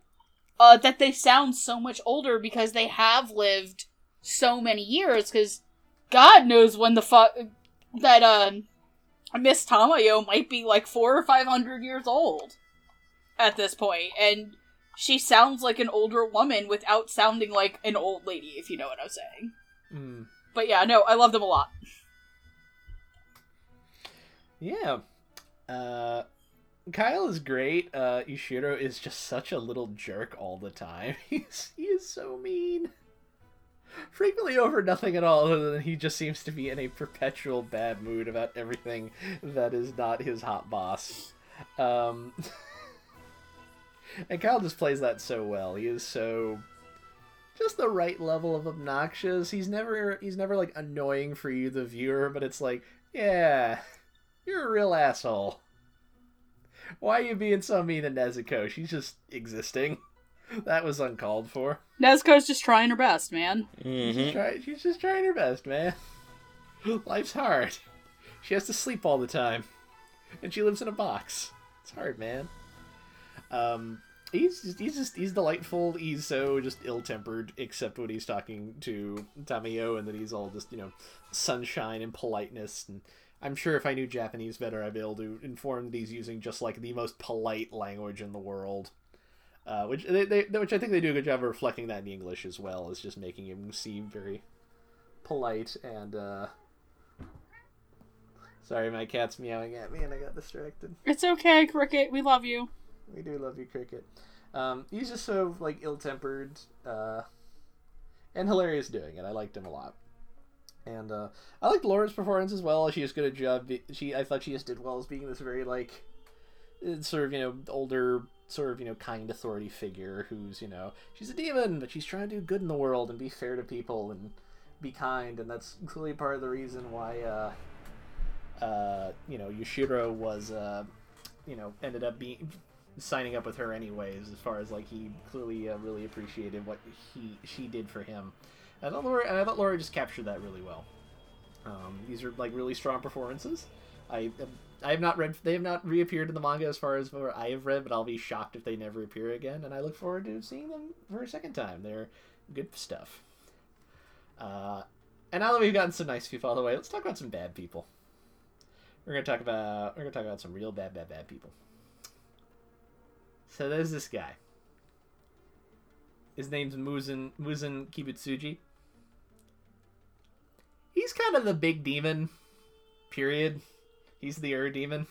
uh, that they sound so much older because they have lived so many years. Because God knows when the fuck that uh, Miss Tamayo might be like four or five hundred years old at this point, and she sounds like an older woman without sounding like an old lady, if you know what I'm saying. Mm. But yeah, no, I love them a lot. Yeah. Uh, Kyle is great. Uh, Ishiro is just such a little jerk all the time. He's he is so mean. Frequently over nothing at all, other than he just seems to be in a perpetual bad mood about everything that is not his hot boss. Um, and Kyle just plays that so well. He is so just the right level of obnoxious. He's never he's never like annoying for you, the viewer, but it's like, yeah, you're a real asshole. Why are you being so mean to Nezuko? She's just existing. That was uncalled for. Nezuko's just trying her best, man. hmm Try, she's just trying her best, man. Life's hard. She has to sleep all the time, and she lives in a box. It's hard, man. Um, he's just, he's just he's delightful. He's so just ill tempered, except when he's talking to Tamayo, and then he's all just you know sunshine and politeness. And I'm sure if I knew Japanese better, I'd be able to inform that he's using just like the most polite language in the world. Uh, which they, they, which I think they do a good job of reflecting that in the English as well, is just making him seem very polite and. uh Sorry, my cat's meowing at me and I got distracted. It's okay, Cricket. We love you. We do love you, Cricket. Um, he's just so like ill-tempered uh, and hilarious doing it. I liked him a lot, and uh, I liked Laura's performance as well. She just did a job. She I thought she just did well as being this very like uh, sort of you know older sort of you know kind authority figure who's you know she's a demon but she's trying to do good in the world and be fair to people and be kind and that's clearly part of the reason why uh, uh, you know Yoshiro was uh, you know ended up being signing up with her anyways as far as like he clearly uh, really appreciated what he she did for him. I thought Laura and I thought Laura just captured that really well. Um, these are like really strong performances. I I have not read they have not reappeared in the manga as far as I have read but I'll be shocked if they never appear again and I look forward to seeing them for a second time. They're good stuff. Uh, and now that we've gotten some nice people of the way let's talk about some bad people. We're gonna talk about we're gonna talk about some real bad bad bad people so there's this guy. His name's Muzan Muzan Kibutsuji. He's kind of the big demon. Period. He's the Ur demon.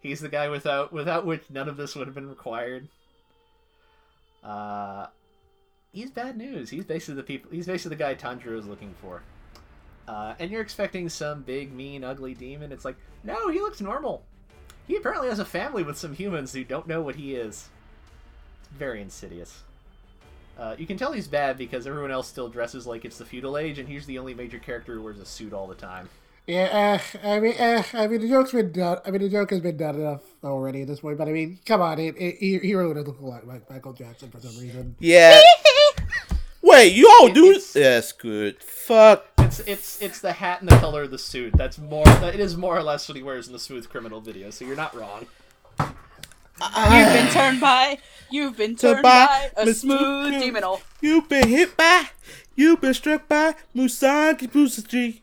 He's the guy without without which none of this would have been required. Uh he's bad news. He's basically the people he's basically the guy Tanjiro is looking for. Uh, and you're expecting some big, mean, ugly demon. It's like, no, he looks normal. He apparently has a family with some humans who don't know what he is. It's very insidious. Uh, you can tell he's bad because everyone else still dresses like it's the feudal age, and he's the only major character who wears a suit all the time. Yeah, uh, I mean, uh, I mean, the joke's been done. I mean, the joke has been done enough already at this point. But I mean, come on, it, it, he, he really does look like Michael Jackson for some reason. Yeah. Wait, you all do It's- That's good. Fuck. It's it's it's the hat and the color of the suit. That's more. It is more or less what he wears in the Smooth Criminal video. So you're not wrong. You've been turned by. You've been turned by by a Mr. smooth Kim. demonal. You've been hit by. You've been struck by Muzan Kibutsuji.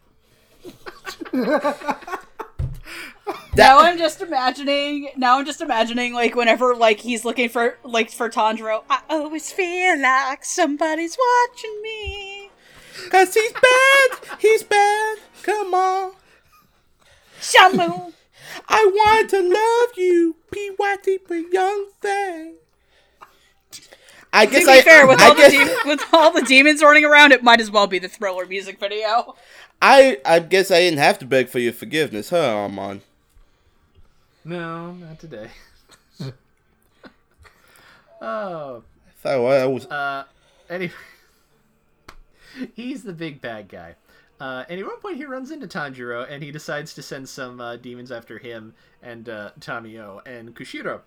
Now I'm just imagining. Now I'm just imagining like whenever like he's looking for like for Tandro, I always feel like somebody's watching me. Cause he's bad. He's bad. Come on. Shamu. I want to love you. PYT for young thing. I To guess be I, fair, with I all guess, the de- with all the demons running around, it might as well be the Thriller music video. I, I guess I didn't have to beg for your forgiveness, huh, Armand? No, not today. oh, Thought I was. Uh, anyway, he's the big bad guy. Uh, and at one point he runs into Tanjiro and he decides to send some uh, demons after him and uh, Tamayo and Kushiro,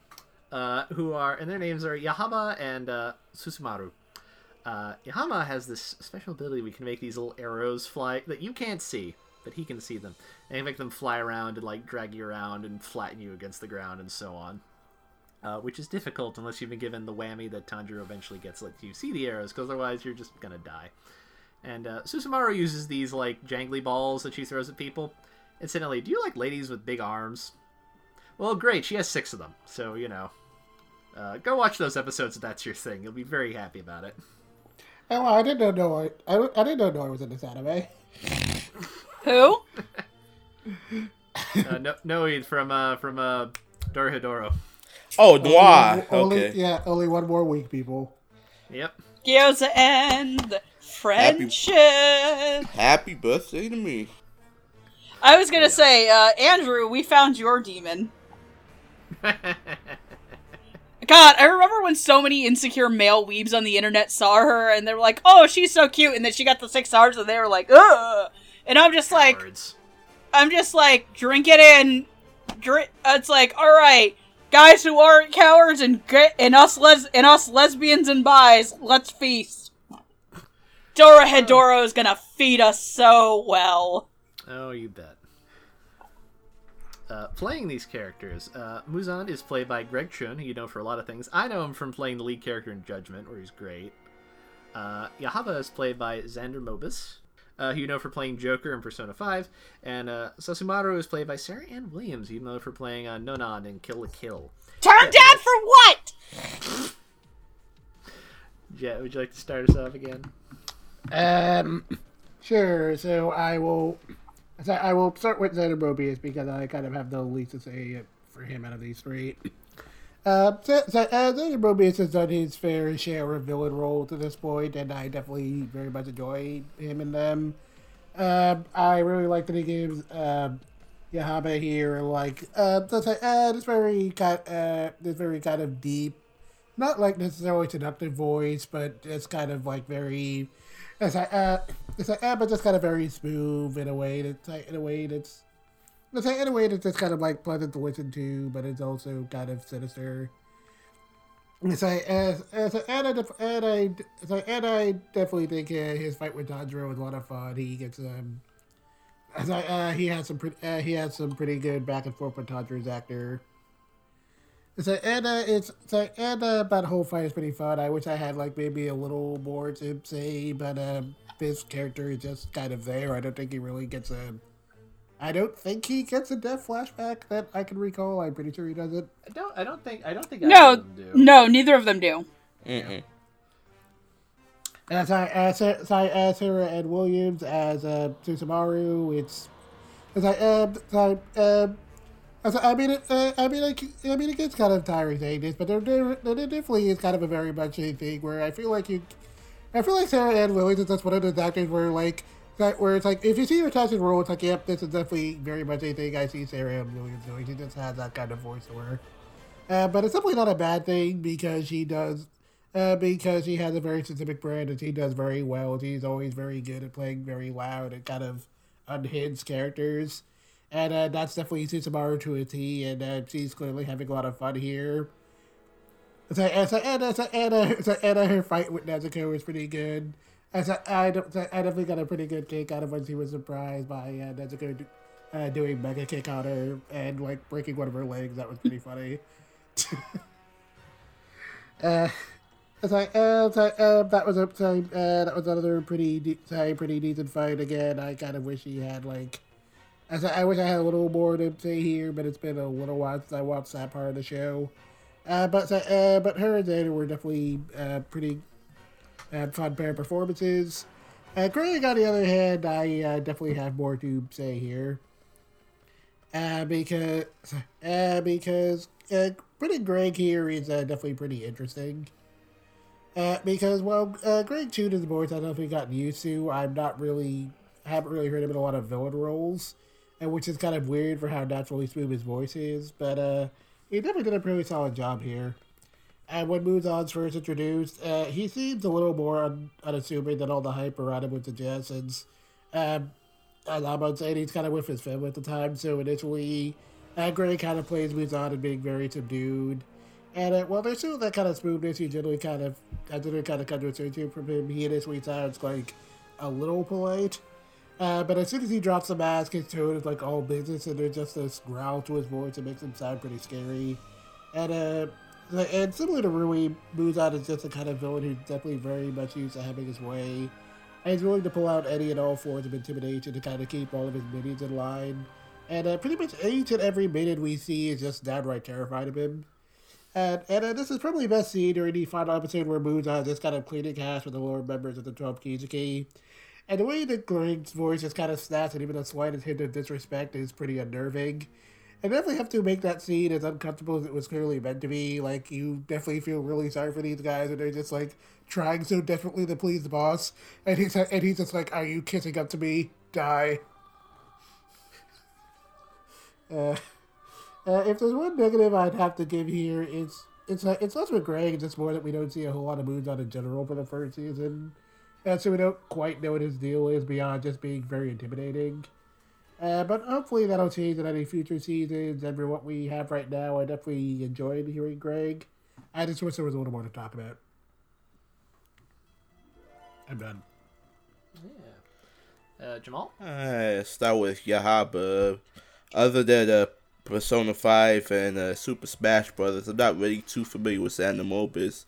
uh, who are and their names are Yahaba and uh, Susumaru. Uh, Yahaba has this special ability we can make these little arrows fly that you can't see, but he can see them, and he make them fly around and like drag you around and flatten you against the ground and so on. Which is difficult unless you've been given the whammy that Tanjiro eventually gets let you see the arrows, because otherwise you're just gonna die. And uh, Susumaru uses these like jangly balls that she throws at people. Incidentally, do you like ladies with big arms? Well, great, she has six of them, so you know. Uh, go watch those episodes if that's your thing. You'll be very happy about it. Oh, I didn't know I, I, I didn't know I was in this anime. Who? Uh, no, Noe from uh, from uh, Dorohedoro. Oh, Noir. Only, Okay. Yeah, only one more week, people. Yep. Gyoza and friendship. Happy birthday to me. I was gonna say, uh, Andrew, we found your demon. God, I remember when so many insecure male weebs on the internet saw her and they were like, "Oh, she's so cute," and then she got the six stars and they were like, "Ugh," and I'm just like, I'm just like, drink it in. Drink. It's like, all right, guys who aren't cowards and get and us les and us lesbians and bis, let's feast. Dorohedoro is gonna feed us so well. Oh, you bet. Uh, playing these characters, uh, Muzan is played by Greg Chun, who you know for a lot of things. I know him from playing the lead character in Judgment, where he's great. Uh, Yahaba is played by Xander Mobus, uh, who you know for playing Joker in Persona 5. And uh, Susumaru is played by Sarah Ann Williams, who you know for playing uh, Nonon in Kill la Kill. Turn down for what? Jet, would you like to start us off again? Um, sure. So I will, I will start with Xander Mobus because I kind of have the least to say for him out of these three. Uh, so, so, uh, has done his fair share of villain roles to this point, and I definitely very much enjoy him in them. Um, I really like that he gives um, Yahaba here like uh, uh, this very kind uh, this very kind of deep, not like necessarily seductive voice, but it's kind of like very it's like, uh, it's like, uh, but just kind of very smooth in a way that's like, in a way that's, it's in a way that's just kind of like pleasant to listen to, but it's also kind of sinister. It's like, as, as, and, I, def- and I, it's like, and I definitely think uh, his fight with Tanjiro was a lot of fun. He gets, um, it's like, uh, he had some, pretty, uh, he had some pretty good back and forth with Tanjiro's actor. It's like, and uh, it's, it's like, and uh, that whole fight is pretty fun. I wish I had like maybe a little more to say, but um, this character is just kind of there. I don't think he really gets a. I don't think he gets a death flashback that I can recall. I'm pretty sure he doesn't. I don't. I don't think. I don't think. either No, of them do. no, neither of them do. Mm-mm. As I as Sa- sorry, as Sarah Ed Williams as uh, Susumaru, it's as I uh, sorry, uh, as I, mean it, uh, I mean like I mean it gets kind of tiring saying this, but there, there, there definitely is kind of a very much a thing where I feel like you, I feel like Sarah Ann Williams is just one of those actors where like that where it's like if you see her touching role, it's like yep, this is definitely very much a thing I see Sarah Ann Williams doing. She just has that kind of voice to her. Uh, but it's definitely not a bad thing because she does, uh, because she has a very specific brand and she does very well. She's always very good at playing very loud and kind of unhinged characters. And uh, that's definitely Susumaru to a T, and uh, she's clearly having a lot of fun here. So, and, so, uh, so, uh, so, uh, her fight with Nezuko was pretty good. And so, I, so, I definitely got a pretty good kick out of when she was surprised by uh, Nezuko uh, doing mega kick on her and like breaking one of her legs. That was pretty funny. uh, it's like, uh, so, uh, that was a so, uh, that was another pretty de- pretty decent fight again. I kind of wish he had like, I, I wish I had a little more to say here, but it's been a little while since I watched that part of the show. Uh, but uh, but her and Xander were definitely uh, pretty uh, fun pair of performances. Uh, Greg, on the other hand, I uh, definitely have more to say here. Uh, because uh, because uh, pretty Greg here is uh, definitely pretty interesting. Uh, because well, uh, Greg Chun is a voice I don't know if we've gotten used to. I'm not really haven't really heard him in a lot of villain roles, and which is kind of weird for how naturally smooth his voice is. But uh, he definitely did a pretty solid job here. And when Muzan's first introduced, uh, he seems a little more un- unassuming than all the hype around him would suggest. Since, um, as I'm saying, he's kind of with his family at the time, so initially, uh, Gray kind of plays Muzan and being very subdued. And uh, well, there's still that kind of smoothness you generally kind of, I generally kind of come to associate from him. He initially sounds like a little polite. Uh, but as soon as he drops the mask, his tone is like all business, and there's just this growl to his voice that makes him sound pretty scary. And uh, and similar to Rui, Muzan is just a kind of villain who's definitely very much used to having his way. And he's willing to pull out any and all forms of intimidation to kind of keep all of his minions in line. And uh, pretty much each and every minion we see is just downright terrified of him. And, and uh, this is probably best seen during the final episode where Muzan is just kind of cleaning house with the lower members of the 12 Kizuki. And the way that Greg's voice just kind of snaps and even the slightest hint of disrespect is pretty unnerving. I definitely have to make that scene as uncomfortable as it was clearly meant to be. Like, you definitely feel really sorry for these guys, and they're just, like, trying so desperately to please the boss. And he's, and he's just like, Are you kissing up to me? Die. Uh, uh, if there's one negative I'd have to give here, it's it's uh, it's less with Greg. It's just more that we don't see a whole lot of Muzan in general for the first season, and so we don't quite know what his deal is beyond just being very intimidating. Uh, but hopefully that'll change in any future seasons. And for what we have right now, I definitely enjoyed hearing Greg. I just wish there was a little more to talk about. I'm done. Yeah. Uh, Jamal? I start with Yahaba. Other than uh, Persona 5 and uh, Super Smash Brothers, I'm not really too familiar with Xander Mobus.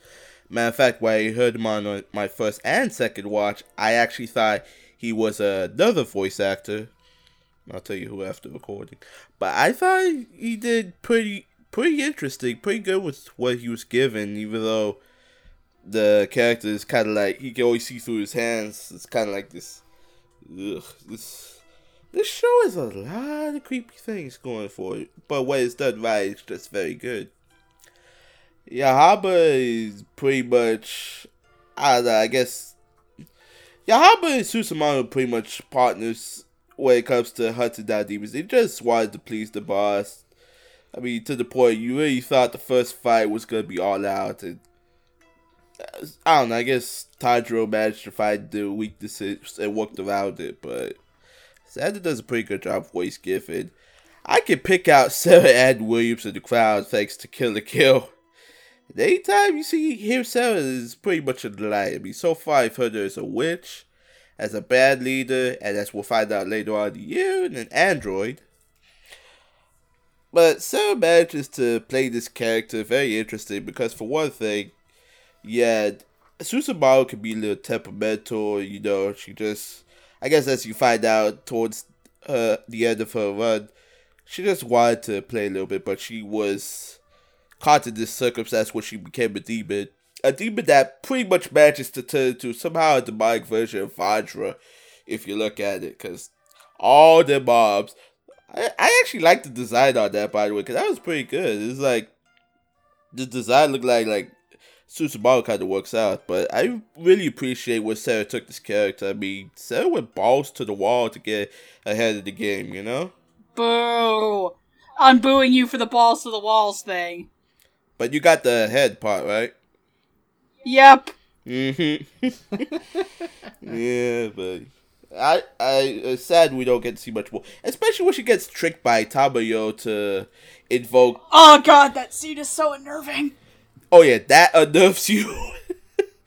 Matter of fact, when I heard him on my first and second watch, I actually thought he was another voice actor. I'll tell you who after recording. But I thought he did pretty pretty interesting, pretty good with what he was given, even though the character is kind of like he can always see through his hands. It's kind of like this. Ugh, this this show has a lot of creepy things going for it, but when it's done right, it's just very good. Yahaba is pretty much, I know, I guess. Yahaba and Susumaru pretty much partners when it comes to hunting down demons. They just wanted to please the boss. I mean, to the point you really thought the first fight was gonna be all out, and uh, I don't know. I guess Tanjiro managed to find the weaknesses and worked around it, but Xander does a pretty good job voice giving. I can pick out Sarah Ann Williams in the crowd thanks to Kill la Kill. Anytime you see hear Sarah is pretty much a delight. I mean, so far I've heard her as a witch, as a bad leader, and as we'll find out later on in the year, and an android. But Sarah manages to play this character very interesting because, for one thing, yeah, Susumaru can be a little temperamental. You know, she just, I guess, as you find out towards uh, the end of her run, she just wanted to play a little bit, but she was caught in this circumstance where she became a demon. A demon that pretty much manages to turn to somehow a demonic version of Vajra, if you look at it, because all the mobs. I, I actually like the design on that, by the way, because that was pretty good. It's like the design looked like like Susumaru kind of works out, but I really appreciate where Sarah took this character. I mean, Sarah went balls to the wall to get ahead of the game, you know. Boo! I'm booing you for the balls to the walls thing. But you got the head part right. Yep. Mm-hmm. yeah, but I I it's sad we don't get to see much more, especially when she gets tricked by Tamayo to invoke. Oh god, that scene is so unnerving. Oh yeah, that unnerves you.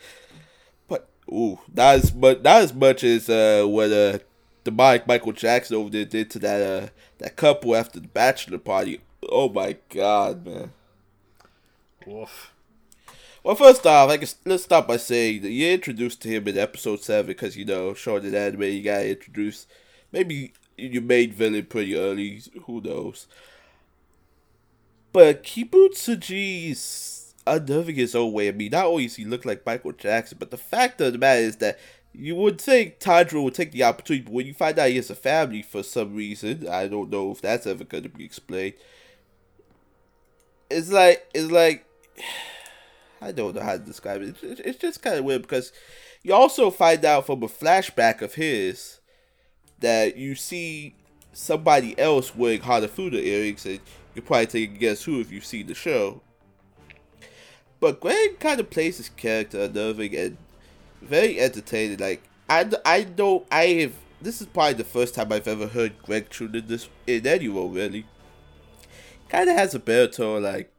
but ooh, not as much not as much as uh what uh the Mike Michael Jackson over there did to that uh that couple after the bachelor party. Oh my god, man. Woof. Well, first off, I guess let's start by saying that you're introduced to him in episode seven because you know, shonen an anime, you gotta introduce Maybe your main villain pretty early. Who knows? But Kibutsuji's unnerving his own way. I mean, not only does he look like Michael Jackson, but the fact of the matter is that you would think Tanjiro would take the opportunity, but when you find out he has a family for some reason, I don't know if that's ever going to be explained. It's like it's like I don't know how to describe it. It's, just kind of weird because you also find out from a flashback of his that you see somebody else wearing Hanafuda earrings, and you probably take a guess who if you've seen the show. but Greg kind of plays his character unnerving and very entertaining. Like I, I don't I have this is probably the first time I've ever heard Greg True in this in any role really. Kind of has a baritone like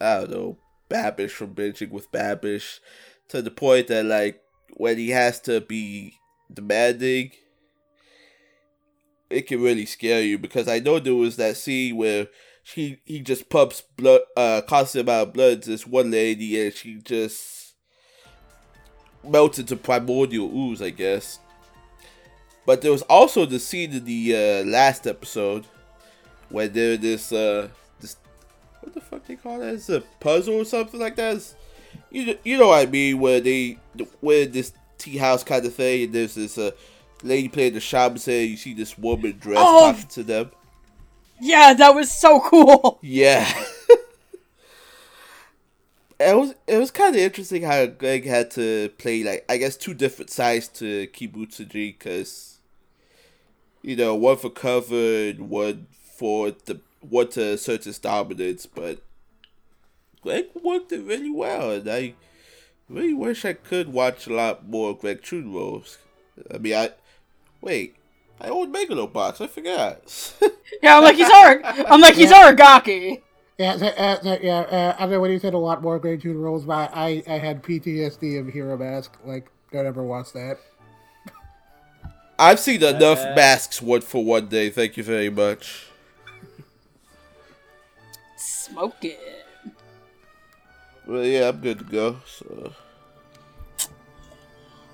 I don't know Babish from binging with Babish, to the point that like when he has to be demanding, it can really scare you because I know there was that scene where he he just pumps blood, uh, constant amount of blood into this one lady, and she just melts into primordial ooze, I guess. But there was also the scene in the uh, last episode where there this uh what the fuck they call that? It's a puzzle or something like that. It's, you you know what I mean? Where they where this tea house kind of thing, and there's this uh lady playing the shaman, saying you see this woman dressed Oh. talking to them. Yeah, that was so cool. Yeah. it was it was kind of interesting how Greg had to play like I guess two different sides to Kibutsuji because you know one for cover and one for the one to assert his dominance, but Greg worked it really well, and I really wish I could watch a lot more Greg True roles. I mean, I wait. I own Megalobox. I forgot. Yeah, I'm like he's Ar- I'm like he's Aragaki. Yeah, that, uh, that, yeah. Uh, I know when you said a lot more Greg two roles, but I, I had PTSD of Hero Mask. Like, don't ever watch that. I've seen enough Uh, masks one for one day. Thank you very much. Smoke it. Well, yeah, I'm good to go. So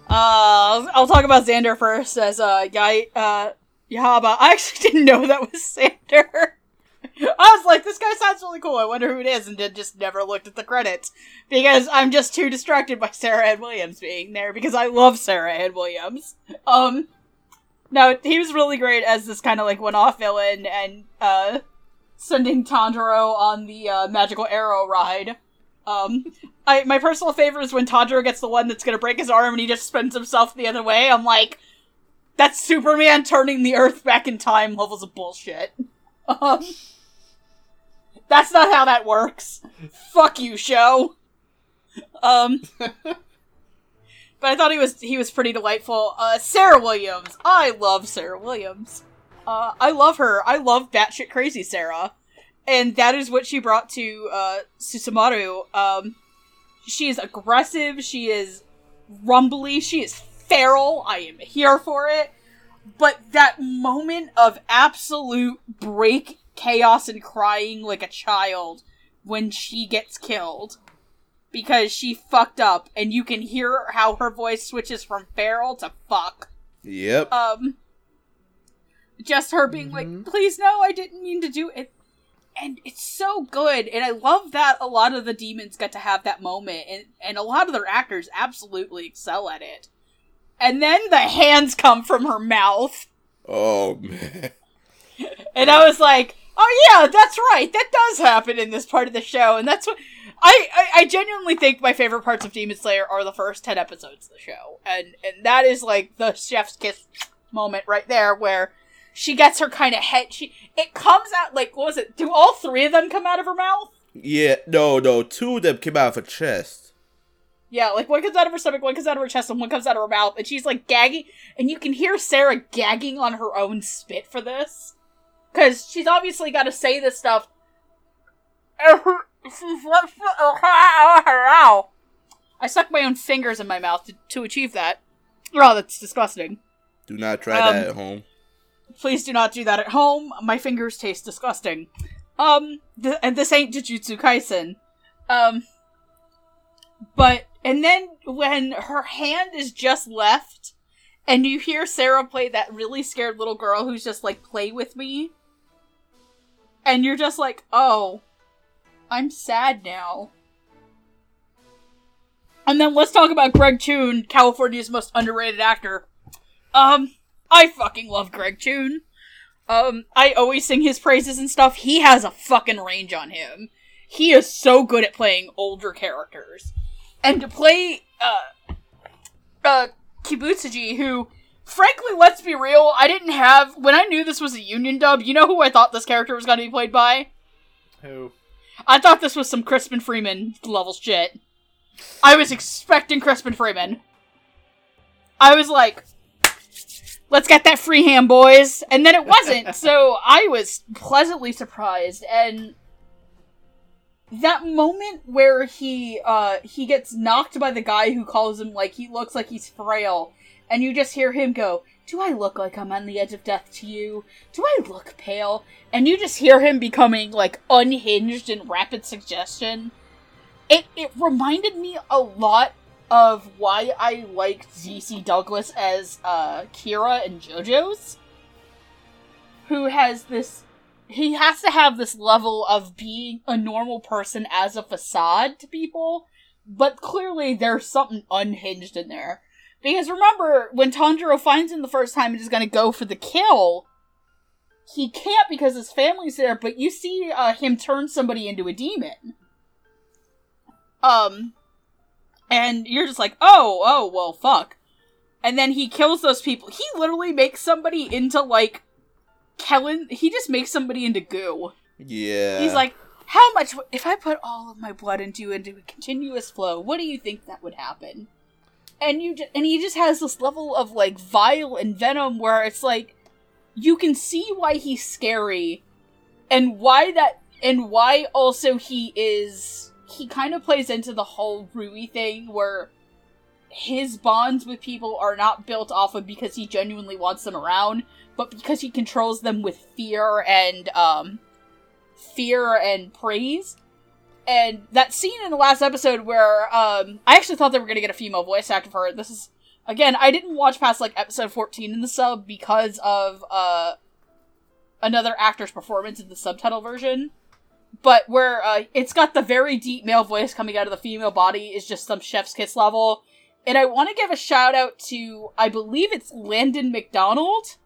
Uh, I'll talk about Xander first as uh, Yai, uh, Yahaba. I actually didn't know that was Xander. I was like, this guy sounds really cool. I wonder who it is, and then just never looked at the credits because I'm just too distracted by Sarah Ann Williams being there because I love Sarah Ann Williams. Um, no, he was really great as this kind of like one-off villain and uh, sending Tanjiro on the uh, magical arrow ride. Um, I my personal favorite is when Tanjiro gets the one that's gonna break his arm and he just spins himself the other way. I'm like, that's Superman turning the Earth back in time levels of bullshit. Um, that's not how that works. Fuck you, show. Um, but I thought he was he was pretty delightful. Uh, Sarah Williams, I love Sarah Williams. Uh, I love her. I love batshit crazy Sarah and that is what she brought to uh, Susumaru. Um, she is aggressive. She is rumbly. She is feral. I am here for it. But that moment of absolute break, chaos, and crying like a child when she gets killed because she fucked up, and you can hear how her voice switches from feral to fuck yep. um just her being like mm-hmm. please no i didn't mean to do it and it's so good and i love that a lot of the demons get to have that moment and, and a lot of their actors absolutely excel at it and then the hands come from her mouth oh man. and i was like oh yeah that's right that does happen in this part of the show and that's what I, I, I genuinely think my favorite parts of Demon Slayer are the first 10 episodes of the show. And and that is like the chef's kiss moment right there where she gets her kind of head she it comes out like what was it? Do all three of them come out of her mouth? Yeah. No. No. Two of them came out of her chest. Yeah, like one comes out of her stomach, one comes out of her chest, and one comes out of her mouth, and she's like gagging, and you can hear Sarah gagging on her own spit for this, because she's obviously got to say this stuff. I suck my own fingers in my mouth to, to achieve that. Oh, that's disgusting. Do not try Um, that at home. Please do not do that at home. My fingers taste disgusting. Um, th- and this ain't Jujutsu Kaisen. Um, but, and then when her hand is just left, and you hear Sarah play that really scared little girl who's just like, play with me, and you're just like, oh, I'm sad now. And then let's talk about Greg Chun, California's most underrated actor. Um, I fucking love Greg Chun. Um, I always sing his praises and stuff. He has a fucking range on him. He is so good at playing older characters. And to play, uh, uh, Kibutsuji, who, frankly, let's be real, I didn't have, when I knew this was a union dub, you know who I thought this character was gonna be played by? Who? I thought this was some Crispin Freeman level shit. I was expecting Crispin Freeman. I was like, let's get that free hand, boys. And then it wasn't. so I was pleasantly surprised. And that moment where he uh he gets knocked by the guy who calls him like he looks like he's frail and you just hear him go do i look like i'm on the edge of death to you do i look pale and you just hear him becoming like unhinged in rapid suggestion it it reminded me a lot of why i liked DC Douglas as uh kira and jojo's who has this he has to have this level of being a normal person as a facade to people, but clearly there's something unhinged in there. Because remember, when Tanjiro finds him the first time and is gonna go for the kill, he can't because his family's there, but you see uh, him turn somebody into a demon. Um, and you're just like, oh, oh, well, fuck. And then he kills those people. He literally makes somebody into, like, Kellen, he just makes somebody into goo. Yeah. He's like, how much, if I put all of my blood into you into a continuous flow, what do you think that would happen? And you, ju- and he just has this level of like vile and venom where it's like, you can see why he's scary, and why that, and why also he is, he kind of plays into the whole Rui thing where his bonds with people are not built off of because he genuinely wants them around, but because he controls them with fear and um fear and praise. And that scene in the last episode where um I actually thought they were gonna get a female voice actor for it. This is again, I didn't watch past like episode 14 in the sub because of uh another actor's performance in the subtitle version. But where uh, it's got the very deep male voice coming out of the female body is just some chef's kiss level. And I want to give a shout out to, I believe it's Landon McDonald,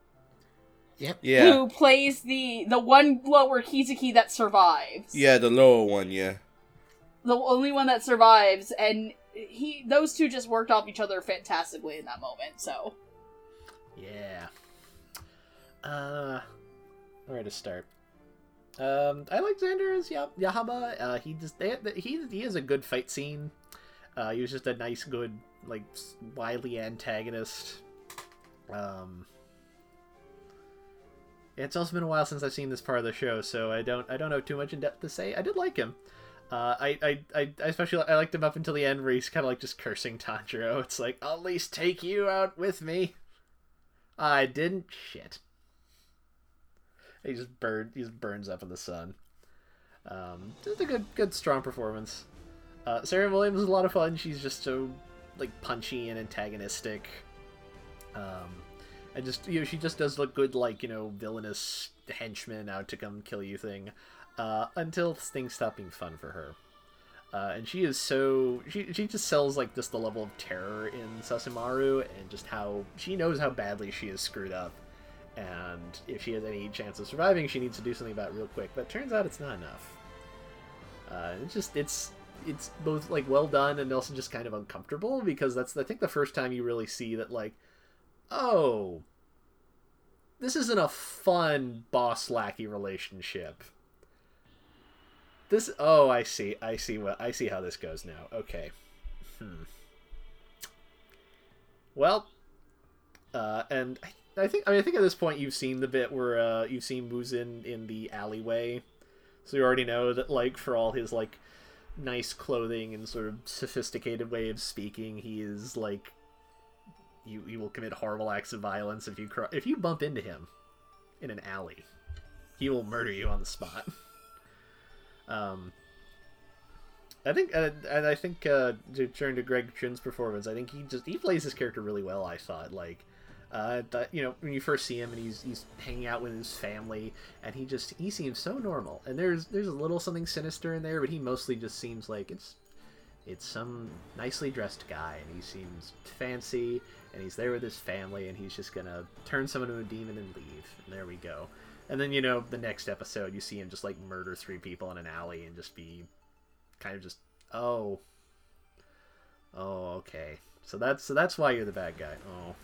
Yep. Yeah. who plays the the one lower Kizuki that survives. Yeah, the lower one, yeah. The only one that survives, and he those two just worked off each other fantastically in that moment. So Yeah. Uh, where to start? Um, I like Xander as Yah- Yahaba. Uh, he just they, he he has a good fight scene. Uh, he was just a nice, good, like wily antagonist. Um, it's also been a while since I've seen this part of the show, so I don't I don't know too much in depth to say. I did like him. Uh, I, I, I I especially I liked him up until the end where he's kind of like just cursing Tanjiro. It's like I'll at least take you out with me. I didn't shit. He just. He just burns up in the sun. Um, just a good, good, strong performance. Uh, Sarah Williams is a lot of fun. She's just so like punchy and antagonistic. Um, and just you know, she just does look good, like you know, villainous henchman out to come kill you thing. Uh, until things stop being fun for her. Uh, and she is so she she just sells like just the level of terror in Susumaru and just how she knows how badly she is screwed up, and if she has any chance of surviving, she needs to do something about it real quick. But turns out it's not enough. Uh, it's just it's it's both like well done and also just kind of uncomfortable because that's I think the first time you really see that like, oh, this isn't a fun boss lackey relationship this oh i see i see what i see how this goes now okay hmm well uh and i, I think i mean i think at this point you've seen the bit where uh you've seen muzan in the alleyway so you already know that like for all his like nice clothing and sort of sophisticated way of speaking he is like you he will commit horrible acts of violence if you cr- if you bump into him in an alley he will murder you on the spot um, I think, uh, and I think uh, to turn to Greg Chun's performance, I think he just he plays his character really well. I thought, like, uh, you know, when you first see him and he's he's hanging out with his family, and he just he seems so normal. And there's there's a little something sinister in there, but he mostly just seems like it's it's some nicely dressed guy, and he seems fancy, and he's there with his family, and he's just gonna turn someone into a demon and leave. And there we go. And then you know the next episode, you see him just like murder three people in an alley and just be kind of just oh oh okay. So that's so that's why you're the bad guy. Oh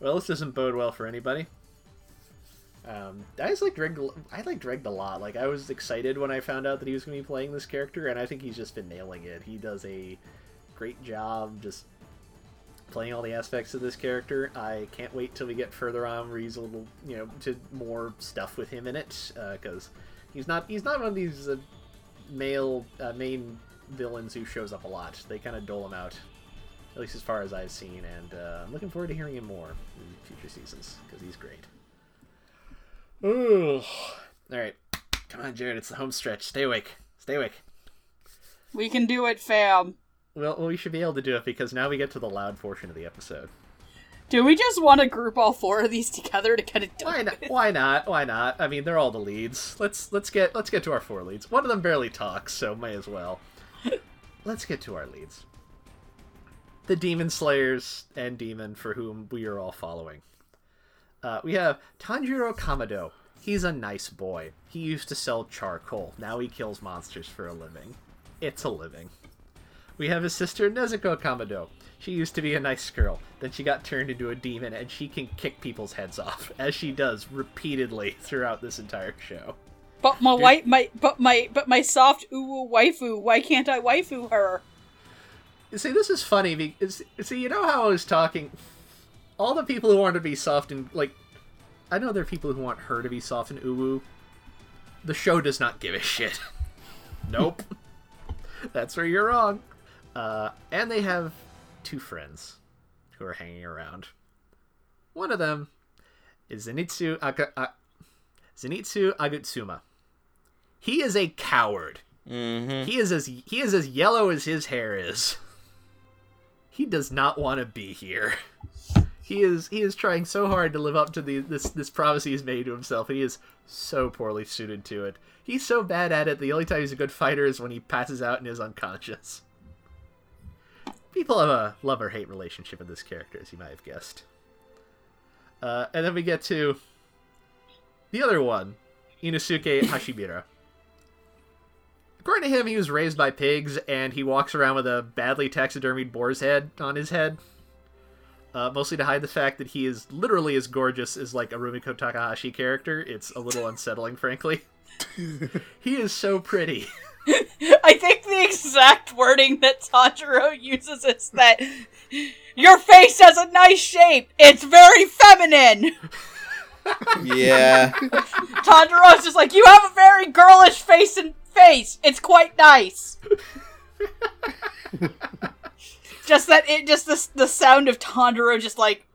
well, this doesn't bode well for anybody. Um, I just like Greg. I a lot. Like I was excited when I found out that he was going to be playing this character, and I think he's just been nailing it. He does a great job just playing all the aspects of this character. I can't wait till we get further on where he's a little, you know, to more stuff with him in it, because uh, he's not he's not one of these uh, male uh, main villains who shows up a lot. They kind of dole him out, at least as far as I've seen, and uh, I'm looking forward to hearing him more in future seasons because he's great. Ooh. All right, come on, Jared. It's the home stretch. Stay awake. Stay awake. We can do it, fam. Well, we should be able to do it because now we get to the loud portion of the episode. Do we just want to group all four of these together to get it done? Why not? Why not? Why not? I mean, they're all the leads. Let's let's get let's get to our four leads. One of them barely talks, so may as well. let's get to our leads. The demon slayers and demon for whom we are all following. Uh, we have Tanjiro Kamado. He's a nice boy. He used to sell charcoal. Now he kills monsters for a living. It's a living. We have his sister Nezuko Kamado. She used to be a nice girl. Then she got turned into a demon, and she can kick people's heads off, as she does repeatedly throughout this entire show. But my wife, my but my but my soft uwu waifu. Why can't I waifu her? See, this is funny because see, you know how I was talking. All the people who want to be soft and like, I know there are people who want her to be soft and uwu. The show does not give a shit. nope, that's where you're wrong. Uh, and they have two friends who are hanging around. One of them is Zenitsu Aga- uh, Zenitsu Agatsuma. He is a coward. Mm-hmm. He is as he is as yellow as his hair is. He does not want to be here. He is he is trying so hard to live up to the this this promise he's made to himself. He is so poorly suited to it. He's so bad at it. The only time he's a good fighter is when he passes out and is unconscious. People have a love or hate relationship with this character, as you might have guessed. Uh, and then we get to the other one, Inosuke Hashibira. According to him, he was raised by pigs, and he walks around with a badly taxidermied boar's head on his head. Uh, mostly to hide the fact that he is literally as gorgeous as like a Rumiko Takahashi character. It's a little unsettling, frankly. he is so pretty. I think the exact wording that Tanjiro uses is that your face has a nice shape. It's very feminine. Yeah. Tanjiro's just like you have a very girlish face and face. It's quite nice. just that it just the the sound of Tanjiro just like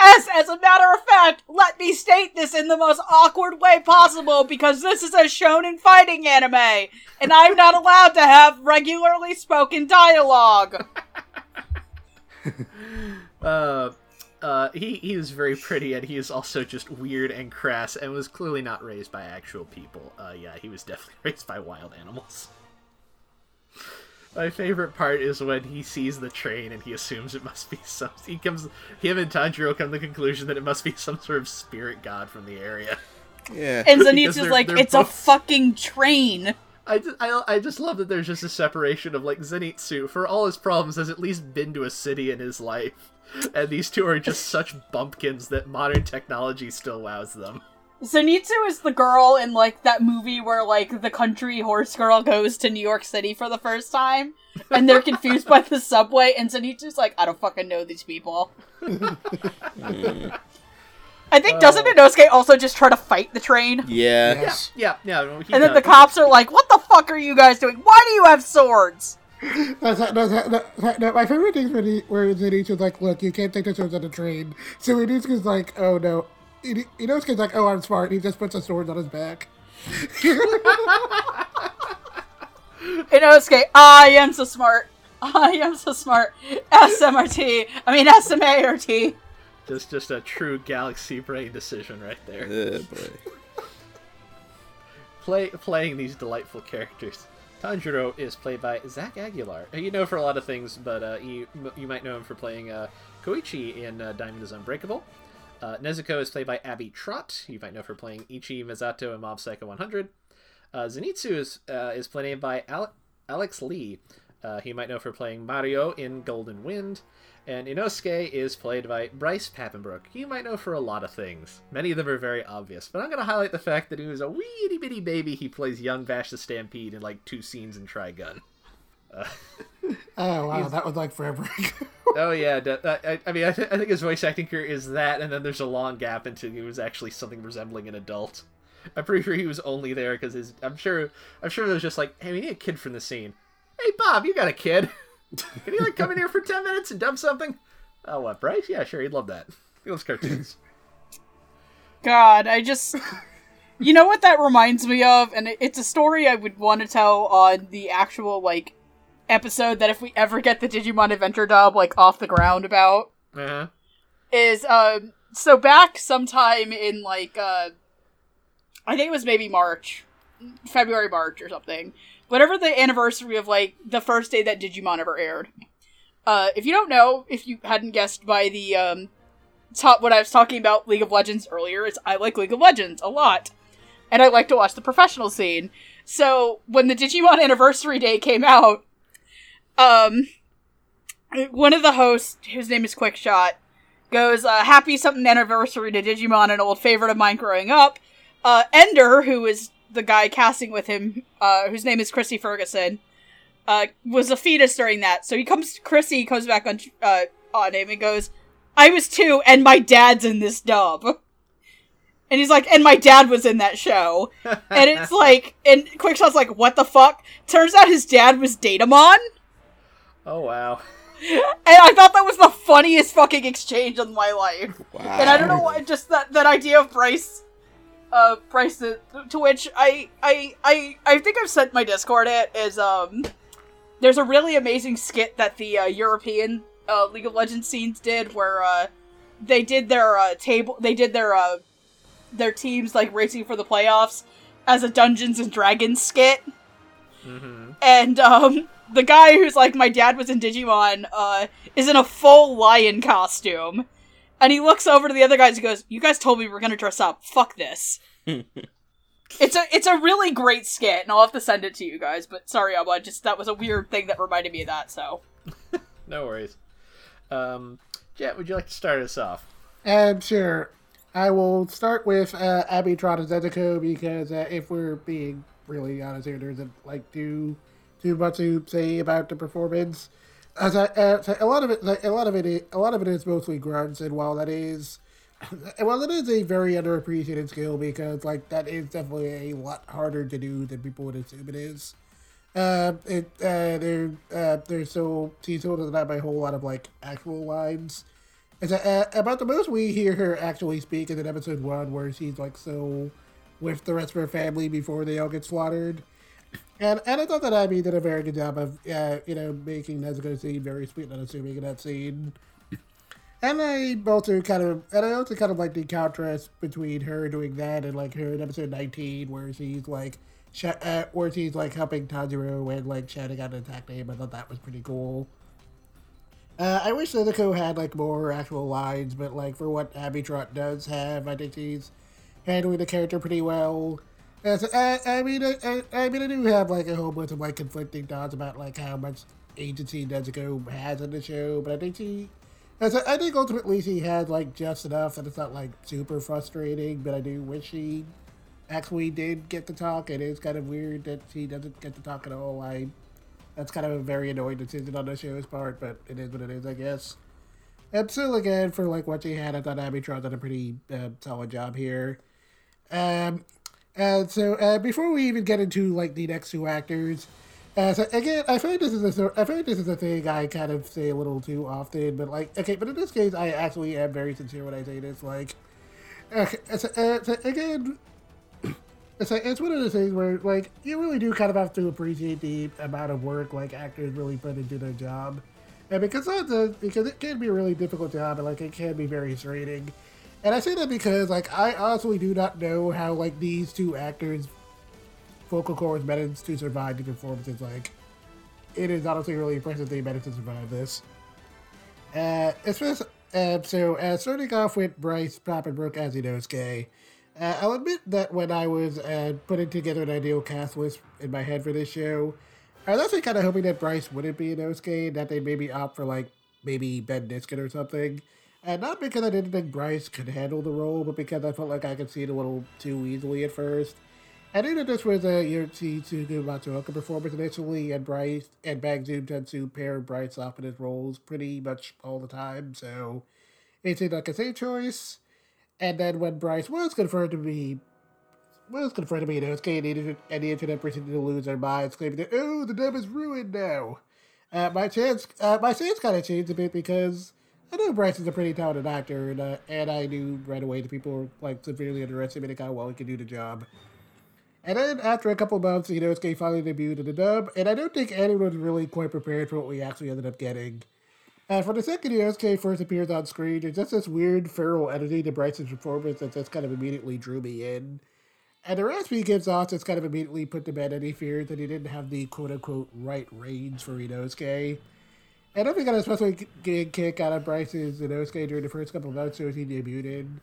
as as a matter of fact, let me state this in the most awkward way possible because this is a shonen fighting anime and I'm not allowed to have regularly spoken dialogue. Uh, uh, he he is very pretty, and he is also just weird and crass, and was clearly not raised by actual people. Uh, yeah, he was definitely raised by wild animals. My favorite part is when he sees the train and he assumes it must be some. He comes, him and Tanjiro come to the conclusion that it must be some sort of spirit god from the area. Yeah. And Because Zenitsu's like, they're it's a fucking train. I just, I, I just love that there's just a separation of like Zenitsu for all his problems has at least been to a city in his life, and these two are just such bumpkins that modern technology still wows them. Zenitsu is the girl in like that movie where like the country horse girl goes to New York City for the first time and they're confused by the subway and Zenitsu's like, I don't fucking know these people. I think doesn't oh. Inosuke also just try to fight the train? Yeah. Yes. Yeah, yeah. no, And then the cops are like, What the fuck are you guys doing? Why do you have swords? That's, that's, that's, that's, no, my favorite thing is when he, where Zenitsu's like, look, you can't take the swords on the train. So Inosuke's like, oh no. Ino- Inosuke's like, oh, I'm smart. He just puts the swords on his back. Inosuke, I am so smart. I am so smart. SMRT. I mean SMART. Just, just a true galaxy brain decision right there. Yeah, boy. Play, playing these delightful characters. Tanjiro is played by Zach Aguilar. You know for a lot of things, but uh, you you might know him for playing uh, Koichi in uh, Diamond is Unbreakable. Uh, Nezuko is played by Abby Trott. You might know for playing Ichi Mezato in Mob Psycho 100. Uh, Zenitsu is uh, is played by Ale- Aleks Le. Uh, he might know for playing Mario in Golden Wind. And Inosuke is played by Bryce Papenbrook. You might know for a lot of things. Many of them are very obvious, but I'm going to highlight the fact that he was a wee itty bitty baby. He plays young Vash the Stampede in like two scenes in Trigun. Uh, Oh wow, that was like forever ago. oh yeah, I, I mean, I, th- I think his voice acting career is that, and then there's a long gap until he was actually something resembling an adult. I'm pretty sure he was only there because his. I'm sure. I'm sure it was just like, hey, we need a kid from the scene. Hey, Bob, you got a kid? Can he like come in here for ten minutes and dub something? Oh, what, Bryce? Yeah, sure, he'd love that. He loves cartoons. God, I just. You know what that reminds me of? And it's a story I would want to tell on the actual, like, episode that if we ever get the Digimon Adventure dub, like, off the ground about. uh-huh. Is, um, so back sometime in, like, uh, I think it was maybe March, February, March or something. Whatever the anniversary of, like, the first day that Digimon ever aired. Uh, if you don't know, if you hadn't guessed by the, um, top what I was talking about League of Legends earlier is I like League of Legends a lot. And I like to watch the professional scene. So when the Digimon anniversary day came out, um one of the hosts, whose name is Quickshot, goes, uh, happy something anniversary to Digimon, an old favorite of mine growing up. Uh, Ender, who is the guy casting with him, uh, whose name is Chrissy Ferguson, uh, was a fetus during that. So he comes, Chrissy comes back on, uh, on him and goes, I was two, and my dad's in this dub. And he's like, and my dad was in that show. And it's like, and Quickshot's like, what the fuck? Turns out his dad was Datamon. Oh wow. And I thought that was the funniest fucking exchange of my life. Wow. And I don't know why, just that, that idea of Bryce, uh, Bryce, to, to which I, I, I, I think I've sent my Discord it, is, um, there's a really amazing skit that the, uh, European, uh, League of Legends scenes did where, uh, they did their, uh, table, they did their, uh, their teams, like, racing for the playoffs as a Dungeons and Dragons skit Mm-hmm. and um the guy who's like my dad was in Digimon uh is in a full lion costume. And he looks over to the other guys and goes, "You guys told me we were going to dress up. Fuck this." it's a it's a really great skit, and I'll have to send it to you guys, but sorry, Abba, just that was a weird thing that reminded me of that, so. No worries. Um, Jet, would you like to start us off? Um, sure. I will start with uh, Abby Trotta Zetiko because uh, if we're being really honest here, there isn't like too too much to say about the performance. As I, uh, so a lot of it, like, a lot of it, a lot of it is mostly grunts, and while that is, well, it is a very underappreciated skill because like that is definitely a lot harder to do than people would assume it is. Uh, it uh, there uh, there's so Tiso doesn't have a whole lot of like actual lines. It's uh, about the most we hear her actually speak is in episode one, where she's like so with the rest of her family before they all get slaughtered. And and I thought that Abby did a very good job of uh, you know making Nezuko seem very sweet and unassuming in that scene. And I also kind of and I also kind of like the contrast between her doing that and like her in episode nineteen where she's like sh- uh, where she's like helping Tanjiro and like shouting out an attack name. I thought that was pretty cool. Uh, I wish Nezuko had like more actual lines, but like for what Abby Trott does have, I think she's handling the character pretty well. Uh, so, I, I mean, I, I, mean, I do have like a whole bunch of like conflicting thoughts about like how much agency Nezuko has in the show, but I think she, as I, I think ultimately she had like just enough that it's not like super frustrating. But I do wish she actually did get to talk. It is kind of weird that she doesn't get to talk at all. I that's kind of a very annoying decision on the show's part, but it is what it is, I guess. And still, again, for like what she had, I thought Abby Trott did a pretty uh, solid job here. Um, and so uh, before we even get into like the next two actors, uh, so again, I feel like this is a sor- feel like this is a thing I kind of say a little too often, but like okay, but in this case, I actually am very sincere when I say this. Like, okay, so, uh, so again, it's like it's one of those things where like you really do kind of have to appreciate the amount of work like actors really put into their job, and because that's a, because it can be a really difficult job and like it can be very straining. And I say that because like I honestly do not know how like these two actors vocal cords managed to survive the performances. Like it is honestly really impressive they managed to survive this. Uh, especially, uh, so uh, starting off with Bryce Papenbrook as Inosuke. Uh, I'll admit that when I was uh, putting together an ideal cast list in my head for this show, I was actually kind of hoping that Bryce wouldn't be Inosuke, that they'd maybe opt for like maybe Ben Diskin or something. And not because I didn't think Bryce could handle the role, but because I felt like I could see it a little too easily at first. I knew that this was a Yoshitsugu Matsuoka performance initially, and Bryce and Bang Zoom tends to pair Bryce off in his roles pretty much all the time, so it seemed like a safe choice. And then when Bryce was confirmed to be was confirmed to be Inosuke, and the, and the internet proceeded to lose their minds, claiming that, oh, the dub is ruined now. Uh, my chance, uh, my chance kind of changed a bit because I know Bryce is a pretty talented actor, and, uh, and I knew right away that people were like severely underestimating how well he could do the job. And then after a couple months, you Inosuke finally debuted in the dub, and I don't think anyone was really quite prepared for what we actually ended up getting. And for the second Inosuke first appears on screen, there's just this weird feral energy to Bryce's performance that just kind of immediately drew me in. And the recipe gives off just kind of immediately put to bed any fears that he didn't have the quote unquote right range for Inosuke. I think I got especially get a kick out of Bryce's Inosuke during the first couple of episodes he debuted in.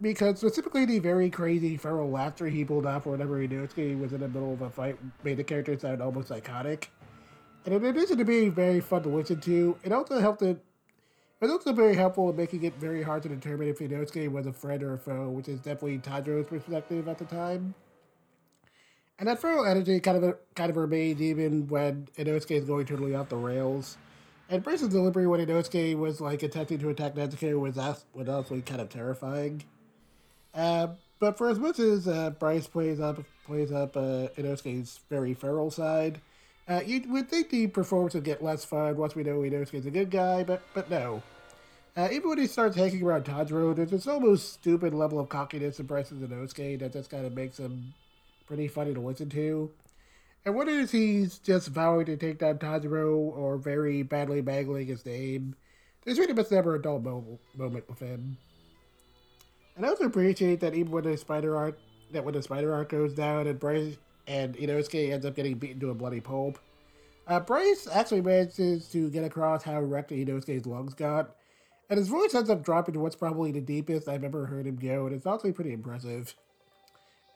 Because specifically the very crazy feral laughter he pulled off whenever Inosuke was in the middle of a fight made the character sound almost psychotic. And in addition to being very fun to listen to, it also helped it it was also very helpful in making it very hard to determine if Inosuke was a friend or a foe, which is definitely Tanjiro's perspective at the time. And that feral energy kind of kind of remained even when Inosuke is going totally off the rails. And Bryce's delivery when Inosuke was like attempting to attack Nezuko was was also kind of terrifying. Uh, but for as much as uh, Bryce plays up plays up uh, Inosuke's very feral side, uh, you would think the performance would get less fun once we know Inosuke's a good guy, but but no. Uh, even when he starts hanging around Tanjiro, there's this almost stupid level of cockiness in Bryce's Inosuke that just kind of makes him pretty funny to listen to. And whether it's he's just vowing to take down Tanjiro or very badly mangling his name, there's really much never a dull mo- moment with him. And I also appreciate that even when the spider art that when the spider art goes down and Bryce and Inosuke ends up getting beaten to a bloody pulp, uh, Bryce actually manages to get across how wrecked Inosuke's lungs got, and his voice ends up dropping to what's probably the deepest I've ever heard him go, and it's actually pretty impressive.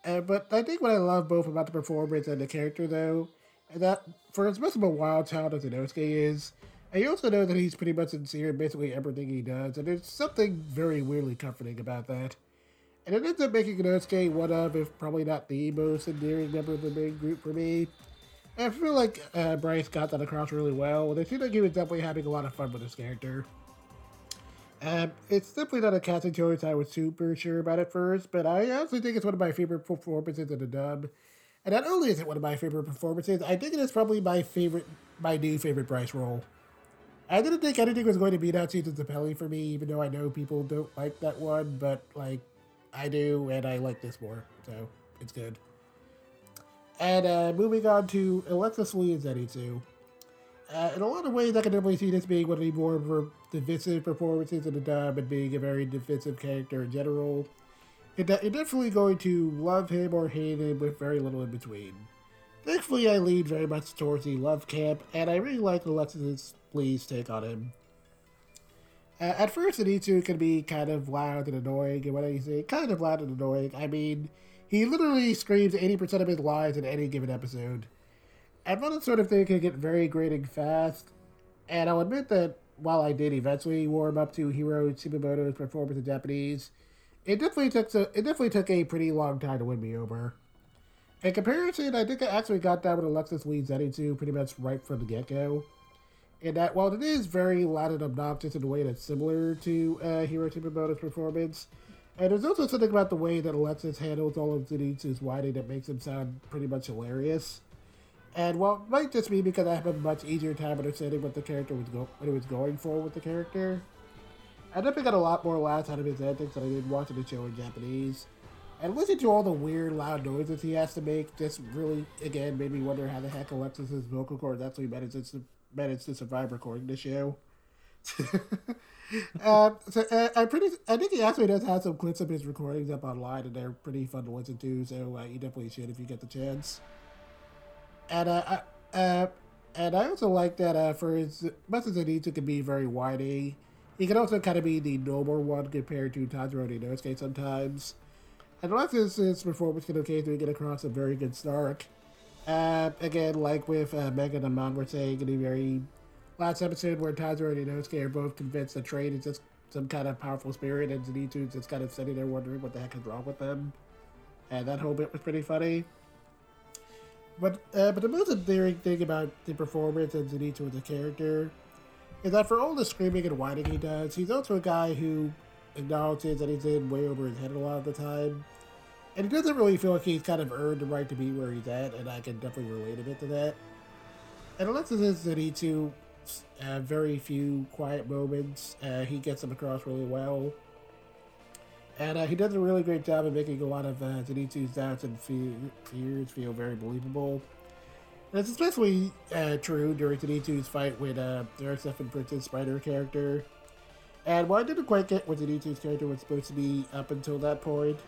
But I think what I love both about the performance and the character, though, is that for as much of a wild child as Inosuke is, I also know that he's pretty much sincere in basically everything he does, and there's something very weirdly comforting about that. And it ends up making Inosuke one of, if probably not the most endearing member of the main group for me. And I feel like uh, Bryce got that across really well, and it seemed like he was definitely having a lot of fun with his character. Um, it's definitely not a casting choice I was super sure about at first, but I honestly think it's one of my favorite performances in the dub. And not only is it one of my favorite performances, I think it is probably my favorite, my new favorite Bryce role. I didn't think anything was going to beat out Seasons of Pelly for me, even though I know people don't like that one, but like I do, and I like this more, so it's good. And uh, moving on to Alexis Lee and Zenitsu. Uh, in a lot of ways, I can definitely see this being one of the more divisive performances in the dub and being a very divisive character in general. You're definitely going to love him or hate him with very little in between. Thankfully, I lean very much towards the love camp, and I really like Alexis Lee's take on him. Uh, at first, Zenitsu can be kind of loud and annoying, and when I say kind of loud and annoying, I mean he literally screams 80% of his lines in any given episode. I that sort of thing can get very grating fast, and I'll admit that while I did eventually warm up to Hiro Shimono's performance in Japanese, it definitely took a, it definitely took a pretty long time to win me over. In comparison, I think I actually got down with Alexis Lee Zenitsu pretty much right from the get go. In that, while it is very loud and obnoxious in a way that's similar to uh, Hiro Shimono's performance, and there's also something about the way that Alexis handles all of Zenitsu's whining that makes him sound pretty much hilarious. And well, it might just be because I have a much easier time understanding what the character was go- what it was going for with the character, I definitely got a lot more laughs out of his antics than I did watching the show in Japanese. And listening to all the weird, loud noises he has to make just really, again, made me wonder how the heck Alexis's vocal cords actually managed to, managed to survive recording the show. uh, so uh, I pretty, I think he actually does have some clips of his recordings up online, and they're pretty fun to listen to. So uh, you definitely should if you get the chance. And uh, uh, and I also like that uh, for as much as Zenitsu can be very whiny, he can also kind of be the noble one compared to Tanjiro and Inosuke sometimes. And Alexis' his performance can occasionally get across a very good snark. Uh, again, like with uh, Megan and Man were saying, in the very last episode where Tanjiro and Inosuke are both convinced that Train is just some kind of powerful spirit, and Zenitsu's just kind of sitting there wondering what the heck is wrong with them. And that whole bit was pretty funny. But uh, but the most endearing thing about the performance of Zenitsu as a character is that for all the screaming and whining he does, he's also a guy who acknowledges that he's in way over his head a lot of the time. And he doesn't really feel like he's kind of earned the right to be where he's at, and I can definitely relate a bit to that. And unless it is Zenitsu, uh, very few quiet moments, uh, he gets them across really well. And uh, he does a really great job of making a lot of uh, Zenitsu's doubts and fears feel very believable. And it's especially uh, true during Zenitsu's fight with uh, Earth and Princess Spider character. And while I didn't quite get what Zenitsu's character was supposed to be up until that point,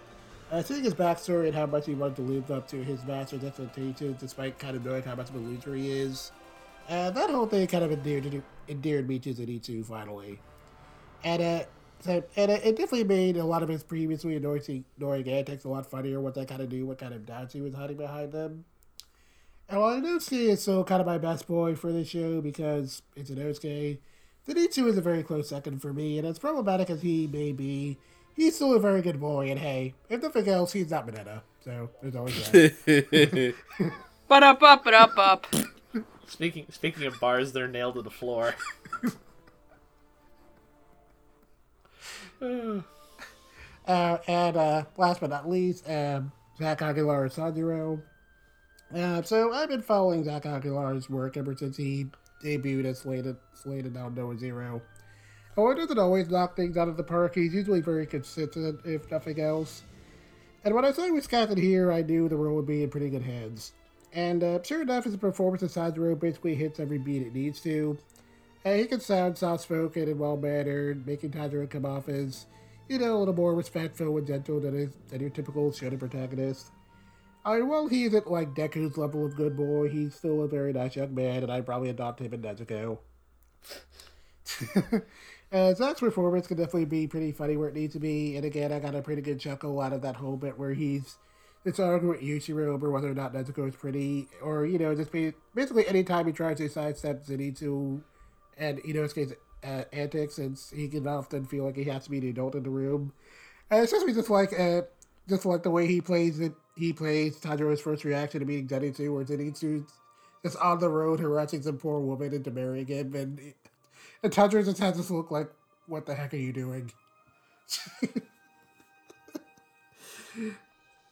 uh, seeing his backstory and how much he wanted to live up to his master's expectations despite kind of knowing how much of a loser he is, uh, that whole thing kind of endeared, endeared me to Zenitsu finally. And uh, so, and it, it definitely made a lot of his previously annoying, annoying antics a lot funnier. What they kind of do, what kind of doubts he was hiding behind them. And while Inosuke is still kind of my best boy for this show because it's Inosuke, Zenitsu is a very close second for me. And as problematic as he may be, he's still a very good boy. And hey, if nothing else, he's not Mineta. So there's always that. But up, up, but up, up. Speaking speaking of bars, they're nailed to the floor. Uh, and uh, last but not least, um, Zach Aguilar Sanjuro. Uh, so I've been following Zach Aguilar's work ever since he debuted as Slated, slated on Noah Zero. It doesn't always knock things out of the park. He's usually very consistent, if nothing else. And when I saw casted here, I knew the role would be in pretty good hands. And uh, sure enough, his performance of Tanjiro basically hits every beat it needs to. He can sound soft-spoken and well-mannered, making Tanjiro come off as, you know, a little more respectful and gentle than, his, than your typical shonen protagonist. I mean, while he isn't like Deku's level of good boy, he's still a very nice young man, and I'd probably adopt him in Nezuko. uh, Zach's performance can definitely be pretty funny where it needs to be, and again, I got a pretty good chuckle out of that whole bit where he's it's arguing with Yushiro over whether or not Nezuko is pretty, or, you know, just be, basically anytime he tries to sidestep Zenitsu and Inosuke's uh, antics, since he can often feel like he has to be the adult in the room. And it's just, just like, uh, just like the way he plays it, he plays Tanjiro's first reaction to meeting Zenitsu, where Zenitsu's just on the road harassing some poor woman into marrying him, and, and Tanjiro just has this look like, what the heck are you doing?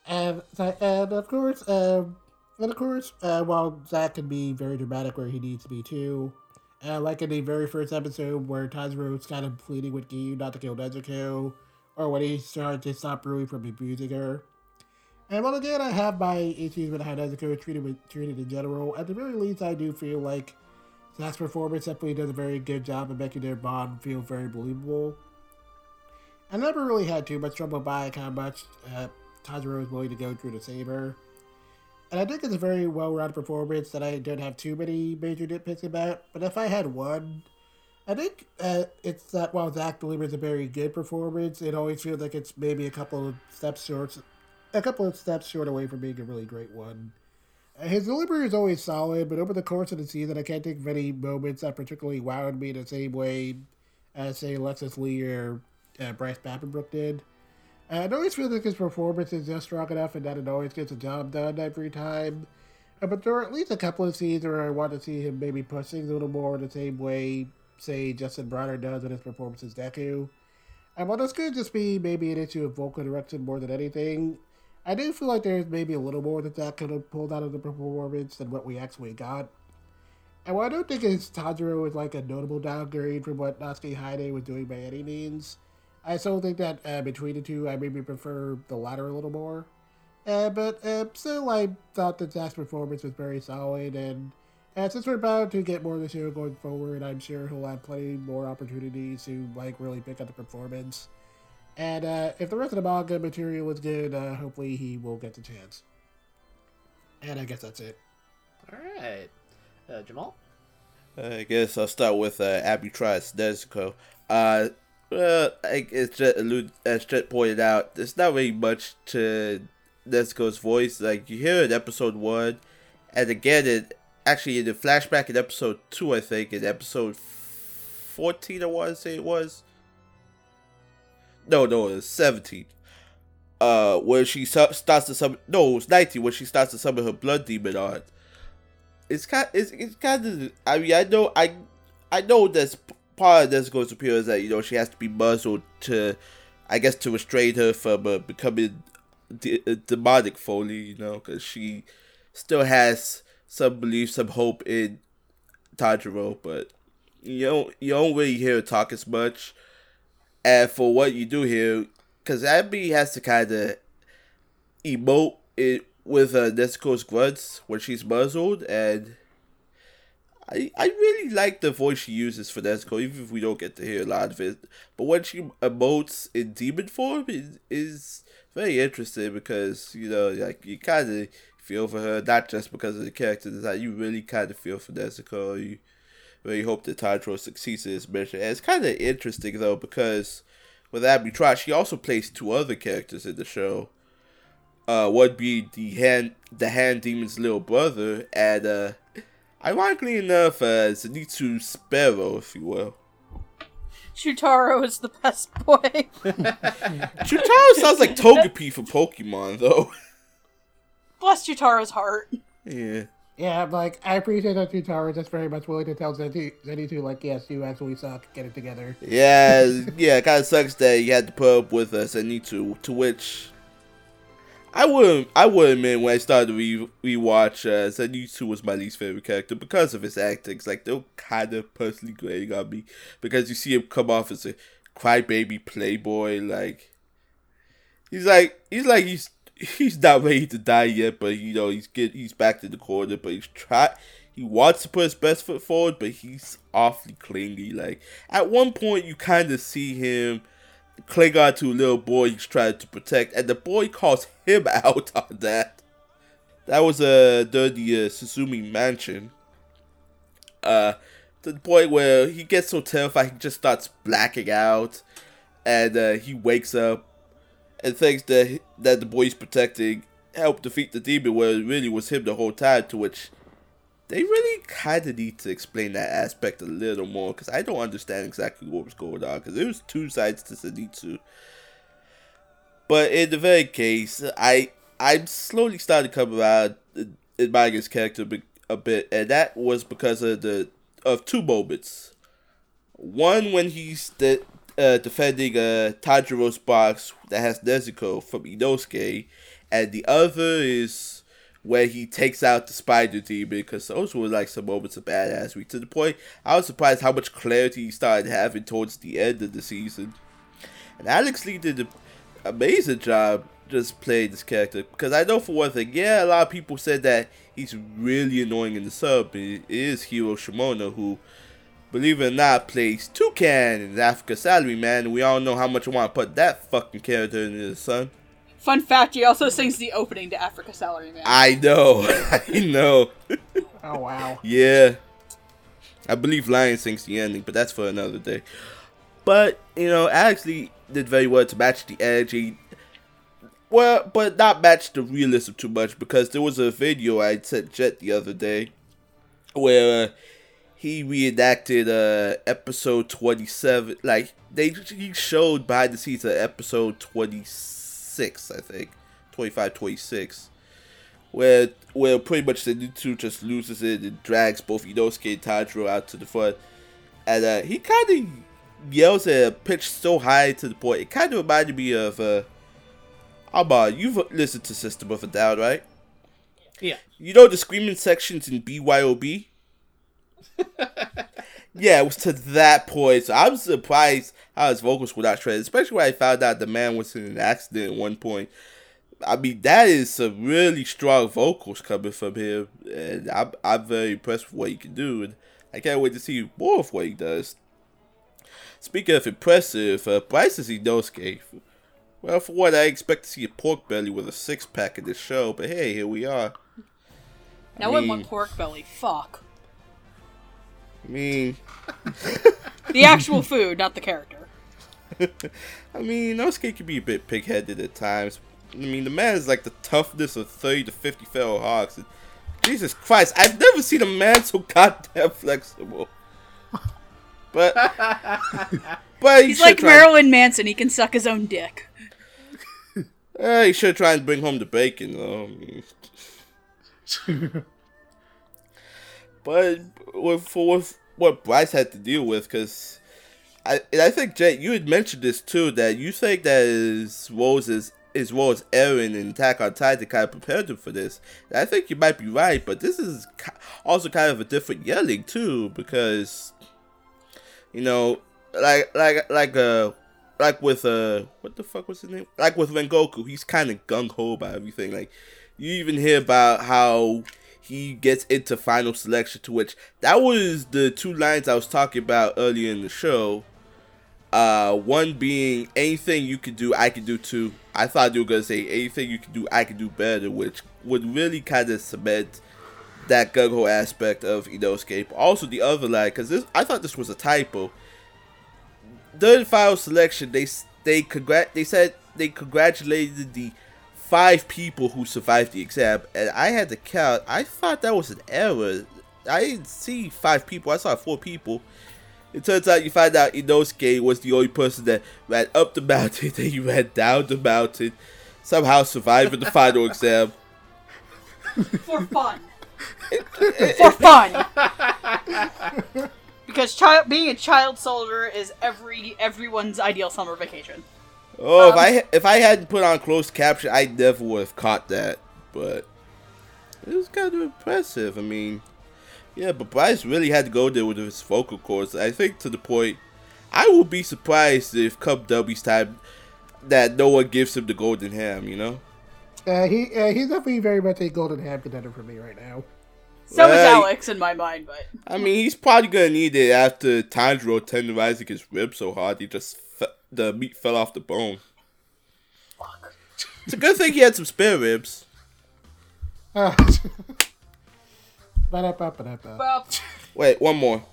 and, and of course, um, and of course, uh, while Zach can be very dramatic where he needs to be too, uh, like in the very first episode where Tanjiro's kind of pleading with Giyu not to kill Nezuko, or when he started to stop Rui from abusing her. And while again, I have my issues with how Nezuko is treated, with, treated in general, at the very least, I do feel like Zach's performance definitely does a very good job of making their bond feel very believable. I never really had too much trouble buying how much uh, Tanjiro is willing to go through to save her. And I think it's a very well-rounded performance that I don't have too many major nitpicks about. But if I had one, I think uh, it's that while Zach delivers a very good performance, it always feels like it's maybe a couple of steps short, a couple of steps short away from being a really great one. Uh, his delivery is always solid, but over the course of the season, I can't think of any moments that particularly wowed me the same way as, say, Alexis Lee or uh, Bryce Papenbrook did. I always feel like his performance is just strong enough and that it always gets the job done every time. Uh, but there are at least a couple of scenes where I want to see him maybe push things a little more the same way, say, Justin Briner does in his performance as Deku. And while this could just be maybe an issue of vocal direction more than anything, I do feel like there's maybe a little more that that could have pulled out of the performance than what we actually got. And while I don't think his Tanjiro is like a notable downgrade from what Natsuki Hanae was doing by any means, I still think that uh, between the two, I maybe prefer the latter a little more. Uh, but uh, still, I thought the Zach's performance was very solid, and uh, since we're bound to get more of the show going forward, I'm sure he'll have plenty more opportunities to like really pick up the performance. And uh, if the rest of the manga material is good, uh, hopefully he will get the chance. And I guess that's it. All right, uh, Jamal. I guess I'll start with uh, Abby tries Nezuko. Well, just, as Jet pointed out, there's not really much to Nezuko's voice. Like you hear it in episode one, and again in actually in the flashback in episode two, I think in episode fourteen, I want to say it was. No, no, seventeen. Uh, where she su- starts to summon. No, it's nineteen. when she starts to summon her blood demon on. It's kind. It's it's kind of. I mean, I know. I I know that's part of Nezuko's appeal is that you know she has to be muzzled to, I guess, to restrain her from uh, becoming de- uh, demonic Foley. You know, because she still has some belief, some hope in Tanjiro, but you don't you don't really hear her talk as much. And for what you do hear, because Abby has to kind of emote it with uh, Nezuko's grunts when she's muzzled, and I I really like the voice she uses for Nezuko, even if we don't get to hear a lot of it. But when she emotes in demon form, it is very interesting because you know, like you kind of feel for her, not just because of the character design. You really kind of feel for Nezuko. You really hope that Tanjiro succeeds in his mission. And it's kind of interesting though because with Abby Trott, she also plays two other characters in the show. Uh, one being the hand, the hand demon's little brother, and uh, ironically enough, uh, Zenitsu Sparrow, if you will. Shutaro is the best boy. Chutaro sounds like Togepi from Pokemon, though. Bless Chutaro's heart. yeah. Yeah, like I appreciate that Tutaro just very much willing to tell Zenny Zenitsu like, yes, you absolutely suck. Get it together. Yeah, yeah, it kind of sucks that you had to put up with us and need to. To which I wouldn't. I would admit when I started to re- rewatch, uh, Zenitsu was my least favorite character because of his actings. Like they're kind of personally grating on me because you see him come off as a crybaby playboy. Like he's like he's like he's he's not ready to die yet, but you know he's get he's back to the corner, but he's try he wants to put his best foot forward, but he's awfully clingy. Like at one point, you kind of see him cling on to a little boy he's trying to protect, and the boy calls him out on that. That was uh, during the uh, Tsuzumi mansion. Uh, to the point where he gets so terrified he just starts blacking out, and uh, he wakes up and thinks that that the boy he's protecting helped defeat the demon, where it really was him the whole time. To which they really kind of need to explain that aspect a little more because I don't understand exactly what was going on because there was two sides to Zenitsu. But in the very case, I I'm slowly starting to come around admiring his character a bit, and that was because of the of two moments. One when he's the, uh, defending uh, Tanjiro's box that has Nezuko from Inosuke, and the other is where he takes out the spider demon because those were like some moments of badassery. To the point, I was surprised how much clarity he started having towards the end of the season. And Aleks Le did an amazing job just playing this character because I know for one thing, yeah, a lot of people said that he's really annoying in the sub. It is Hiro Shimono who, believe it or not, plays Toucan in Africa Salary Man. we all know how much I want to put that fucking character in the sun. Fun fact, he also sings the opening to Africa Salaryman. I know, I know. Oh wow. Yeah. I believe Lion sings the ending, but that's for another day. But, you know, Aleks Le did very well to match the energy. Well, but not match the realism too much because there was a video I sent Jet the other day where uh, he reenacted uh, episode 27. Like, they he showed behind the scenes of episode 26, I think. 25, 26 where where pretty much the two just loses it and drags both Inosuke and Tanjiro out to the front. And uh, he kind of yells at a pitch so high to the point. It kind of reminded me of. Uh, Alba, you've listened to System of a Down, right? Yeah. You know the screaming sections in BYOB? yeah, it was to that point. So I'm surprised how his vocals were not shredded, especially when I found out the man was in an accident at one point. I mean, that is some really strong vocals coming from him, and I'm I'm very impressed with what he can do, and I can't wait to see more of what he does. Speaking of impressive, uh, Bryce is Inosuke. Well, for what I expect to see a pork belly with a six pack in this show, but hey, here we are. now I I mean- want pork belly. Fuck. I mean, The actual food, not the character. I mean, Inosuke can be a bit pig headed at times. I mean, the man is like the toughness of 30 to 50 feral hawks. And Jesus Christ, I've never seen a man so goddamn flexible. But but he He's like try, Marilyn Manson. He can suck his own dick. Uh, he should try and bring home the bacon though. But with for with what Bryce had to deal with, because I I think Jay, you had mentioned this too that you think that his roles as role as Eren and Attack on Titan kind of prepared him for this. And I think you might be right, but this is also kind of a different yelling too because you know, like like like uh like with uh what the fuck was his name? Like with Rengoku, he's kind of gung ho about everything. Like you even hear about how he gets into final selection, to which that was the two lines I was talking about earlier in the show. Uh, one being anything you could do, I could do too. I thought you were gonna say anything you could do, I could do better, which would really kind of cement that gung aspect of Inosuke. Also the other line, because this I thought this was a typo. During final selection, they they congrat they said they congratulated the five people who survived the exam, and I had to count. I thought that was an error. I didn't see five people. I saw four people. It turns out you find out Inosuke was the only person that ran up the mountain, then he ran down the mountain, somehow surviving the final exam. For fun. For fun. because child being a child soldier is every everyone's ideal summer vacation. Oh, if Um, I if I hadn't put on closed caption, I never would have caught that. But it was kind of impressive. I mean, yeah, but Bryce really had to go there with his vocal cords. I think to the point, I would be surprised if come W's time that no one gives him the golden ham. You know? Uh, he uh, he's definitely very much a golden ham contender for me right now. So is Alex in my mind, but I mean, he's probably gonna need it after Tanjiro tenderizing his ribs so hard he just fe- the meat fell off the bone. It's a good thing he had some spare ribs. Uh, ba-da-ba-ba-da-ba. well, Wait, one more.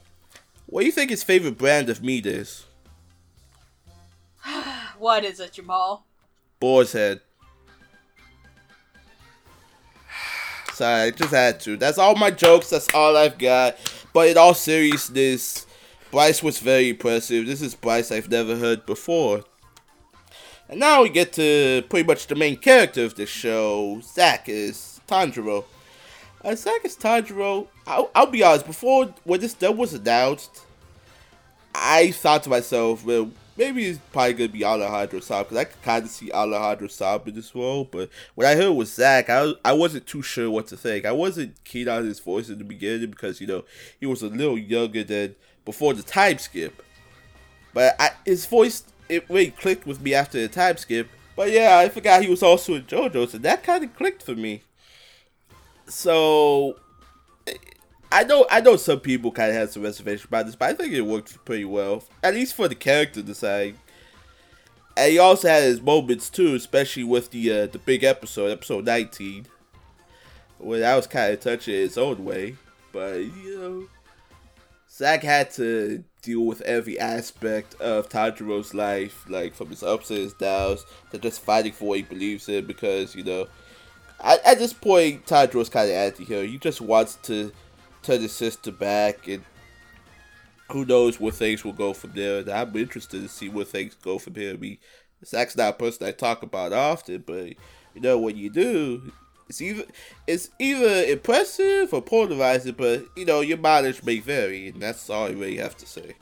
What do you think his favorite brand of meat is? what is it, Jamal? Boar's head. Sorry, I just had to. That's all my jokes. That's all I've got. But in all seriousness, Bryce was very impressive. This is Bryce I've never heard before. And now we get to pretty much the main character of this show. Zack is Tanjiro. Is Tanjiro. I'll, I'll be honest. Before when this dub was announced, I thought to myself, well, maybe it's probably gonna be Alejandro Saab because I could kind of see Alejandro Saab in this role. But when I heard was Zach, I I wasn't too sure what to think. I wasn't keen on his voice in the beginning because you know he was a little younger than before the time skip. But I, his voice it really clicked with me after the time skip. But yeah, I forgot he was also in JoJo's, and that kind of clicked for me. So I know I know some people kind of had some reservations about this, but I think it worked pretty well, at least for the character design. And he also had his moments too, especially with the uh, the big episode, episode nineteen, where that was kind of touching in its own way. But you know, Zack had to deal with every aspect of Tanjiro's life, like from his ups and his downs, to just fighting for what he believes in. Because you know, at, at this point, Tanjiro's kind of anti-hero. He just wants to turn his sister back, and who knows where things will go from there. And I'm interested to see where things go from here. I mean, Zack's not a person I talk about often, but you know when you do, it's either it's either impressive or polarizing. But you know your mileage may vary, and that's all I really have to say.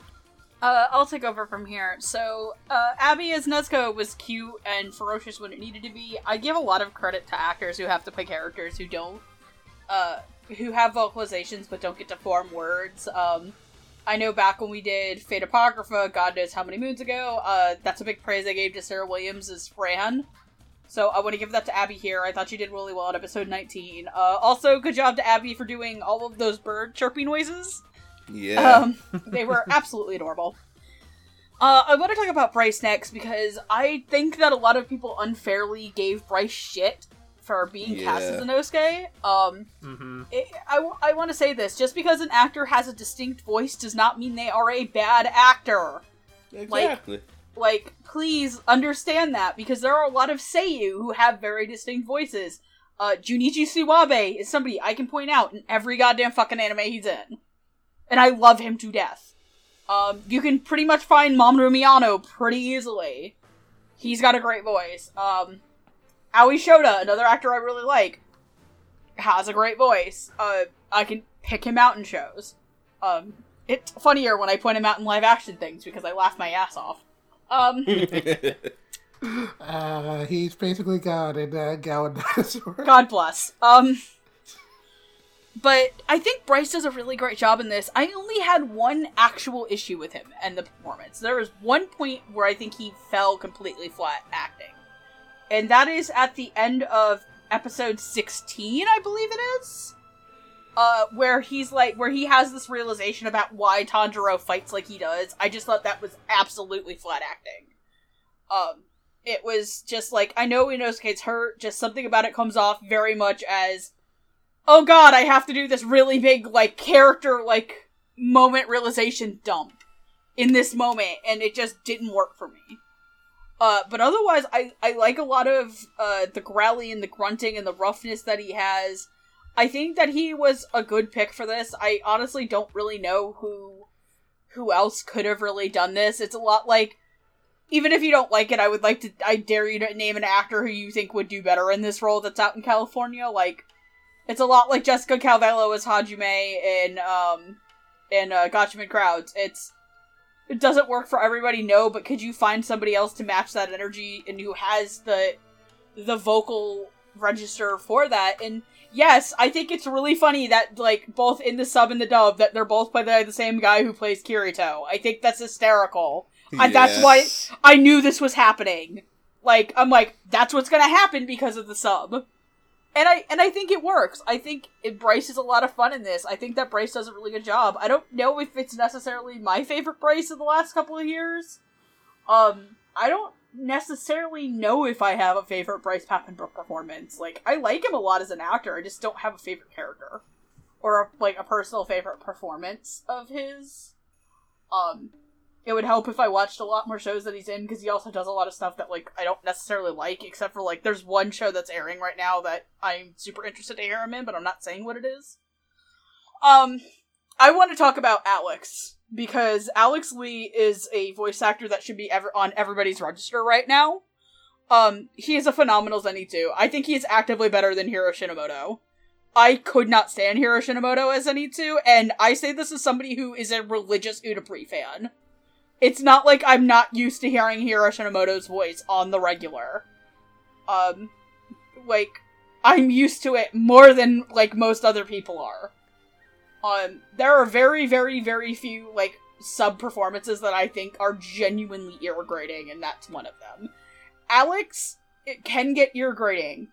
Uh, I'll take over from here. So, uh, Abby as Nezuko was cute and ferocious when it needed to be. I give a lot of credit to actors who have to play characters who don't, uh, who have vocalizations but don't get to form words. Um, I know back when we did Fate Apocrypha, God knows how many moons ago, uh, that's a big praise I gave to Sarah Williams as Fran. So I want to give that to Abby here. I thought she did really well in episode 19. Uh, also, good job to Abby for doing all of those bird chirping noises. Yeah. Um, they were absolutely adorable. Uh, I want to talk about Bryce next because I think that a lot of people unfairly gave Bryce shit for being cast as Yeah. Inosuke. Um, Mm-hmm. it, I, want to say this: just because an actor has a distinct voice does not mean they are a bad actor. exactly. Like, please understand that because there are a lot of Seiyu who have very distinct voices. Uh, Junichi Suwabe is somebody I can point out in every goddamn fucking anime he's in. And I love him to death. Um, you can pretty much find Mamoru Miyano pretty easily. He's got a great voice. Um, Aoi Shota, another actor I really like, has a great voice. Uh, I can pick him out in shows. Um, it's funnier when I point him out in live action things because I laugh my ass off. Um, Uh, he's basically God in uh, Gowan Dinosaur. God bless. Um, but I think Bryce does a really great job in this. I only had one actual issue with him and the performance. There was one point where I think he fell completely flat acting, and that is at the end of episode sixteen, I believe it is. Uh, where he's like, where he has this realization about why Tanjiro fights like he does. I just thought that was absolutely flat acting. Um, it was just like I know Inosuke's hurt, just something about it comes off very much as oh god, I have to do this really big like character like moment realization dump in this moment and it just didn't work for me. Uh, but otherwise, I, I like a lot of uh, the growly and the grunting and the roughness that he has. I think that he was a good pick for this. I honestly don't really know who who else could have really done this. It's a lot like even if you don't like it, I would like to I dare you to name an actor who you think would do better in this role that's out in California. Like it's a lot like Jessica Calvello as Hajime in um in uh, Gatchaman Crowds. It's it doesn't work for everybody, no, but could you find somebody else to match that energy and who has the the vocal register for that? And yes, I think it's really funny that like both in the sub and the dub that they're both played by the same guy who plays Kirito. I think that's hysterical. I, that's why I knew this was happening. Like I'm like that's what's gonna happen because of the sub and I and I think it works. I think it, Bryce is a lot of fun in this. I think that Bryce does a really good job. I don't know if it's necessarily my favorite Bryce of the last couple of years. Um, I don't necessarily know if I have a favorite Bryce Papenbrook performance. Like, I like him a lot as an actor. I just don't have a favorite character or a, like a personal favorite performance of his. Um, it would help if I watched a lot more shows that he's in because he also does a lot of stuff that like I don't necessarily like, except for like there's one show that's airing right now that I'm super interested to hear him in, but I'm not saying what it is. Um, I want to talk about Alex because Aleks Le is a voice actor that should be ever on everybody's register right now. Um, he is a phenomenal Zenitsu. I think he is actively better than Hiro Shinomoto. I could not stand Hiro Shinomoto as Zenitsu, and I say this as somebody who is a religious Utapri fan it's not like I'm not used to hearing Hiro Shinomoto's voice on the regular. Um, like, I'm used to it more than, like, most other people are. Um, there are very, very, very few, like, sub performances that I think are genuinely ear grating, and that's one of them. Alex, it can get ear grating,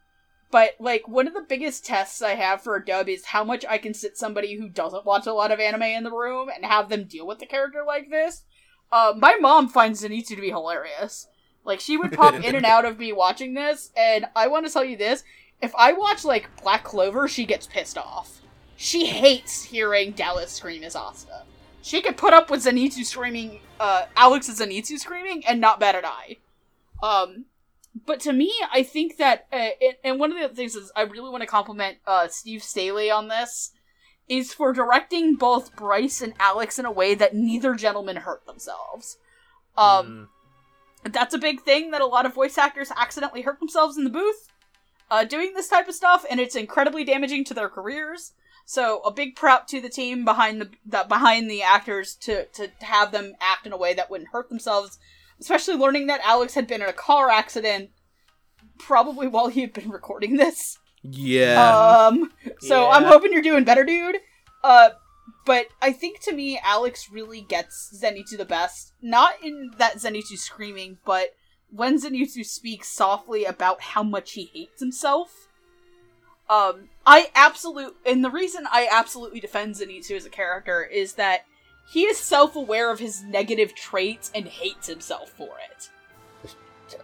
but, like, one of the biggest tests I have for a dub is how much I can sit somebody who doesn't watch a lot of anime in the room and have them deal with a character like this uh, my mom finds Zenitsu to be hilarious. Like she would pop in and out of me watching this, and I want to tell you this: if I watch like Black Clover, she gets pissed off. She hates hearing Dallas scream as Asta. She could put up with Zenitsu screaming, uh, Alex's Zenitsu screaming, and not bat an eye. Um, but to me, I think that, uh, and, and one of the things is I really want to compliment uh, Steve Staley on this is for directing both Bryce and Alex in a way that neither gentleman hurt themselves. Um, mm. That's a big thing that a lot of voice actors accidentally hurt themselves in the booth uh, doing this type of stuff, and it's incredibly damaging to their careers. So a big prop to the team behind the, the behind the actors to to have them act in a way that wouldn't hurt themselves. Especially learning that Alex had been in a car accident, probably while he had been recording this. Yeah. Um. So yeah. I'm hoping you're doing better, dude. Uh. But I think to me, Alex really gets Zenitsu the best. Not in that Zenitsu screaming, but when Zenitsu speaks softly about how much he hates himself. Um, I absolute, and the reason I absolutely defend Zenitsu as a character is that he is self-aware of his negative traits and hates himself for it.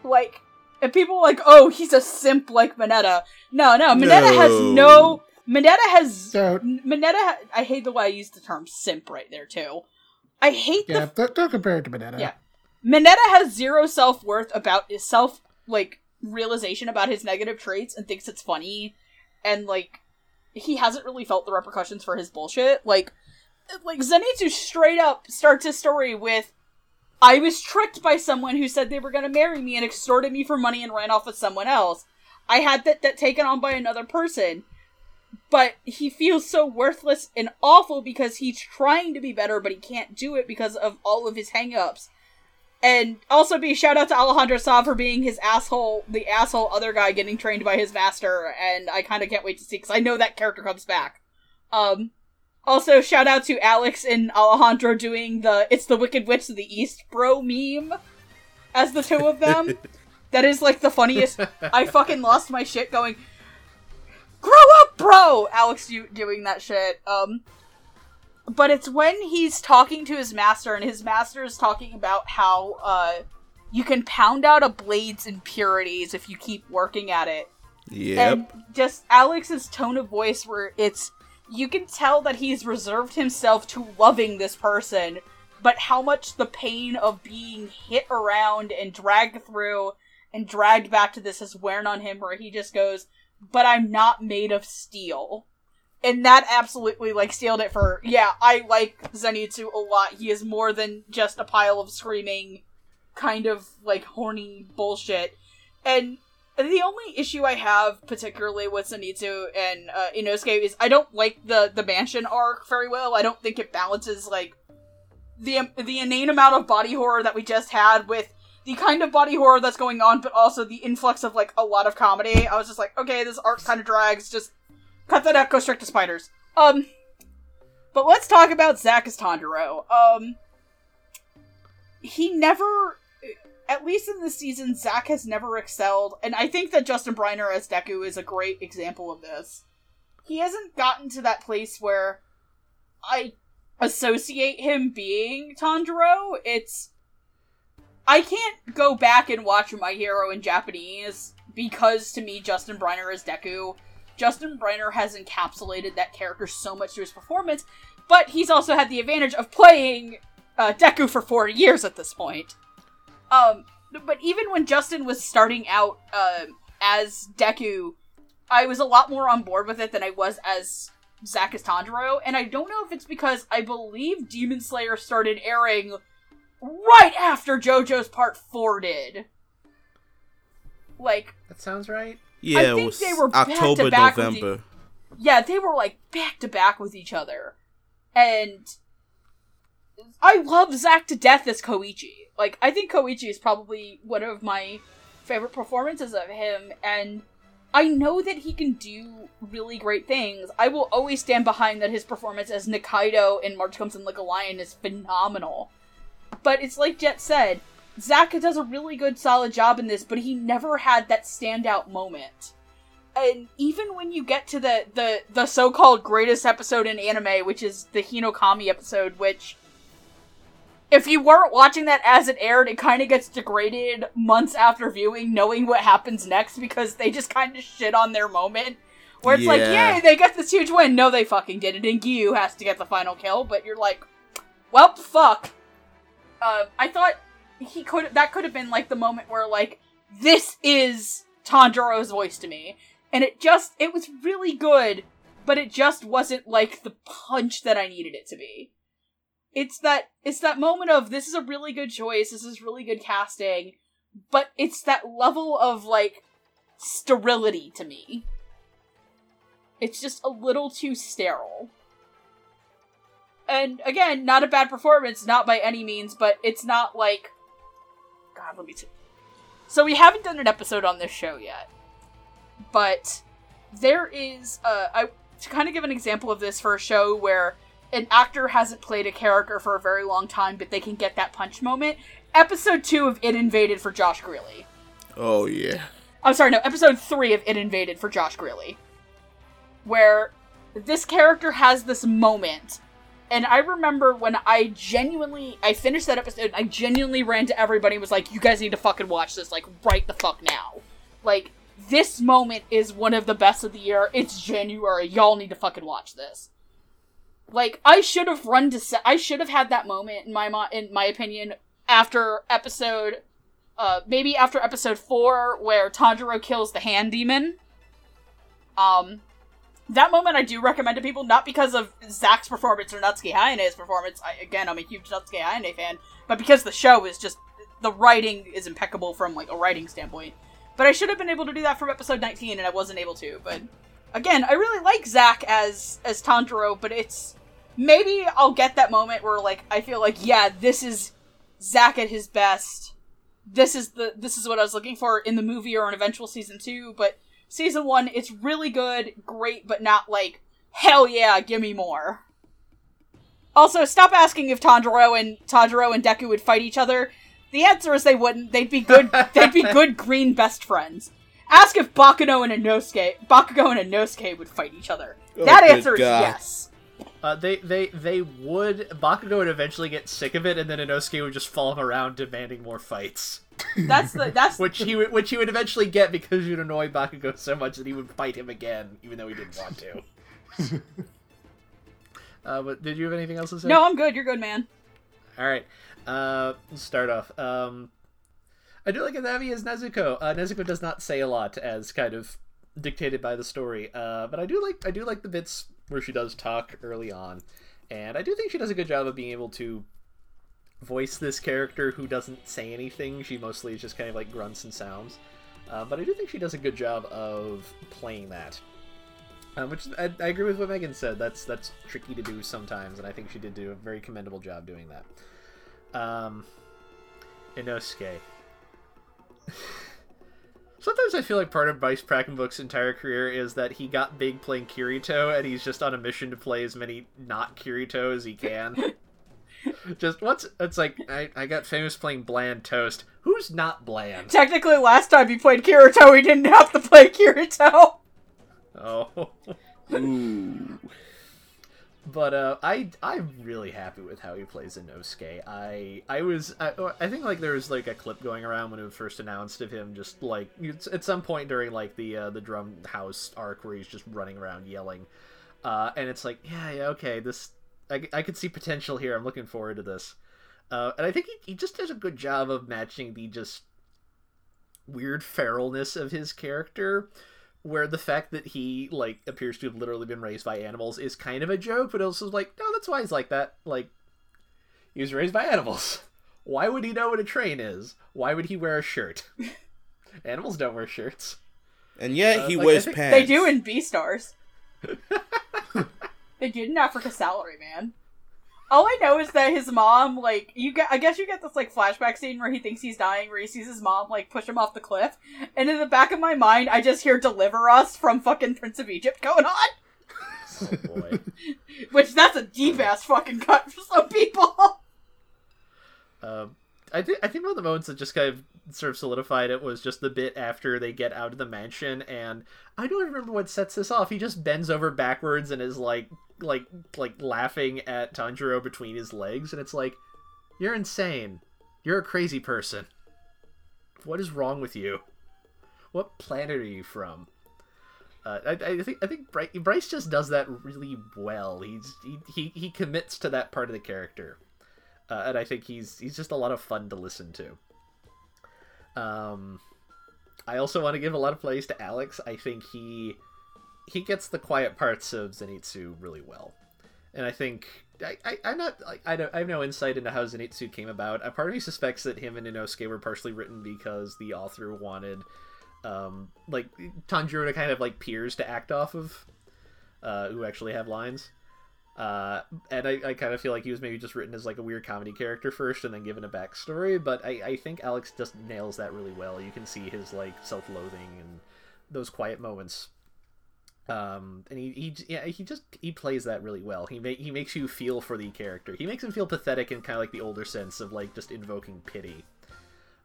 Like, and people are like, oh, he's a simp like Mineta. No, no, Mineta no. has no. Mineta has. Don't. Mineta. Ha- I hate the way I use the term simp right there too. I hate yeah, the. don't compare it to Mineta. Yeah, Mineta has zero self worth about his self like realization about his negative traits and thinks it's funny. and like he hasn't really felt the repercussions for his bullshit. Like like Zenitsu straight up starts his story with I was tricked by someone who said they were going to marry me and extorted me for money and ran off with someone else. I had that, that taken on by another person. But he feels so worthless and awful because he's trying to be better, but he can't do it because of all of his hangups. And also be shout out to Alejandro Saab for being his asshole, the asshole other guy getting trained by his master, and I kind of can't wait to see because I know that character comes back. Um, also shout out to Alex and Alejandro doing the "It's the Wicked Witch of the East, bro" meme as the two of them. that is like the funniest. I fucking lost my shit going. Grow up, bro! Alex, you doing that shit. Um, but it's when he's talking to his master and his master is talking about how uh you can pound out a blade's impurities if you keep working at it Yep. and just alex's tone of voice where it's you can tell that he's reserved himself to loving this person but how much the pain of being hit around and dragged through and dragged back to this has wearing on him where he just goes but i'm not made of steel. And that absolutely like sealed it for yeah i like zenitsu a lot. He is more than just a pile of screaming kind of like horny bullshit. And the only issue i have particularly with zenitsu and uh, inosuke is i don't like the the mansion arc very well. I don't think it balances like the the inane amount of body horror that we just had with the kind of body horror that's going on but also the influx of like a lot of comedy. I was just like okay this arc kind of drags. Just cut that out. Go straight to spiders. Um but let's talk about Zack as Tanjiro. Um, he never, at least in this season, Zach has never excelled, and I think that Justin Briner as Deku is a great example of this. He hasn't gotten to that place where I associate him being Tanjiro. It's I can't go back and watch My Hero in Japanese because to me Justin Briner as Deku Justin Briner has encapsulated that character so much through his performance, but he's also had the advantage of playing uh, Deku for four years at this point. Um, but even when Justin was starting out uh, as Deku, I was a lot more on board with it than I was as Zack as Tanjiro, and I don't know if it's because I believe Demon Slayer started airing right after JoJo's Part 4 did. Like, That sounds right. Yeah, I it think was they were back to October, back with November. yeah, they were like back to back with each other. And I love Zack to death as Koichi. Like, I think Koichi is probably one of my favorite performances of him, and I know that he can do really great things. I will always stand behind that his performance as Nikaido in March Comes in Like a Lion is phenomenal. But it's like Jet said, Zack does a really good solid job in this, but he never had that standout moment and even when you get to the the the so-called greatest episode in anime which is the hinokami episode which if you weren't watching that as it aired it kind of gets degraded months after viewing knowing what happens next because they just kind of shit on their moment. Where it's like Yeah. yay they got this huge win. No they fucking did it, and Giyu has to get the final kill but you're like well fuck. Uh, i thought he could that could have been like the moment where like this is Tanjiro's voice to me and it just it was really good but it just wasn't like the punch that i needed it to be it's that it's that moment of this is a really good choice this is really good casting but it's that level of like sterility to me. It's just a little too sterile. And again not a bad performance not by any means but it's not like god let me see so we haven't done an episode on this show yet but there is uh I to kind of give an example of this for a show where an actor hasn't played a character for a very long time, but they can get that punch moment. Episode two of ID: Invaded for Josh Grelle. Oh yeah. I'm sorry, no, episode three of ID: Invaded for Josh Grelle. Where this character has this moment. And I remember when I genuinely I finished that episode, I genuinely ran to everybody and was like, You guys need to fucking watch this, like right the fuck now. Like, this moment is one of the best of the year. It's January. Y'all need to fucking watch this. Like, I should have run to se- I should have had that moment in my mo- in my opinion after episode uh, maybe after episode four, where Tanjiro kills the hand demon. Um, that moment I do recommend to people, not because of Zach's performance or Natsuki Hanae's performance. I, again, I'm a huge Natsuki Hanae fan, but because the show is just the writing is impeccable from like a writing standpoint. But I should have been able to do that from episode 19, and I wasn't able to. But again, I really like Zach as as Tanjiro, but it's maybe I'll get that moment where like I feel like yeah, this is Zach at his best. This is the this is what I was looking for in the movie or an eventual season two. But season one, it's really good, great, but not like hell yeah, give me more. Also, stop asking if Tanjiro and Tanjiro and Deku would fight each other. The answer is they wouldn't. They'd be good. they'd be good green best friends. Ask if Bakugo and Inosuke, Bakugo and Inosuke would fight each other. Oh, that answer is yes. Uh, they they they would Bakugo would eventually get sick of it, and then Inosuke would just follow him around demanding more fights, That's the that's which he would which he would eventually get because you'd annoy Bakugo so much that he would fight him again, even though he didn't want to. uh, but did you have anything else to say? no. I'm good. You're good, man. All right. Uh, let's start off. Um, I do like Anavi as Nezuko. Uh, Nezuko does not say a lot, as kind of dictated by the story. Uh, but I do like I do like the bits where she does talk early on, and I do think she does a good job of being able to voice this character who doesn't say anything. She mostly is just kind of like grunts and sounds. Uh, but I do think she does a good job of playing that. Um, which I, I agree with what Megan said. That's that's tricky to do sometimes, and I think she did do a very commendable job doing that. Um, Inosuke. Sometimes I feel like part of Bryce Papenbrook's entire career is that he got big playing Kirito, and he's just on a mission to play as many not Kirito as he can. just what's it's like I, I got famous playing bland toast. Who's not bland? Technically, last time he played Kirito, he didn't have to play Kirito. Oh. Ooh. But uh, I I'm really happy with how he plays Inosuke. I I was I, I think like there was like a clip going around when it was first announced of him just like at some point during like the uh, the drum house arc where he's just running around yelling, uh, and it's like yeah yeah okay this I I could see potential here. I'm looking forward to this, uh, and I think he he just does a good job of matching the just weird feralness of his character where the fact that he like appears to have literally been raised by animals is kind of a joke, but also like, no, that's why he's like that. Like, he was raised by animals. Why would he know what a train is? Why would he wear a shirt? animals don't wear shirts. And yet he Uh, like, wears pants. They do in Beastars. they did in Africa Salary Man. All I know is that his mom, like, you get, I guess you get this, like, flashback scene where he thinks he's dying, where he sees his mom, like, push him off the cliff. And in the back of my mind, I just hear Deliver Us from fucking Prince of Egypt going on. Oh boy. Which, that's a deep ass fucking cut for some people. um, I think I think one of the moments that just kind of sort of solidified it was just the bit after they get out of the mansion, and I don't even remember what sets this off. He just bends over backwards and is like like like laughing at Tanjiro between his legs, and it's like, you're insane. You're a crazy person. What is wrong with you? What planet are you from? Uh, I, I think I think Bryce, Bryce just does that really well. He's he, he, he commits to that part of the character, uh, and I think he's he's just a lot of fun to listen to. Um, I also want to give a lot of praise to Alex. I think he he gets the quiet parts of Zenitsu really well, and I think I, I I'm not like I don't I have no insight into how Zenitsu came about. A part of me suspects that him and Inosuke were partially written because the author wanted um like Tanjiro to kind of like peers to act off of, uh, who actually have lines. Uh, and I, I kind of feel like he was maybe just written as like a weird comedy character first and then given a backstory, but I, I think Alex just nails that really well. You can see his like self-loathing and those quiet moments. Um, and he, he yeah he just he plays that really well. He he makes you feel for the character. He makes him feel pathetic in kind of like the older sense of like just invoking pity.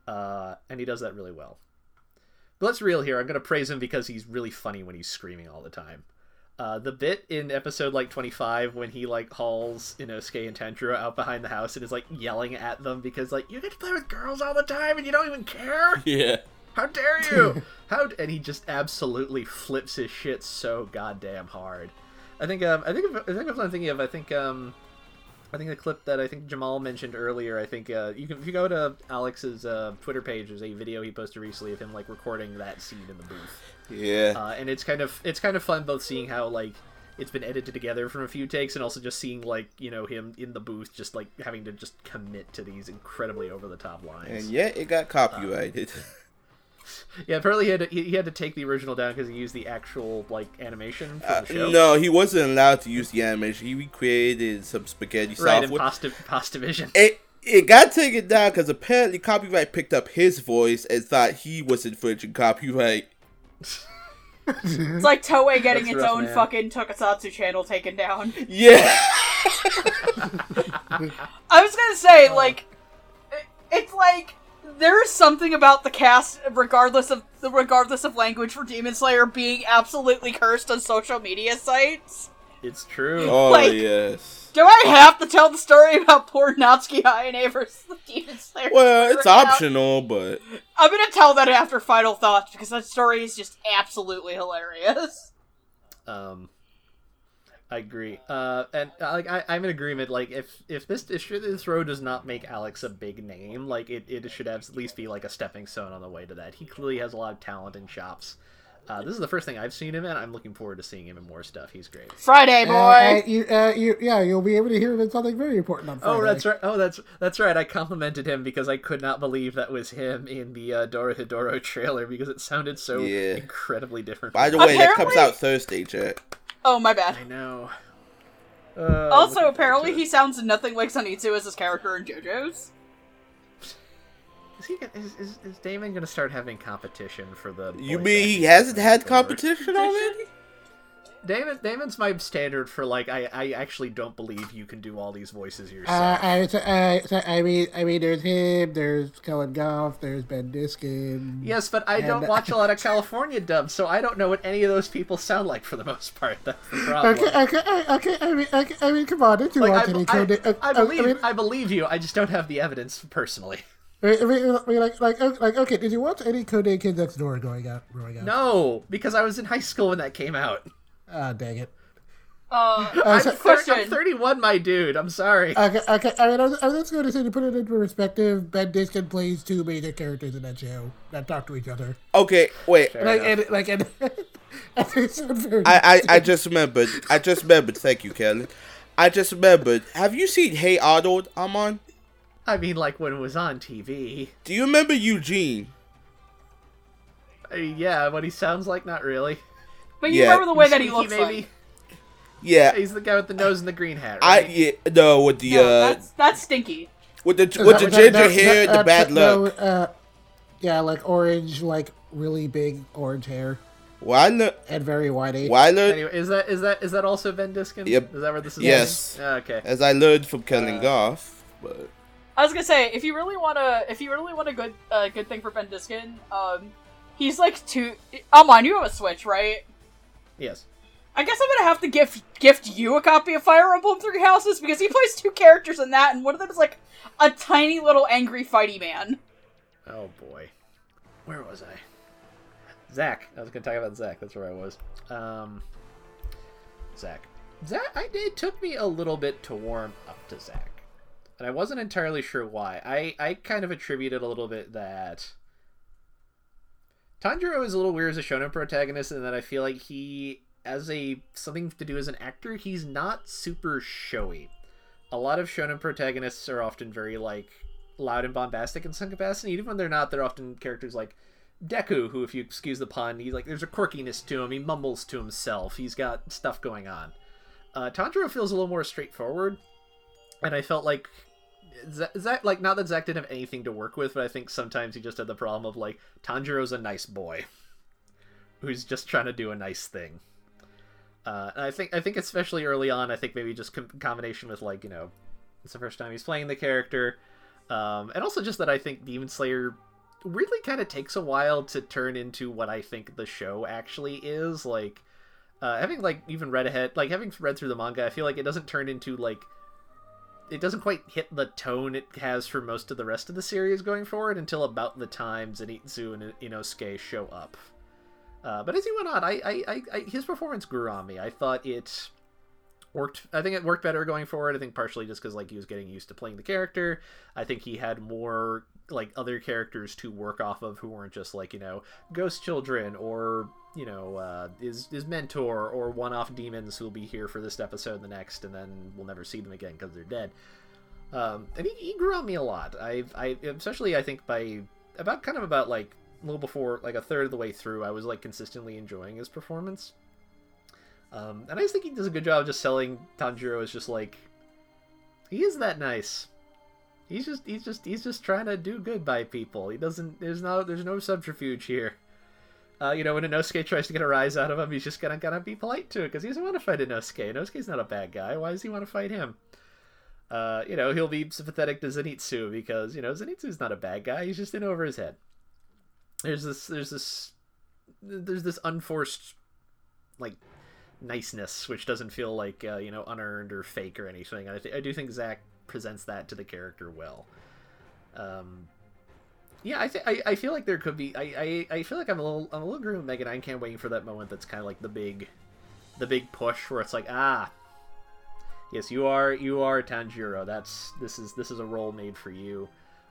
Uh, and he does that really well. But let's real here. I'm gonna praise him because he's really funny when he's screaming all the time. Uh, the bit in episode like 25 when he like hauls Inosuke and Tanjiro out behind the house and is like yelling at them because like you get to play with girls all the time and you don't even care. Yeah. How dare you? How and he just absolutely flips his shit so goddamn hard. I think um I think I think if I'm thinking of I think um I think the clip that I think Jamal mentioned earlier. I think uh, you can if you go to Alex's uh, Twitter page, there's a video he posted recently of him like recording that scene in the booth, Yeah. uh, and it's kind of it's kind of fun both seeing how like it's been edited together from a few takes and also just seeing like you know him in the booth just like having to just commit to these incredibly over the top lines. and yet it got copyrighted. Yeah, apparently he had to, he, he had to take the original down because he used the actual like animation for Uh, the show. no, he wasn't allowed to use the animation. He recreated some spaghetti right in software. Pasta Pasta Vision. it it got taken down because apparently copyright picked up his voice and thought he was infringing copyright. It's like Toei getting That's its rough, own man. fucking Tokusatsu channel taken down. Yeah. I was gonna say, like, it- it's like there's something about the cast, regardless of the regardless of language, for Demon Slayer being absolutely cursed on social media sites. It's true. oh Like- yes. Do I have to tell the story about poor Natsuki Hanae versus the Demon Slayer? Well, it's account? optional, but I'm gonna tell that after final thoughts because that story is just absolutely hilarious. Um, I agree. Uh, and uh, like I, I'm in agreement. Like if if this if this road does not make Alex a big name, like it, it should have, at least be like a stepping stone on the way to that. He clearly has a lot of talent and chops. Uh, this is the first thing I've seen him in. I'm looking forward to seeing him in more stuff. He's great. Friday boy. Uh, uh, you, uh, you, yeah, you'll be able to hear him in something very important on Friday. Oh, that's right. Oh, that's that's right. I complimented him because I could not believe that was him in the uh, Dorohedoro trailer because it sounded so Yeah. incredibly different. by the from- way, that comes out Thursday, Jack. Oh my bad. I know. Uh, Also, apparently, he sounds nothing like Zenitsu as his character in JoJo's. it. is he is, is, is Damon gonna start having competition for the? You mean he hasn't had forward? competition already? Damon, Damon's my standard for like I, I actually don't believe you can do all these voices Uh, yourself. I, so, uh, so, I mean, I mean, there's him, there's Kellen Goff, there's Ben Diskin. yes, but I don't watch a lot of California dubs, so I don't know what any of those people sound like for the most part. That's the problem. Okay, okay, uh, okay. I mean, okay, I mean, come on, did you Like, watch I, any I, code? uh, I uh, believe, I mean, I believe you. I just don't have the evidence personally. I mean, I like, like, uh, like, okay. Did you watch any Code Kids Next Door going out, growing up? No, because I was in high school when that came out. Ah, dang it. Uh, I'm, so- thir- question. I'm 31, my dude. I'm sorry. Okay, okay. I mean, I was, I was just going to say to put it into perspective. Ben Diskin plays two major characters in that show that talk to each other. Okay, wait. Like, and, like, and, and they sound very. I, I I just remembered. I just remembered. Thank you, Kelly. I just remembered. Have you seen Hey Arnold, Amon? I mean, like when it was on TV. Do you remember Eugene? Uh, yeah, what he sounds like, not really. But you yeah. remember the way that he Squeaky looks baby. like. Yeah, He's the guy with the nose and the green hat, I yeah no with the No, uh that's that's stinky. with the Is with that- the ginger that- hair and that- the bad no, luck. uh, yeah, like orange, like really big orange hair Well, I and very whitey. Well, I Anyway, is that is that is that also Ben Diskin? Yep. Is that where this is? Yes. going? Ah, okay. as I learned from Kellen Uh, Goff. But I was gonna say, if you really wanna, if you really want a good, uh, good thing for Ben Diskin, um, he's like two. Oh, on, you have a Switch, right? Yes. I guess I'm gonna have to gift gift you a copy of Fire Emblem Three Houses because he plays two characters in that, and one of them is like a tiny little angry fighty man. Oh boy. Where was I? Zach. I was gonna talk about Zach. That's where I was. Um, Zach. Zach. I, it took me a little bit to warm up to Zach, and I wasn't entirely sure why. I I kind of attributed a little bit that Tanjiro is a little weird as a shonen protagonist, and that I feel like he, as a something to do as an actor, he's not super showy. A lot of shonen protagonists are often very like loud and bombastic in some capacity. Even when they're not, they're often characters like Deku, who, if you excuse the pun, he's like there's a quirkiness to him. He mumbles to himself. He's got stuff going on. Uh, Tanjiro feels a little more straightforward, and I felt like Zach, like not that Zach didn't have anything to work with, but I think sometimes he just had the problem of like Tanjiro's a nice boy who's just trying to do a nice thing. Uh, I think I think especially early on, I think maybe just com- combination with like you know, it's the first time he's playing the character, um, and also just that I think Demon Slayer really kind of takes a while to turn into what I think the show actually is. Like uh, having like even read ahead, like having read through the manga, I feel like it doesn't turn into like it doesn't quite hit the tone it has for most of the rest of the series going forward until about the time Zenitsu and Inosuke show up. Uh, but as he went on, I, I, I, his performance grew on me. I thought it worked. I think it worked better going forward. I think partially just because like he was getting used to playing the character. I think he had more like other characters to work off of who weren't just like you know ghost children or you know uh, his his mentor or one off demons who will be here for this episode and the next, and then we'll never see them again because they're dead. Um, and he, he grew on me a lot. I I especially I think by about kind of about like a little before like a third of the way through, I was like consistently enjoying his performance. Um, and I just think he does a good job of just selling Tanjiro as just like he is that nice. He's just he's just he's just trying to do good by people. He doesn't there's no there's no subterfuge here. Uh, you know, when Inosuke tries to get a rise out of him, he's just gonna gonna be polite to it because he doesn't want to fight Inosuke. Inosuke's not a bad guy. Why does he want to fight him? Uh, you know, he'll be sympathetic to Zenitsu because you know Zenitsu's not a bad guy. He's just in over his head. There's this, there's this, there's this unforced, like, niceness which doesn't feel like uh, you know unearned or fake or anything. I, th- I do think Zach presents that to the character well. Um, yeah, I, th- I I feel like there could be. I, I, I feel like I'm a little I'm a little agree with. Can't waiting for that moment. That's kind of like the big, the big push where it's like ah, yes, you are you are Tanjiro. That's this is this is a role made for you.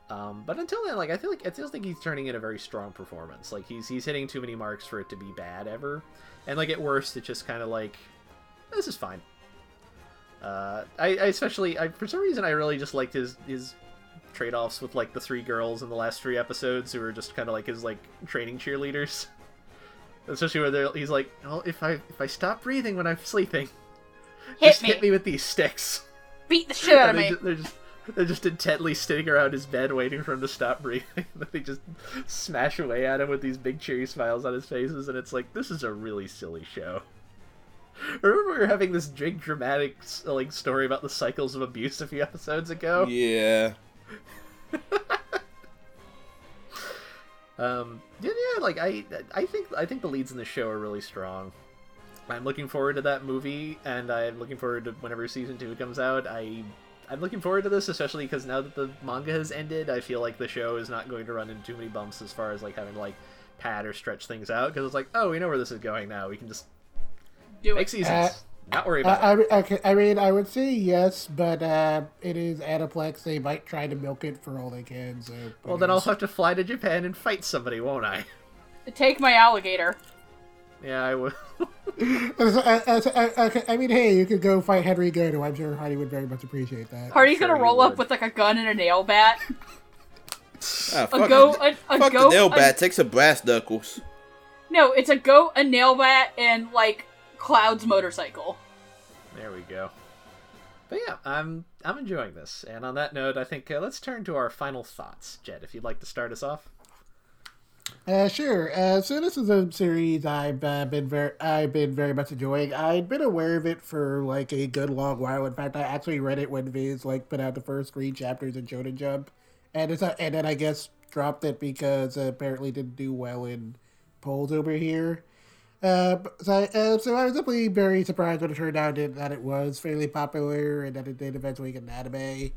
Um, but until then, like I feel like I still think he's turning in a very strong performance. Like he's he's hitting too many marks for it to be bad ever, and like at worst, it's just kind of like this is fine. Uh, I, I especially I, for some reason I really just liked his his trade offs with like the three girls in the last three episodes who were just kind of like his like training cheerleaders. Especially where they're, he's like, "Well, if I if I stop breathing when I'm sleeping, Hit just me. hit me with these sticks." Beat the shit out of me. they're just they're just intently sitting around his bed waiting for him to stop breathing. they just smash away at him with these big cheery smiles on his faces, and it's like this is a really silly show. Remember we were having this big dramatic like story about the cycles of abuse a few episodes ago. Yeah. Um, yeah, yeah, like I, I think I think the leads in the show are really strong. I'm looking forward to that movie, and I'm looking forward to whenever season two comes out. I, I'm looking forward to this, especially because now that the manga has ended, I feel like the show is not going to run into too many bumps as far as like having to like pad or stretch things out. Because it's like, oh, we know where this is going now. We can just Do make it. seasons, Uh, not worry about it. I, I, okay, I mean, I would say yes, but uh, it is Aniplex. They might try to milk it for all they can. So, Well, then I'll have to fly to Japan and fight somebody, won't I? Take my alligator. Yeah, I will. I, I, I, I mean, hey, you could go fight Henry Goto. I'm sure Heidi would very much appreciate that. Hardy's sure gonna roll up with like a gun and a nail bat. Ah, A fuck go, a, a fuck goat. the nail a- bat. Take some brass knuckles. no, it's a goat, a nail bat, and like Cloud's motorcycle. There we go. But yeah, I'm I'm enjoying this. And on that note, I think uh, let's turn to our final thoughts. Jed, if you'd like to start us off. Uh, sure. Uh, so this is a series I've uh, been very, I've been very much enjoying. I'd been aware of it for like a good long while. In fact, I actually read it when Viz like put out the first three chapters in Shonen Jump, and it's uh, and then I guess dropped it because uh, apparently didn't do well in polls over here. Uh, so, uh, so I was definitely very surprised when it turned out that it was fairly popular and that it did eventually get an anime.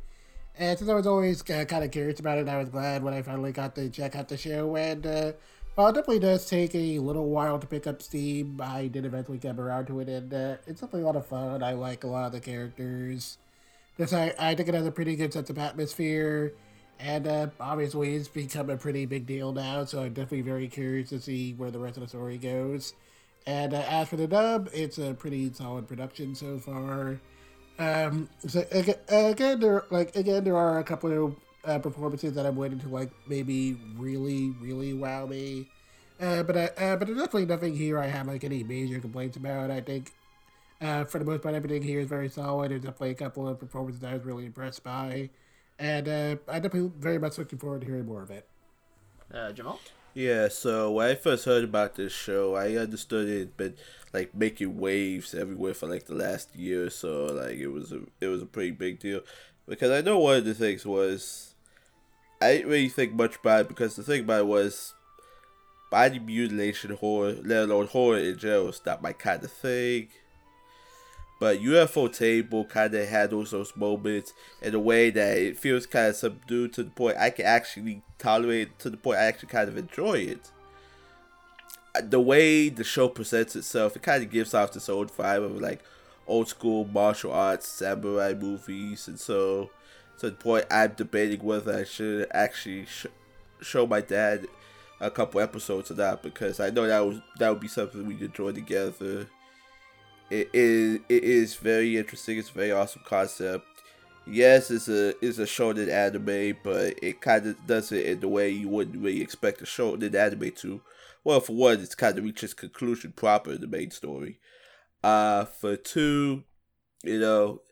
And since I was always uh, kind of curious about it, I was glad when I finally got to check out the show. And uh, while it definitely does take a little while to pick up steam, I did eventually come around to it, and uh, it's definitely a lot of fun. I like a lot of the characters. Just I, I think it has a pretty good sense of atmosphere, and uh, obviously it's become a pretty big deal now. So I'm definitely very curious to see where the rest of the story goes. And uh, as for the dub, it's a pretty solid production so far. Um, so aga- again, there like again there are a couple of uh, performances that I'm waiting to like maybe really really wow me. Uh, but uh, uh, but there's definitely nothing here I have like any major complaints about. I think uh, for the most part everything here is very solid. There's definitely a couple of performances that I was really impressed by, and uh, I'm definitely very much looking forward to hearing more of it. Uh, Jamal? Yeah, so when I first heard about this show, I understood it but like making waves everywhere for like the last year or so. Like it was a it was a pretty big deal because I know one of the things was I didn't really think much about it because the thing about it was body mutilation horror, let alone horror in general, is not my kind of thing. But ufotable kind of handles those moments in a way that it feels kind of subdued to the point I can actually tolerate to the point I actually kind of enjoy it. Uh, The way the show presents itself, it kind of gives off this old vibe of like, old school martial arts samurai movies, and so to the point I'm debating whether I should actually sh- show my dad a couple episodes of that because I know that was that would be something we could enjoy together. It is it is very interesting. It's a very awesome concept. Yes, it's a it's a shonen anime, but it kind of does it in the way you wouldn't really expect a shonen anime to. Well, for one, it's kind of reaches conclusion proper in the main story. Uh, for two, you know,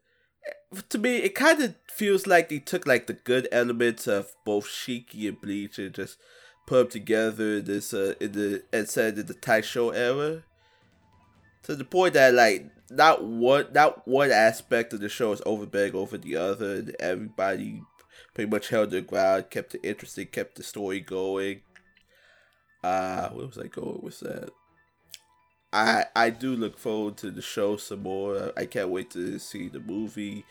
to me, it kind of feels like they took like the good elements of both Shiki and Bleach and just put them together in this uh in the and said in the Taisho era. To the point that like not one not one aspect of the show is overbearing over the other, and everybody pretty much held their ground, kept it interesting, kept the story going. Uh where was I going with that? I I do look forward to the show some more. I can't wait to see the movie.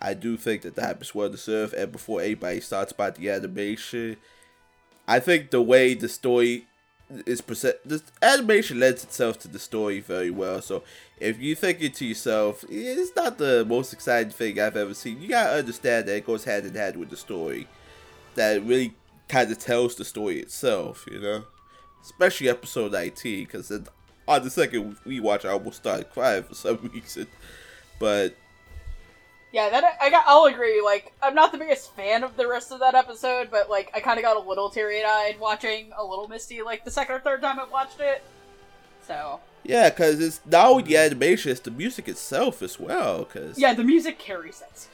I do think that the that is well deserved. And before anybody starts about the animation, I think the way the story is present, the animation lends itself to the story very well. So if you think it to yourself, it's not the most exciting thing I've ever seen. You gotta understand that it goes hand in hand with the story. That really kind of tells the story itself, you know. Especially episode 19, because on the second we watch, I almost started crying for some reason. But Yeah, that I got. I'll agree. Like, I'm not the biggest fan of the rest of that episode, but like, I kind of got a little teary-eyed watching a little misty like the second or third time I watched it. So yeah, because it's not only the animation, it's the music itself as well. Cause yeah, the music carries it.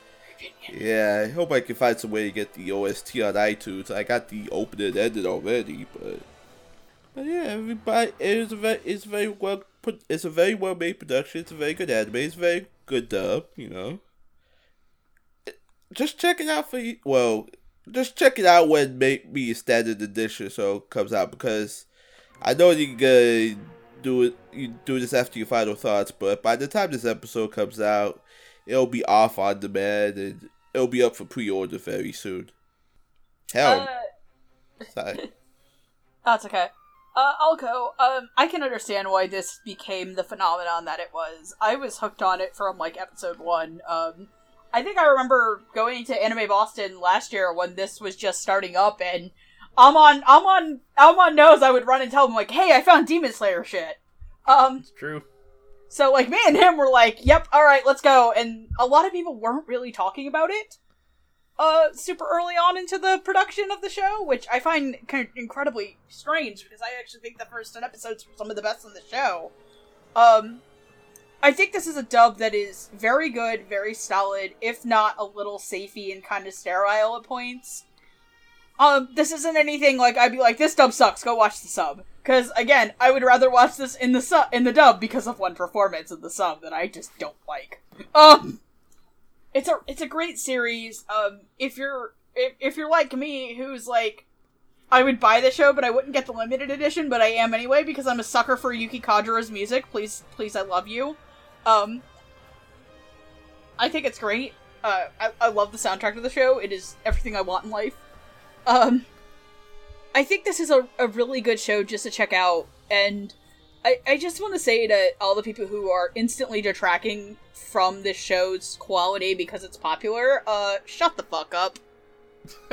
Yeah, I hope I can find some way to get the OST on iTunes. I got the opening and ended already, but but yeah, everybody it's a very it's very well put. It's a very well made production. It's a very good anime. It's a very good dub. You know, just check it out for you. Well, just check it out when maybe a standard edition so comes out because I know you can do it. You do this after your final thoughts, but by the time this episode comes out, it'll be off on demand and it'll be up for pre-order very soon. Hell, Uh, sorry. that's okay. Uh, I'll go. Um, I can understand why this became the phenomenon that it was. I was hooked on it from like episode one. Um, I think I remember going to Anime Boston last year when this was just starting up, and I'm on, I'm on, I'm on knows I would run and tell him like, "Hey, I found Demon Slayer shit." Um, It's true. so like me and him were like, "Yep, all right, let's go." And a lot of people weren't really talking about it uh super early on into the production of the show, which I find kind of incredibly strange because I actually think the first 10 episodes were some of the best on the show. Um I think this is a dub that is very good, very solid, if not a little safey and kind of sterile at points. Um, this isn't anything like I'd be like, this dub sucks, go watch the sub. Cause again, I would rather watch this in the sub in the dub because of one performance in the sub that I just don't like. Um it's a it's a great series. Um if you're if, if you're like me who's like I would buy the show but I wouldn't get the limited edition, but I am anyway because I'm a sucker for Yuki Kajiura's music. Please please I love you. Um I think it's great. Uh I, I love the soundtrack of the show. It is everything I want in life. Um I think this is a, a really good show just to check out and I, I just want to say to all the people who are instantly detracting from this show's quality because it's popular, uh, shut the fuck up.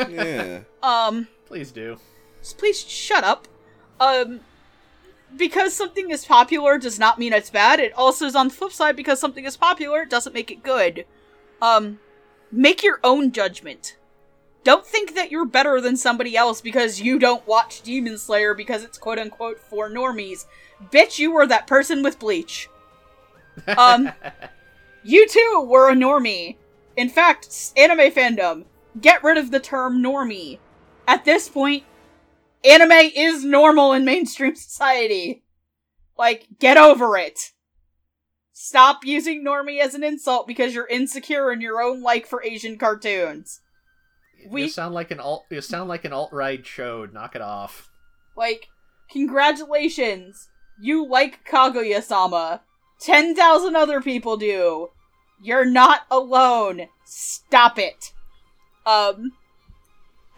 yeah. Um, Please do. please shut up. Um, because something is popular does not mean it's bad. It also is on the flip side because something is popular doesn't make it good. Um, make your own judgment. Don't think that you're better than somebody else because you don't watch Demon Slayer because it's quote unquote for normies. Bitch, you were that person with bleach. Um, you too were a normie. In fact, anime fandom, get rid of the term normie. At this point, anime is normal in mainstream society. Like, get over it. Stop using normie as an insult because you're insecure in your own like for Asian cartoons. We- You sound like an alt. You sound like an alt right show. Knock it off. Like, congratulations. You like Kaguya sama. 10,000 other people do. You're not alone. Stop it. Um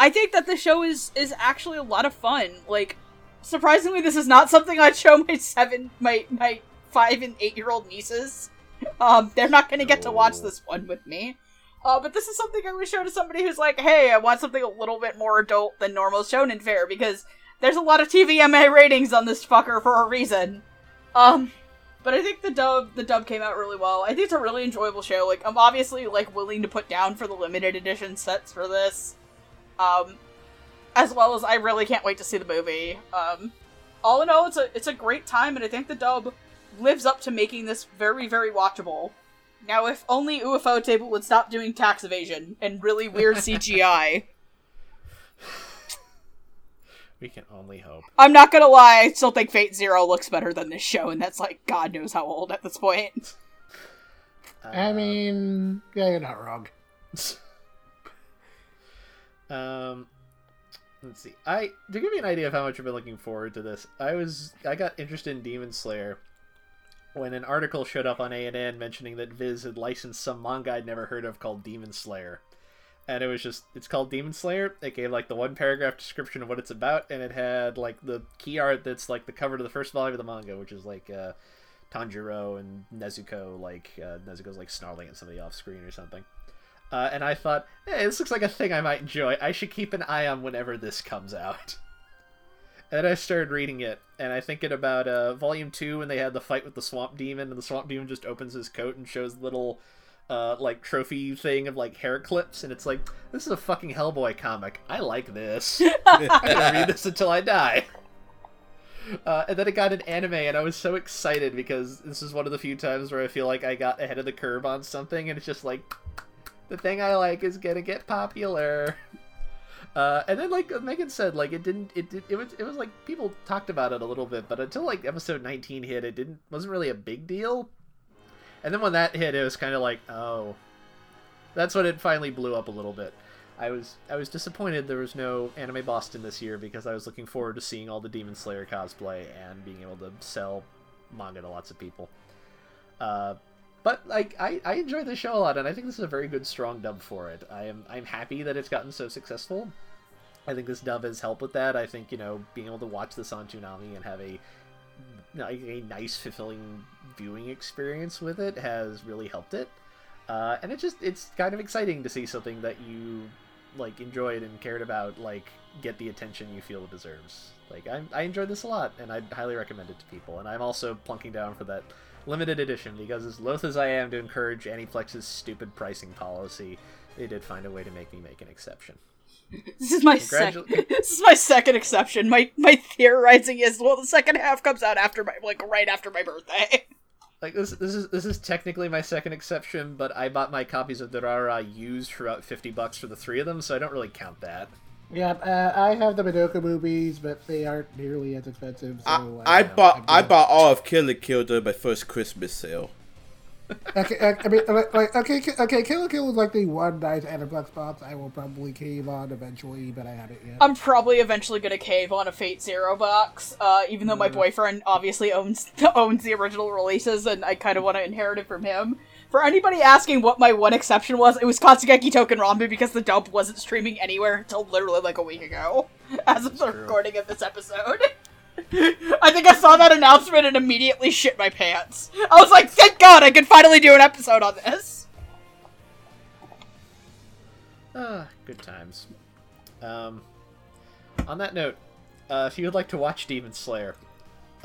I think that the show is is actually a lot of fun. Like surprisingly this is not something I'd show my 7 my my 5 and 8 year old nieces. Um, they're not gonna get to watch this one with me. Uh, but this is something I would show to somebody who's like, hey, I want something a little bit more adult than normal shonen fare because there's a lot of TVMA ratings on this fucker for a reason. Um, but I think the dub the dub came out really well. I think it's a really enjoyable show. Like I'm obviously like willing to put down for the limited edition sets for this. Um, as well as I really can't wait to see the movie. Um, all in all, it's a it's a great time, and I think the dub lives up to making this very very watchable. Now, if only ufotable would stop doing tax evasion and really weird CGI. We can only hope. I'm not gonna lie, I still think Fate Zero looks better than this show, and that's like God knows how old at this point. I mean, yeah, you're not wrong. Um, let's see. I to give you an idea of how much I've been looking forward to this. I was I got interested in Demon Slayer when an article showed up on A and N mentioning that Viz had licensed some manga I'd never heard of called Demon Slayer, and it was just it's called Demon Slayer. It gave like the one paragraph description of what it's about, and it had like the key art that's like the cover to the first volume of the manga, which is like. uh Tanjiro and Nezuko, like uh, Nezuko's like snarling at somebody off screen or something. Uh, and I thought, hey, this looks like a thing I might enjoy. I should keep an eye on whenever this comes out. And I started reading it, and I think in about uh, volume two, when they had the fight with the swamp demon, and the swamp demon just opens his coat and shows a little, uh, like trophy thing of like hair clips, and it's like, this is a fucking Hellboy comic. I like this. I'm gonna read this until I die. Uh, and then it got an anime, and I was so excited because this is one of the few times where I feel like I got ahead of the curve on something, and it's just like the thing I like is gonna get popular. Uh, and then, like Megan said, like it didn't, it did, it was, it was like people talked about it a little bit, but until like episode 19 hit, it didn't, wasn't really a big deal. And then when that hit, it was kind of like, oh, that's when it finally blew up a little bit. I was I was disappointed there was no Anime Boston this year because I was looking forward to seeing all the Demon Slayer cosplay and being able to sell manga to lots of people. Uh, but like I, I enjoy the show a lot and I think this is a very good strong dub for it. I am I'm happy that it's gotten so successful. I think this dub has helped with that. I think, you know, being able to watch this on Toonami and have a a nice fulfilling viewing experience with it has really helped it. Uh, and it just it's kind of exciting to see something that you like enjoyed and cared about like get the attention you feel it deserves. Like I I enjoyed this a lot and I'd highly recommend it to people. And I'm also plunking down for that limited edition because as loath as I am to encourage Aniplex's stupid pricing policy, they did find a way to make me make an exception. This is my second. This is my second exception. My my theorizing is well, the second half comes out after my like right after my birthday. Like this, this is this is technically my second exception, but I bought my copies of Durara used for about fifty bucks for the three of them, so I don't really count that. Yeah, uh, I have the Madoka movies, but they aren't nearly as expensive. So I, I bought I bought all of Kill la Kill during my first Christmas sale. okay, uh, I mean, like, okay, okay, Kill la Kill is like the one nice Aniplex box I will probably cave on eventually, but I haven't yet. I'm probably eventually gonna cave on a Fate Zero box, uh, even though my Mm. boyfriend obviously owns owns the original releases, and I kind of want to inherit it from him. For anybody asking what my one exception was, it was Katsugeki Touken Ranbu because the dub wasn't streaming anywhere until literally like a week ago, as of the true. recording of this episode. I think I saw that announcement and immediately shit my pants. I was like, thank God I can finally do an episode on this. Ah, good times. Um, on that note, uh, if you would like to watch Demon Slayer,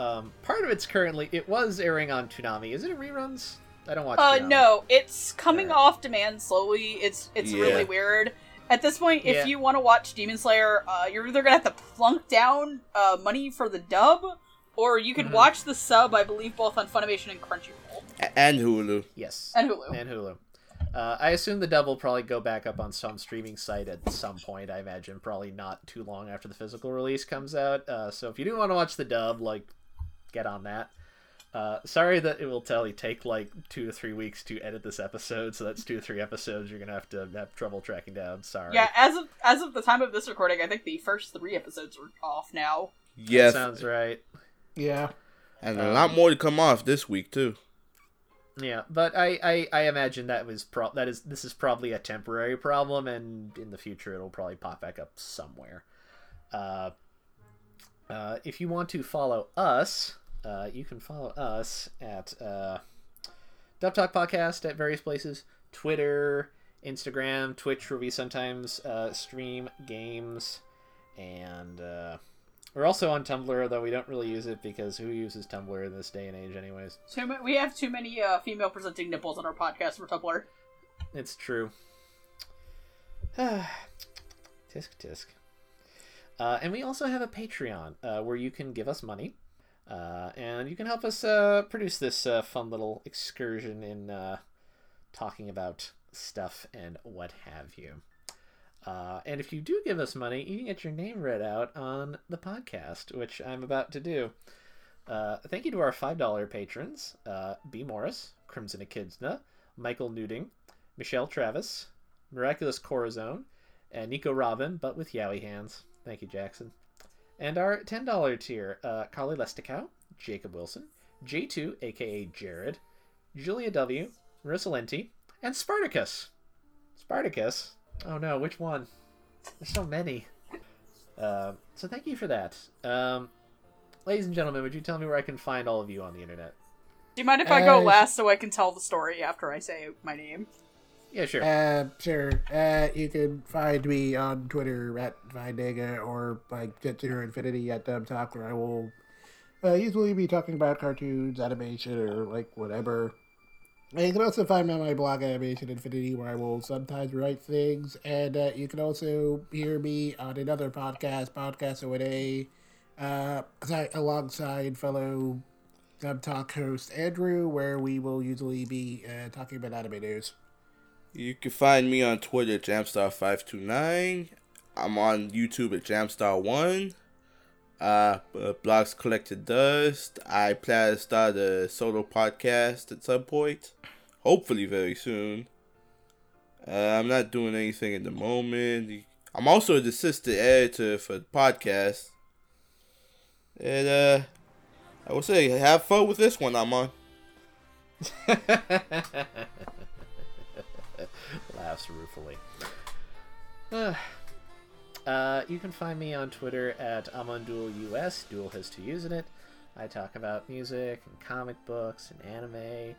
um, part of it's currently it was airing on Toonami. Is it reruns? I don't watch. Uh, Toonami. no, it's coming Alright. off demand slowly. It's it's Yeah. really weird. At this point, if Yeah. you want to watch Demon Slayer, uh, you're either gonna have to plunk down uh, money for the dub, or you can Mhm. watch the sub. I believe both on Funimation and Crunchyroll A- And Hulu. Yes. and Hulu. and Hulu. Uh, I assume the dub will probably go back up on some streaming site at some point. I imagine probably not too long after the physical release comes out. Uh, so if you do want to watch the dub, like, get on that. Uh, sorry that it will tell you take like two to three weeks to edit this episode, so that's two to three episodes you're gonna have to have trouble tracking down. Sorry. Yeah, as of as of the time of this recording, I think the first three episodes are off now. That Yes, sounds right. Yeah. and a lot more to come off this week too. Yeah, but I, I, I imagine that was pro- that is this is probably a temporary problem, and in the future it'll probably pop back up somewhere. Uh, uh, if you want to follow us, uh, you can follow us at uh, Dub Talk Podcast at various places Twitter, Instagram, Twitch, where we sometimes uh, stream games. And uh, we're also on Tumblr, though we don't really use it because who uses Tumblr in this day and age, anyways? Too ma- we have too many uh, female presenting nipples on our podcast for Tumblr. It's true. tisk tisk. Uh, and we also have a Patreon uh, where you can give us money. Uh, and you can help us uh, produce this uh, fun little excursion in uh, talking about stuff and what have you. Uh, and if you do give us money, you can get your name read out on the podcast, which I'm about to do. Thank you to our $5 patrons B. Morris, Crimson Echidna, Michael Nuding, Michelle Travis, Miraculous Corazon, and Nico Robin, but with Yowie hands. Thank you, Jackson. And our $10 tier uh, Carly Lesticow, Jacob Wilson, J2, aka Jared, Julia W., Marissa Lenti, and Spartacus. Spartacus? Oh no, which one? There's so many. Uh, so thank you for that. Um, ladies and gentlemen, would you tell me where I can find all of you on the internet? Do you mind if I go last so I can tell the story after I say my name? Yeah, sure. Uh, sure. Uh, you can find me on Twitter at Vinega or like Jet Zero Infinity at Dub Talk, where I will uh, usually be talking about cartoons, animation, or like whatever. And you can also find me on my blog Animation Infinity, where I will sometimes write things, and uh, you can also hear me on another podcast, Podcast O&A, uh, si- alongside fellow Dub Talk host Andrew, where we will usually be uh, talking about anime news. You can find me on Twitter, Jamstar529. I'm on YouTube at Jamstar1. Uh, uh, Blogs Collected Dust. I plan to start a solo podcast at some point. Hopefully, very soon. Uh, I'm not doing anything at the moment. I'm also the assistant editor for the podcast. And, uh, I will say, have fun with this one I'm on. Laughs ruefully. Uh, uh, you can find me on Twitter at AmonDuelUS. Duel has two U's in it. I talk about music and comic books and anime.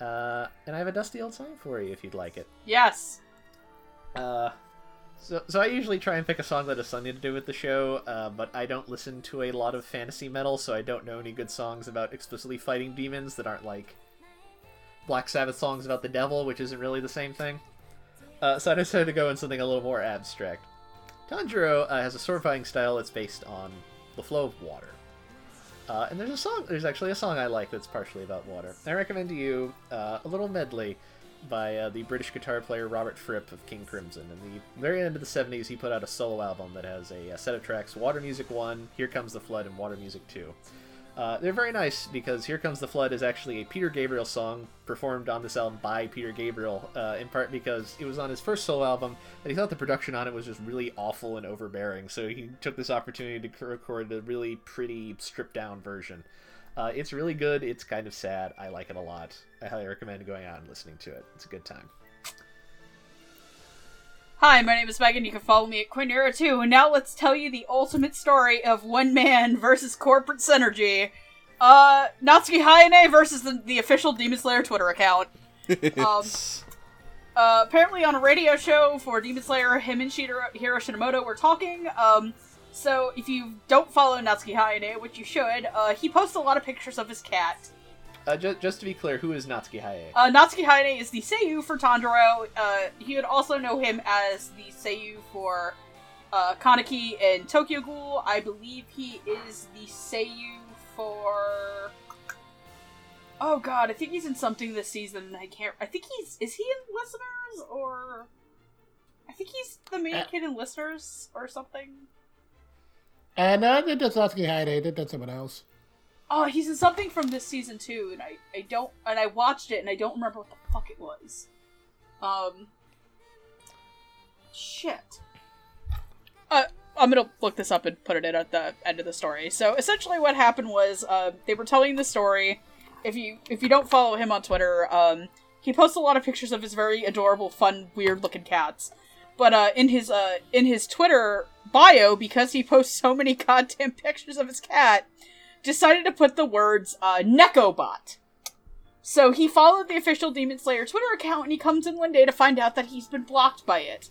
Uh, and I have a dusty old song for you if you'd like it. Yes. Uh, so, so I usually try and pick a song that has something to do with the show, uh, but I don't listen to a lot of fantasy metal, so I don't know any good songs about explicitly fighting demons that aren't like Black Sabbath songs about the devil, which isn't really the same thing. Uh, so I decided to go in something a little more abstract. Tanjiro uh, has a sword fighting style that's based on the flow of water. Uh, and there's a song, there's actually a song I like that's partially about water. I recommend to you uh, a little medley by uh, the British guitar player Robert Fripp of King Crimson. In the very end of the 70s, he put out a solo album that has a, a set of tracks Water Music 1, Here Comes the Flood, and Water Music 2. Uh, they're very nice because Here Comes the Flood is actually a Peter Gabriel song performed on this album by Peter Gabriel, uh, in part because it was on his first solo album and he thought the production on it was just really awful and overbearing, so he took this opportunity to record a really pretty stripped down version. Uh, it's really good, it's kind of sad, I like it a lot. I highly recommend going out and listening to it. It's a good time. Hi, my name is Megan. You can follow me at Quinera2. And now let's tell you the ultimate story of one man versus corporate synergy. Uh, Natsuki Hanae versus the, the official Demon Slayer Twitter account. Um, uh, apparently on a radio show for Demon Slayer, him and Shiro, Hiro Shinomoto were talking. Um, so if you don't follow Natsuki Hanae, which you should, uh, he posts a lot of pictures of his cat. Uh, ju- just to be clear, who is Natsuki Haye? Uh, Natsuki Hanae is the Seiyu for Tanjiro. Uh, you would also know him as the Seiyu for uh, Kaneki and Tokyo Ghoul. I believe he is the Seiyu for. Oh god, I think he's in something this season. I can't. I think he's. Is he in Listeners or? I think he's the main Uh, kid in Listeners or something. And uh, did that's Natsuki Hayate, I did that someone else. Oh, he's in something from this season too, and I, I don't, and I watched it, and I don't remember what the fuck it was. Um, shit. Uh, I'm gonna look this up and put it in at the end of the story. So essentially, what happened was, uh, they were telling the story. If you if you don't follow him on Twitter, um, he posts a lot of pictures of his very adorable, fun, weird looking cats. But uh, in his uh, in his Twitter bio, because he posts so many goddamn pictures of his cat, decided to put the words uh, Nekobot. So he followed the official Demon Slayer Twitter account and he comes in one day to find out that he's been blocked by it.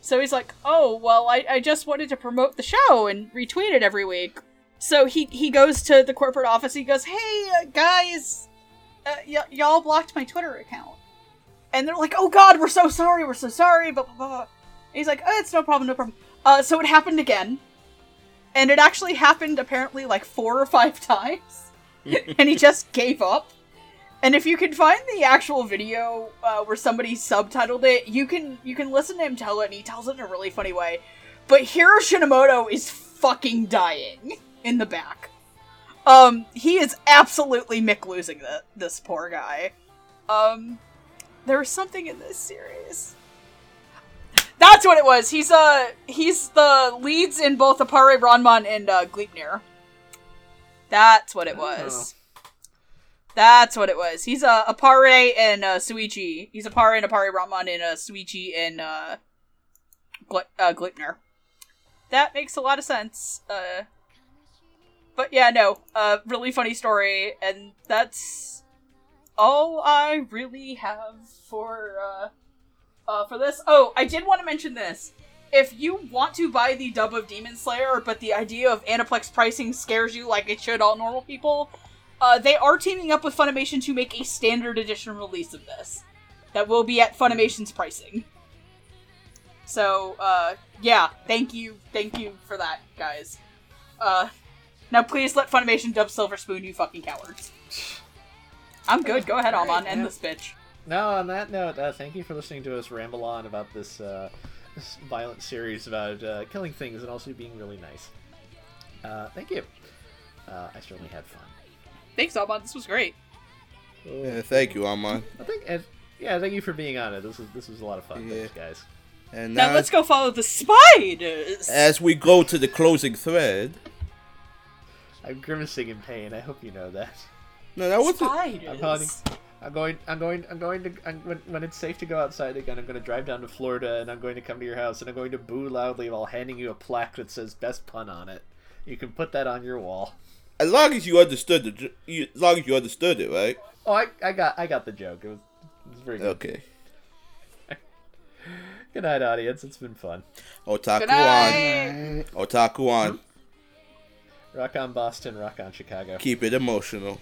So he's like, oh, well, I, I just wanted to promote the show and retweet it every week. So he, he goes to the corporate office. He goes, hey, uh, guys, uh, y- y'all blocked my Twitter account. And they're like, oh god, we're so sorry, we're so sorry, blah, blah, blah. he's like, oh, it's no problem, no problem. Uh, so it happened again. And it actually happened apparently like four or five times. and he just gave up. And if you can find the actual video uh, where somebody subtitled it, you can you can listen to him tell it, and he tells it in a really funny way. But Hiro Shinimoto is fucking dying in the back. Um, he is absolutely Mick losing the, this poor guy. Um, there was something in this series. That's what it was. He's uh he's the leads in both Appare Ranman and uh, Gleipnir. That's what it was. That's what it was. He's a uh, Appare and uh, Shuichi. He's Appare and Appare Ranman and uh, Shuichi and uh, Gle- uh, Gleipnir. That makes a lot of sense. Uh, but yeah, no, uh, really funny story, and that's all I really have for uh, uh, for this. Oh, I did want to mention this. If you want to buy the dub of Demon Slayer, but the idea of Aniplex pricing scares you like it should all normal people, uh, they are teaming up with Funimation to make a standard edition release of this that will be at Funimation's pricing. So, uh, yeah, thank you, thank you for that, guys. Uh, now please let Funimation dub Silver Spoon, you fucking cowards. I'm good. Go ahead, Amon. End this bitch. No, on that note, uh, thank you for listening to us ramble on about this, uh, this violent series about uh, killing things and also being really nice. Uh, thank you. Uh, I certainly had fun. Thanks, Amon. This was great. Yeah, thank you, Amon. I think, and, yeah, thank you for being on it. This was this was a lot of fun. Yeah. Thanks, guys. And Now now, let's go follow the spiders. as we go to the closing thread. I'm grimacing in pain. I hope you know that. No, that wasn't. spiders. I'm going. I'm going. I'm going to. I'm, when, when it's safe to go outside again, I'm going to drive down to Florida and I'm going to come to your house and I'm going to boo loudly while handing you a plaque that says "best pun" on it. You can put that on your wall. As long as you understood the, you, as long as you understood it, right? Oh, I, I got I got the joke. It was, it was very good. Okay. Good night, audience. It's been fun. Otaku Good on. night. Otaku on. Hmm? Rock on Boston. Rock on Chicago. Keep it emotional.